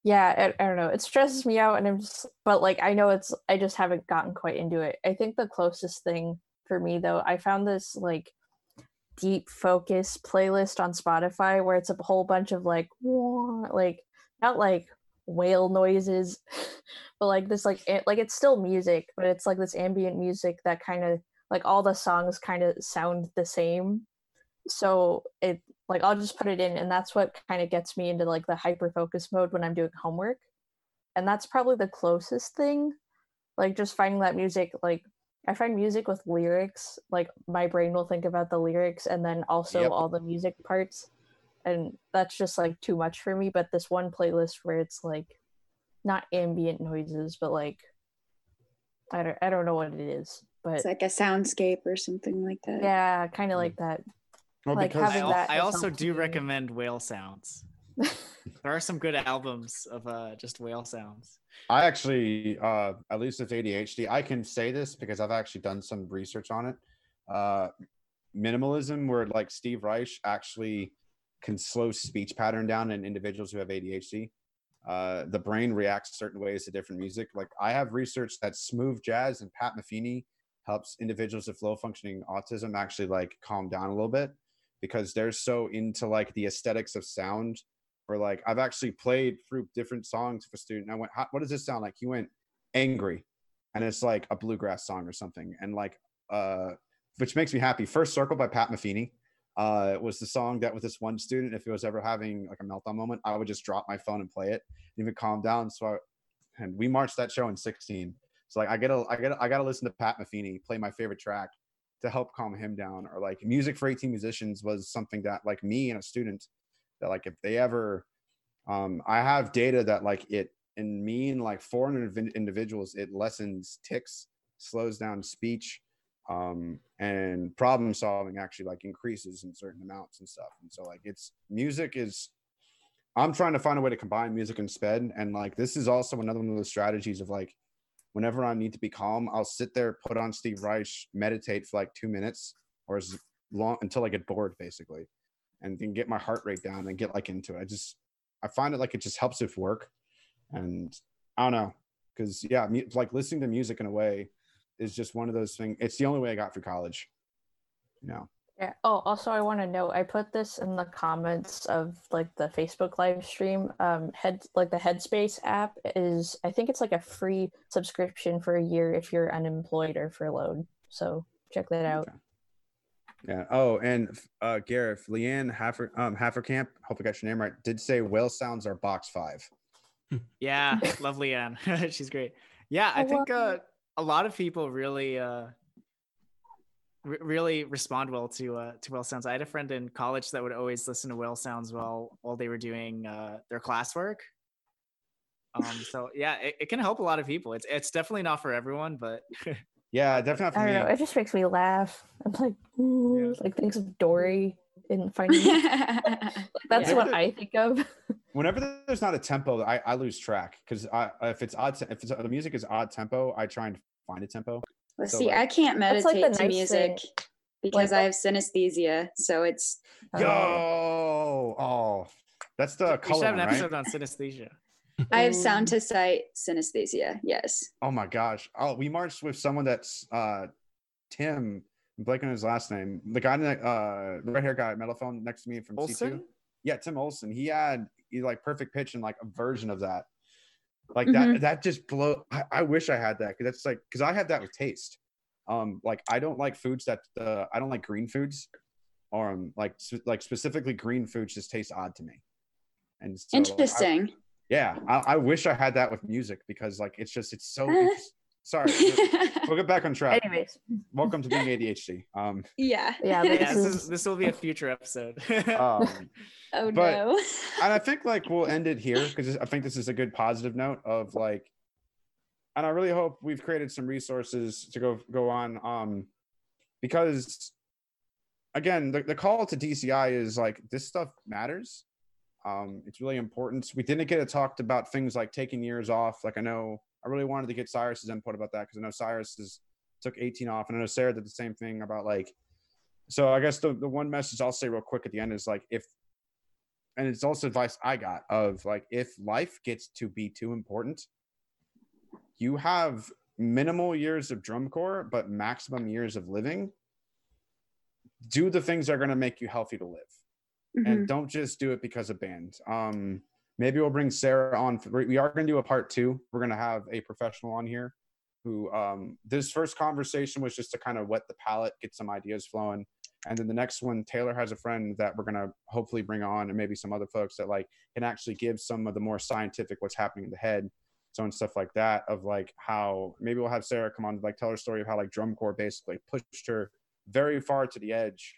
Yeah, I, I don't know. It stresses me out, and I'm just, but like I know it's. I just haven't gotten quite into it. I think the closest thing for me though, I found this like deep focus playlist on Spotify where it's a whole bunch of like, like not like whale noises, but like this like a- like it's still music, but it's like this ambient music that kind of like all the songs kind of sound the same. So it like I'll just put it in and that's what kind of gets me into like the hyper focus mode when I'm doing homework. And that's probably the closest thing. Like just finding that music like I find music with lyrics, like my brain will think about the lyrics and then also Yep. all the music parts. And that's just like too much for me. But this one playlist where it's like not ambient noises, but like I don't I don't know what it is. But It's like a soundscape or something like that. yeah, kind of hmm. like that. Well, like because I, having al- that I also do recommend whale sounds. There are some good albums of uh, just whale sounds. I actually, uh, at least with ADHD, I can say this because I've actually done some research on it. Uh, minimalism, where like Steve Reich actually can slow speech pattern down in individuals who have ADHD. Uh, the brain reacts certain ways to different music. Like I have research that smooth jazz and Pat Metheny helps individuals with low functioning autism actually like calm down a little bit because they're so into like the aesthetics of sound or like I've actually played through different songs for student. I went, what does this sound like? He went angry, and it's like a bluegrass song or something, and like uh, which makes me happy. First Circle by Pat Metheny. Uh, was the song that with this one student, if he was ever having like a meltdown moment, I would just drop my phone and play it, and even calm down. So, I, and we marched that show in 16. So like I gotta, I gotta, I gotta listen to Pat Metheny play my favorite track to help calm him down. Or like music for 18 musicians was something that like me and a student that like if they ever um i have data that like it in me and like 400 individuals it lessens tics slows down speech um and problem solving actually like increases in certain amounts and stuff. And so like it's music is i'm trying to find a way to combine music and sped and like this is also another one of those strategies of like whenever i need to be calm i'll sit there put on steve reich meditate for like two minutes or as long until i get bored basically and then get my heart rate down and get like into it. I just I find it like it just helps with work, and I don't know because yeah, mu- like listening to music in a way is just one of those things. It's the only way I got through college. You know, Yeah. Oh, also, I want to note I put this in the comments of like the Facebook live stream. Um, head like the Headspace app is I think it's like a free subscription for a year if you're unemployed or furloughed. So check that out. Okay. Yeah. Oh, and uh, Gareth, Leanne Haffer, um, Hafferkamp, hope I got your name right, did say whale sounds are box five. Yeah, lovely Anne. She's great. Yeah, I Oh, think uh, a lot of people really, uh, re- really respond well to uh, to whale sounds. I had a friend in college that would always listen to whale sounds while while they were doing uh, their classwork. Um, so yeah, it, it can help a lot of people. It's it's definitely not for everyone, but Yeah, definitely for I don't know. It just makes me laugh. I'm like, mm, ooh, like things of Dory in Finding. That's Yeah. what I think of. Whenever there's not a tempo, I, I lose track because I if it's odd te- if it's, the music is odd tempo, I try and find a tempo. Let's So, see, like- I can't That's, like, the meditate to nice music thing. because Like- I have synesthesia. So it's Yo, oh, oh that's the we should have an one, right? episode on synesthesia. I have sound to sight synesthesia. Yes. Oh my gosh! Oh, we marched with someone that's uh, Tim. I'm blanking on his last name. The guy, ne- uh, red hair guy, mellophone next to me from C2. Yeah, Tim Olson. He had he like perfect pitch and like a version of that. Like that. That just blow. I, I wish I had that because that's like because I have that with taste. Um, like I don't like foods that uh, I don't like green foods, or um, like s- like specifically green foods just taste odd to me. And so, like, I- Interesting. Yeah, I, I wish I had that with music because like it's just it's so. It's, sorry, we'll get back on track. Anyways, Welcome to being ADHD. Um, yeah. yeah, Yeah, this this, is is, this will be a future episode. um, oh but- no. and I think like we'll end it here because I think this is a good positive note of like, and I really hope we've created some resources to go go on. Um, because again, the, the call to DCI is like this stuff matters. Um, it's really important. We didn't get to talk about things like taking years off. Like I know I really wanted to get Cyrus's input about that because I know Cyrus is, took 18 off, and I know Sarah did the same thing about like. So I guess the, the one message I'll say real quick at the end is like if, and it's also advice I got of like if life gets to be too important, you have minimal years of drum corps but maximum years of living. Do the things that are going to make you healthy to live Mhm. and don't just do it because of band. Um, maybe we'll bring Sarah on. For, we are going to do a part two. We're going to have a professional on here who um, this first conversation was just to kind of wet the palate, get some ideas flowing. And then the next one, Taylor has a friend that we're going to hopefully bring on, and maybe some other folks that like can actually give some of the more scientific what's happening in the head. So and stuff like that of like how maybe we'll have Sarah come on to like tell her story of how like drum corps basically pushed her very far to the edge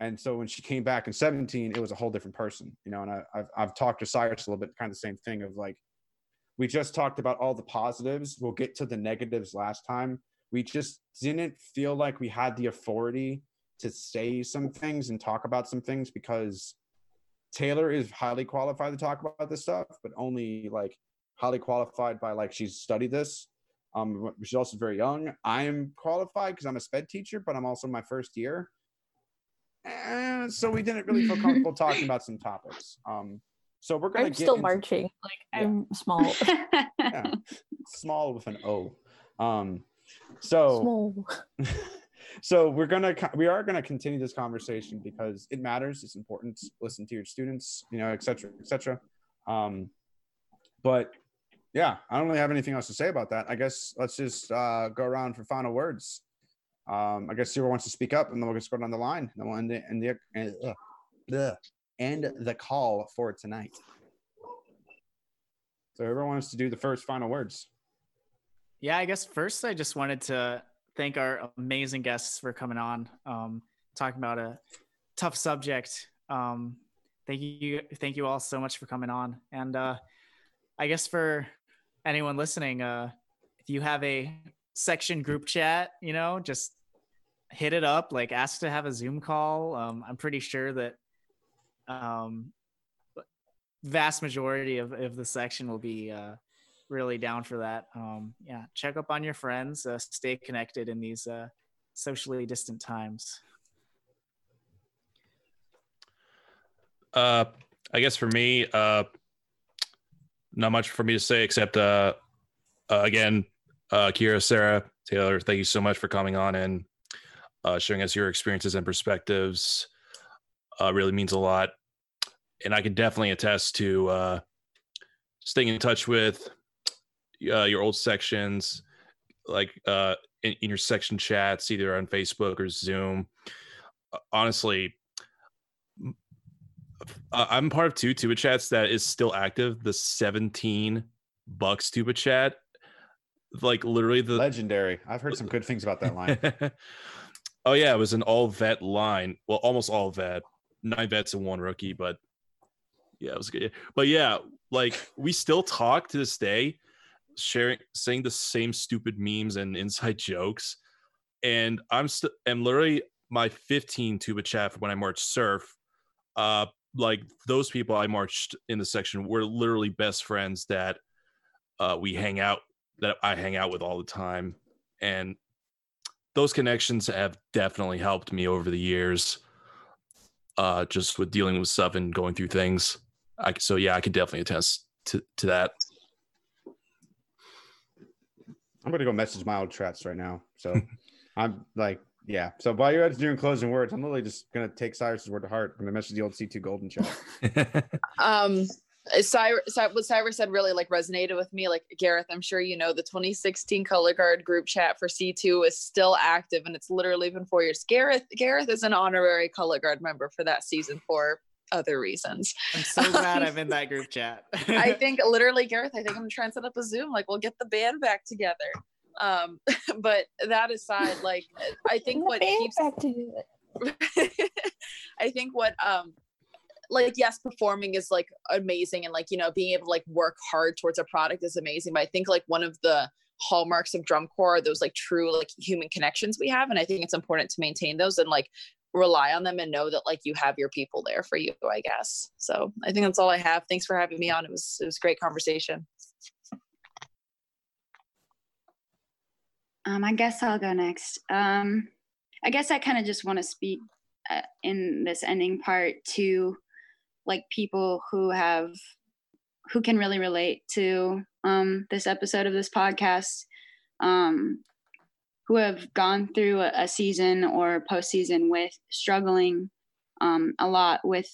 and so when she came back in 17, it was a whole different person, you know. And I, I've, I've talked to Cyrus a little bit, kind of the same thing of like, we just talked about all the positives. We'll get to the negatives last time. We just didn't feel like we had the authority to say some things and talk about some things because Taylor is highly qualified to talk about this stuff, but only like highly qualified by like she's studied this. Um, she's also very young. I'm qualified because I'm a sped teacher, but I'm also my first year. And so we didn't really feel comfortable talking about some topics. Um, so we're gonna I'm get still into- marching. Like Yeah. I'm small. Yeah, small with an O. Um, so small. so we're gonna we are gonna continue this conversation because it matters it's important listen to your students you know et cetera et cetera um but yeah i don't really have anything else to say about that i guess let's just uh go around for final words um i guess Sarah wants to speak up and then we'll just go down the line. And then we'll end the end the end, uh, the end the call for tonight. So everyone wants to do the first final words. Yeah, I guess first I just wanted to thank our amazing guests for coming on, um, talking about a tough subject. Um, thank you, thank you all so much for coming on. And uh, I guess for anyone listening, uh, if you have a section group chat, you know, just hit it up. Like, ask to have a Zoom call. Um, I'm pretty sure that um, vast majority of, of the section will be uh, really down for that. Um, yeah, check up on your friends. Uh, stay connected in these uh, socially distant times. Uh, I guess for me, uh, not much for me to say except uh, uh, again, uh, Kira, Sarah, Taylor, thank you so much for coming on and uh, showing us your experiences and perspectives. Uh, really means a lot, and I can definitely attest to uh, staying in touch with uh, your old sections, like uh, in, in your section chats, either on Facebook or Zoom. Uh, Honestly, I'm part of two Tuba chats that is still active. The 17 bucks Tuba chat, like literally the legendary i've heard some good things about that line oh yeah, it was an all vet line. Well, almost all vet, nine vets and one rookie, but yeah, it was good. But yeah, like we still talk to this day, sharing, saying the same stupid memes and inside jokes. And I'm still, am literally my 15 tuba chat when I marched surf. Uh, like those people I marched in the section were literally best friends that uh, we hang out that I hang out with all the time, and those connections have definitely helped me over the years. Uh, just with dealing with stuff and going through things. I, c- so yeah, I could definitely attest to, to that. I'm gonna go message my old trats right now. So I'm like, yeah. So while you're doing closing words, I'm literally just gonna take Cyrus's word to heart. I'm gonna message the old C2 Golden chat. um Cyrus, what Cyrus said really like resonated with me. Like Gareth, I'm sure you know the 2016 Color Guard group chat for C2 is still active, and it's literally been four years. Gareth, Gareth is an honorary Color Guard member for that season for other reasons. I'm so glad I'm in that group chat. I think literally, Gareth, I think I'm trying to set up a Zoom. Like we'll get the band back together. Um, but that aside, like I think what keeps. I think what um like yes performing is like amazing and like you know being able to like work hard towards a product is amazing but I think like one of the hallmarks of drum corps are those like true like human connections we have and I think it's important to maintain those and like rely on them and know that like you have your people there for you i guess. So i think that's all i have. Thanks for having me on. It was it was great conversation. Um, I guess I'll go next. Um, I guess I kind of just want to speak uh, in this ending part to like people who have who can really relate to um, this episode of this podcast, um, who have gone through a, a season or postseason with struggling um, a lot with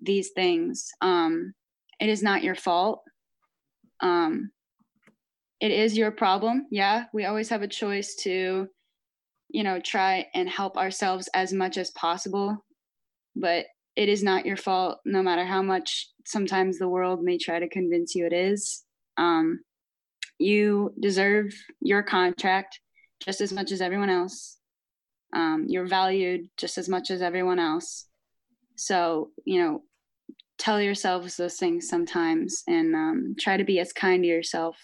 these things. Um, it is not your fault. Um, it is your problem. Yeah, we always have a choice to, you know, try and help ourselves as much as possible. But it is not your fault, no matter how much sometimes the world may try to convince you it is. Um, you deserve your contract just as much as everyone else. Um, you're valued just as much as everyone else. So, you know, tell yourselves those things sometimes and um, try to be as kind to yourself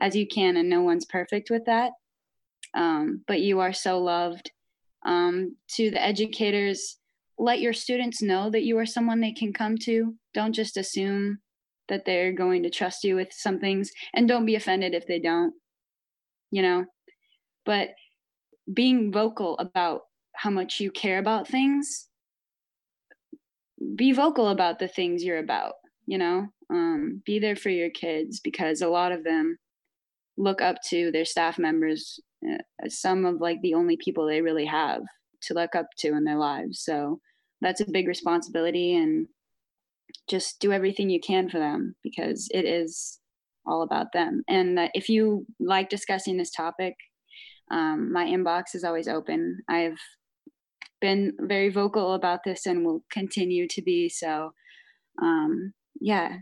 as you can and no one's perfect with that um, but you are so loved um, to the educators let your students know that you are someone they can come to. Don't just assume that they're going to trust you with some things and don't be offended if they don't you know? But being vocal about how much you care about things be vocal about the things you're about you know? Um, be there for your kids because a lot of them look up to their staff members uh, some of like the only people they really have to look up to in their lives so that's a big responsibility and just do everything you can for them because it is all about them and if you like discussing this topic um, my inbox is always open i've been very vocal about this and will continue to be so um, yeah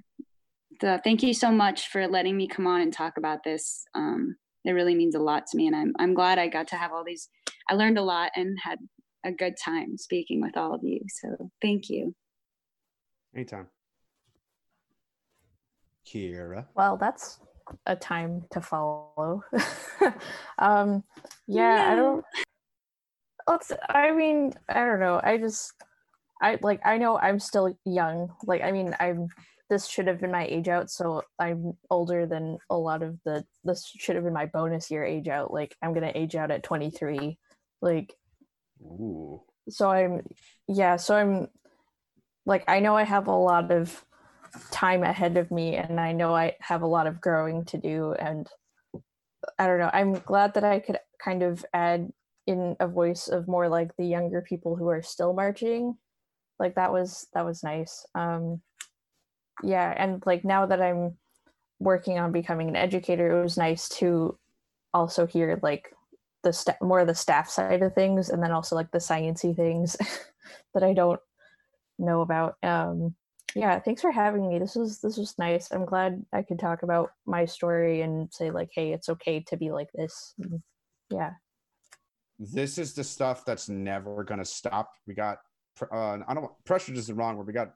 the, thank you so much for letting me come on and talk about this. Um, it really means a lot to me, and I'm I'm glad I got to have all these. I learned a lot and had a good time speaking with all of you. So thank you. Anytime. Kira. Well, that's a time to follow. um, yeah, I don't. Let's. I mean, I don't know. I just, I like. I know I'm still young. Like, I mean, I'm this should have been my age out so i'm older than a lot of the this should have been my bonus year age out like i'm gonna age out at 23 like Ooh. so i'm yeah so i'm like i know i have a lot of time ahead of me and i know i have a lot of growing to do and i don't know i'm glad that i could kind of add in a voice of more like the younger people who are still marching like that was that was nice um yeah and like now that i'm working on becoming an educator it was nice to also hear like the st- more of the staff side of things and then also like the sciency things that i don't know about. Um yeah thanks for having me. This was this was nice. I'm glad i could talk about my story and say like hey it's okay to be like this. And yeah. This is the stuff that's never going to stop. We got, uh, I don't, pressure is the wrong word. We got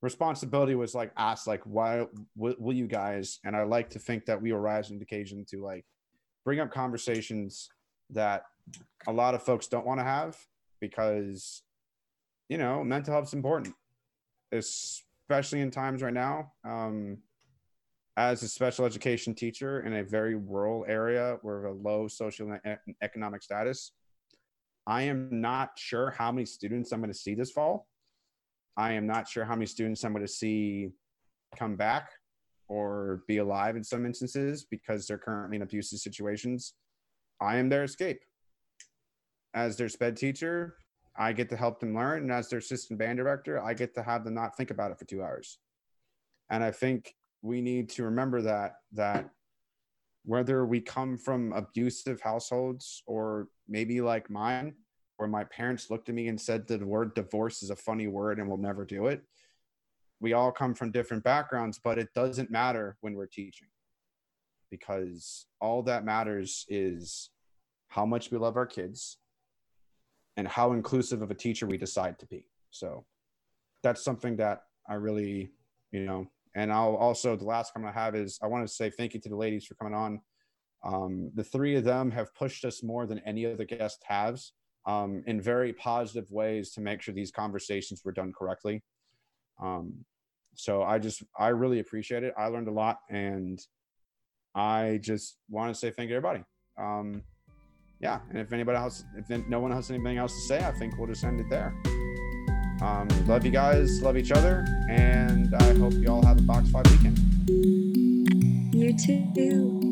responsibility was like asked like why will, will you guys? And i like to think that we will rise to occasion to like bring up conversations that a lot of folks don't want to have because you know mental health is important especially in times right now um, as a special education teacher in a very rural area where a low social and economic status i am not sure how many students i'm going to see this fall I am not sure how many students I'm going to see come back or be alive in some instances because they're currently in abusive situations. I am their escape. As their sped teacher, I get to help them learn. And as their assistant band director, I get to have them not think about it for two hours. And I think we need to remember that that whether we come from abusive households or maybe like mine, where my parents looked at me and said the word divorce is a funny word and we'll never do it. We all come from different backgrounds, but it doesn't matter when we're teaching because all that matters is how much we love our kids and how inclusive of a teacher we decide to be. So that's something that I really, you know, and I'll also, the last comment I have is I want to say thank you to the ladies for coming on. Um, the three of them have pushed us more than any other guest has um, in very positive ways to make sure these conversations were done correctly. Um, so I just, I really appreciate it. I learned a lot and I just want to say thank you, everybody. Um, yeah. And if anybody else, if no one has anything else to say, I think we'll just end it there. Um, love you guys, love each other, and I hope you all have a box five weekend. You too.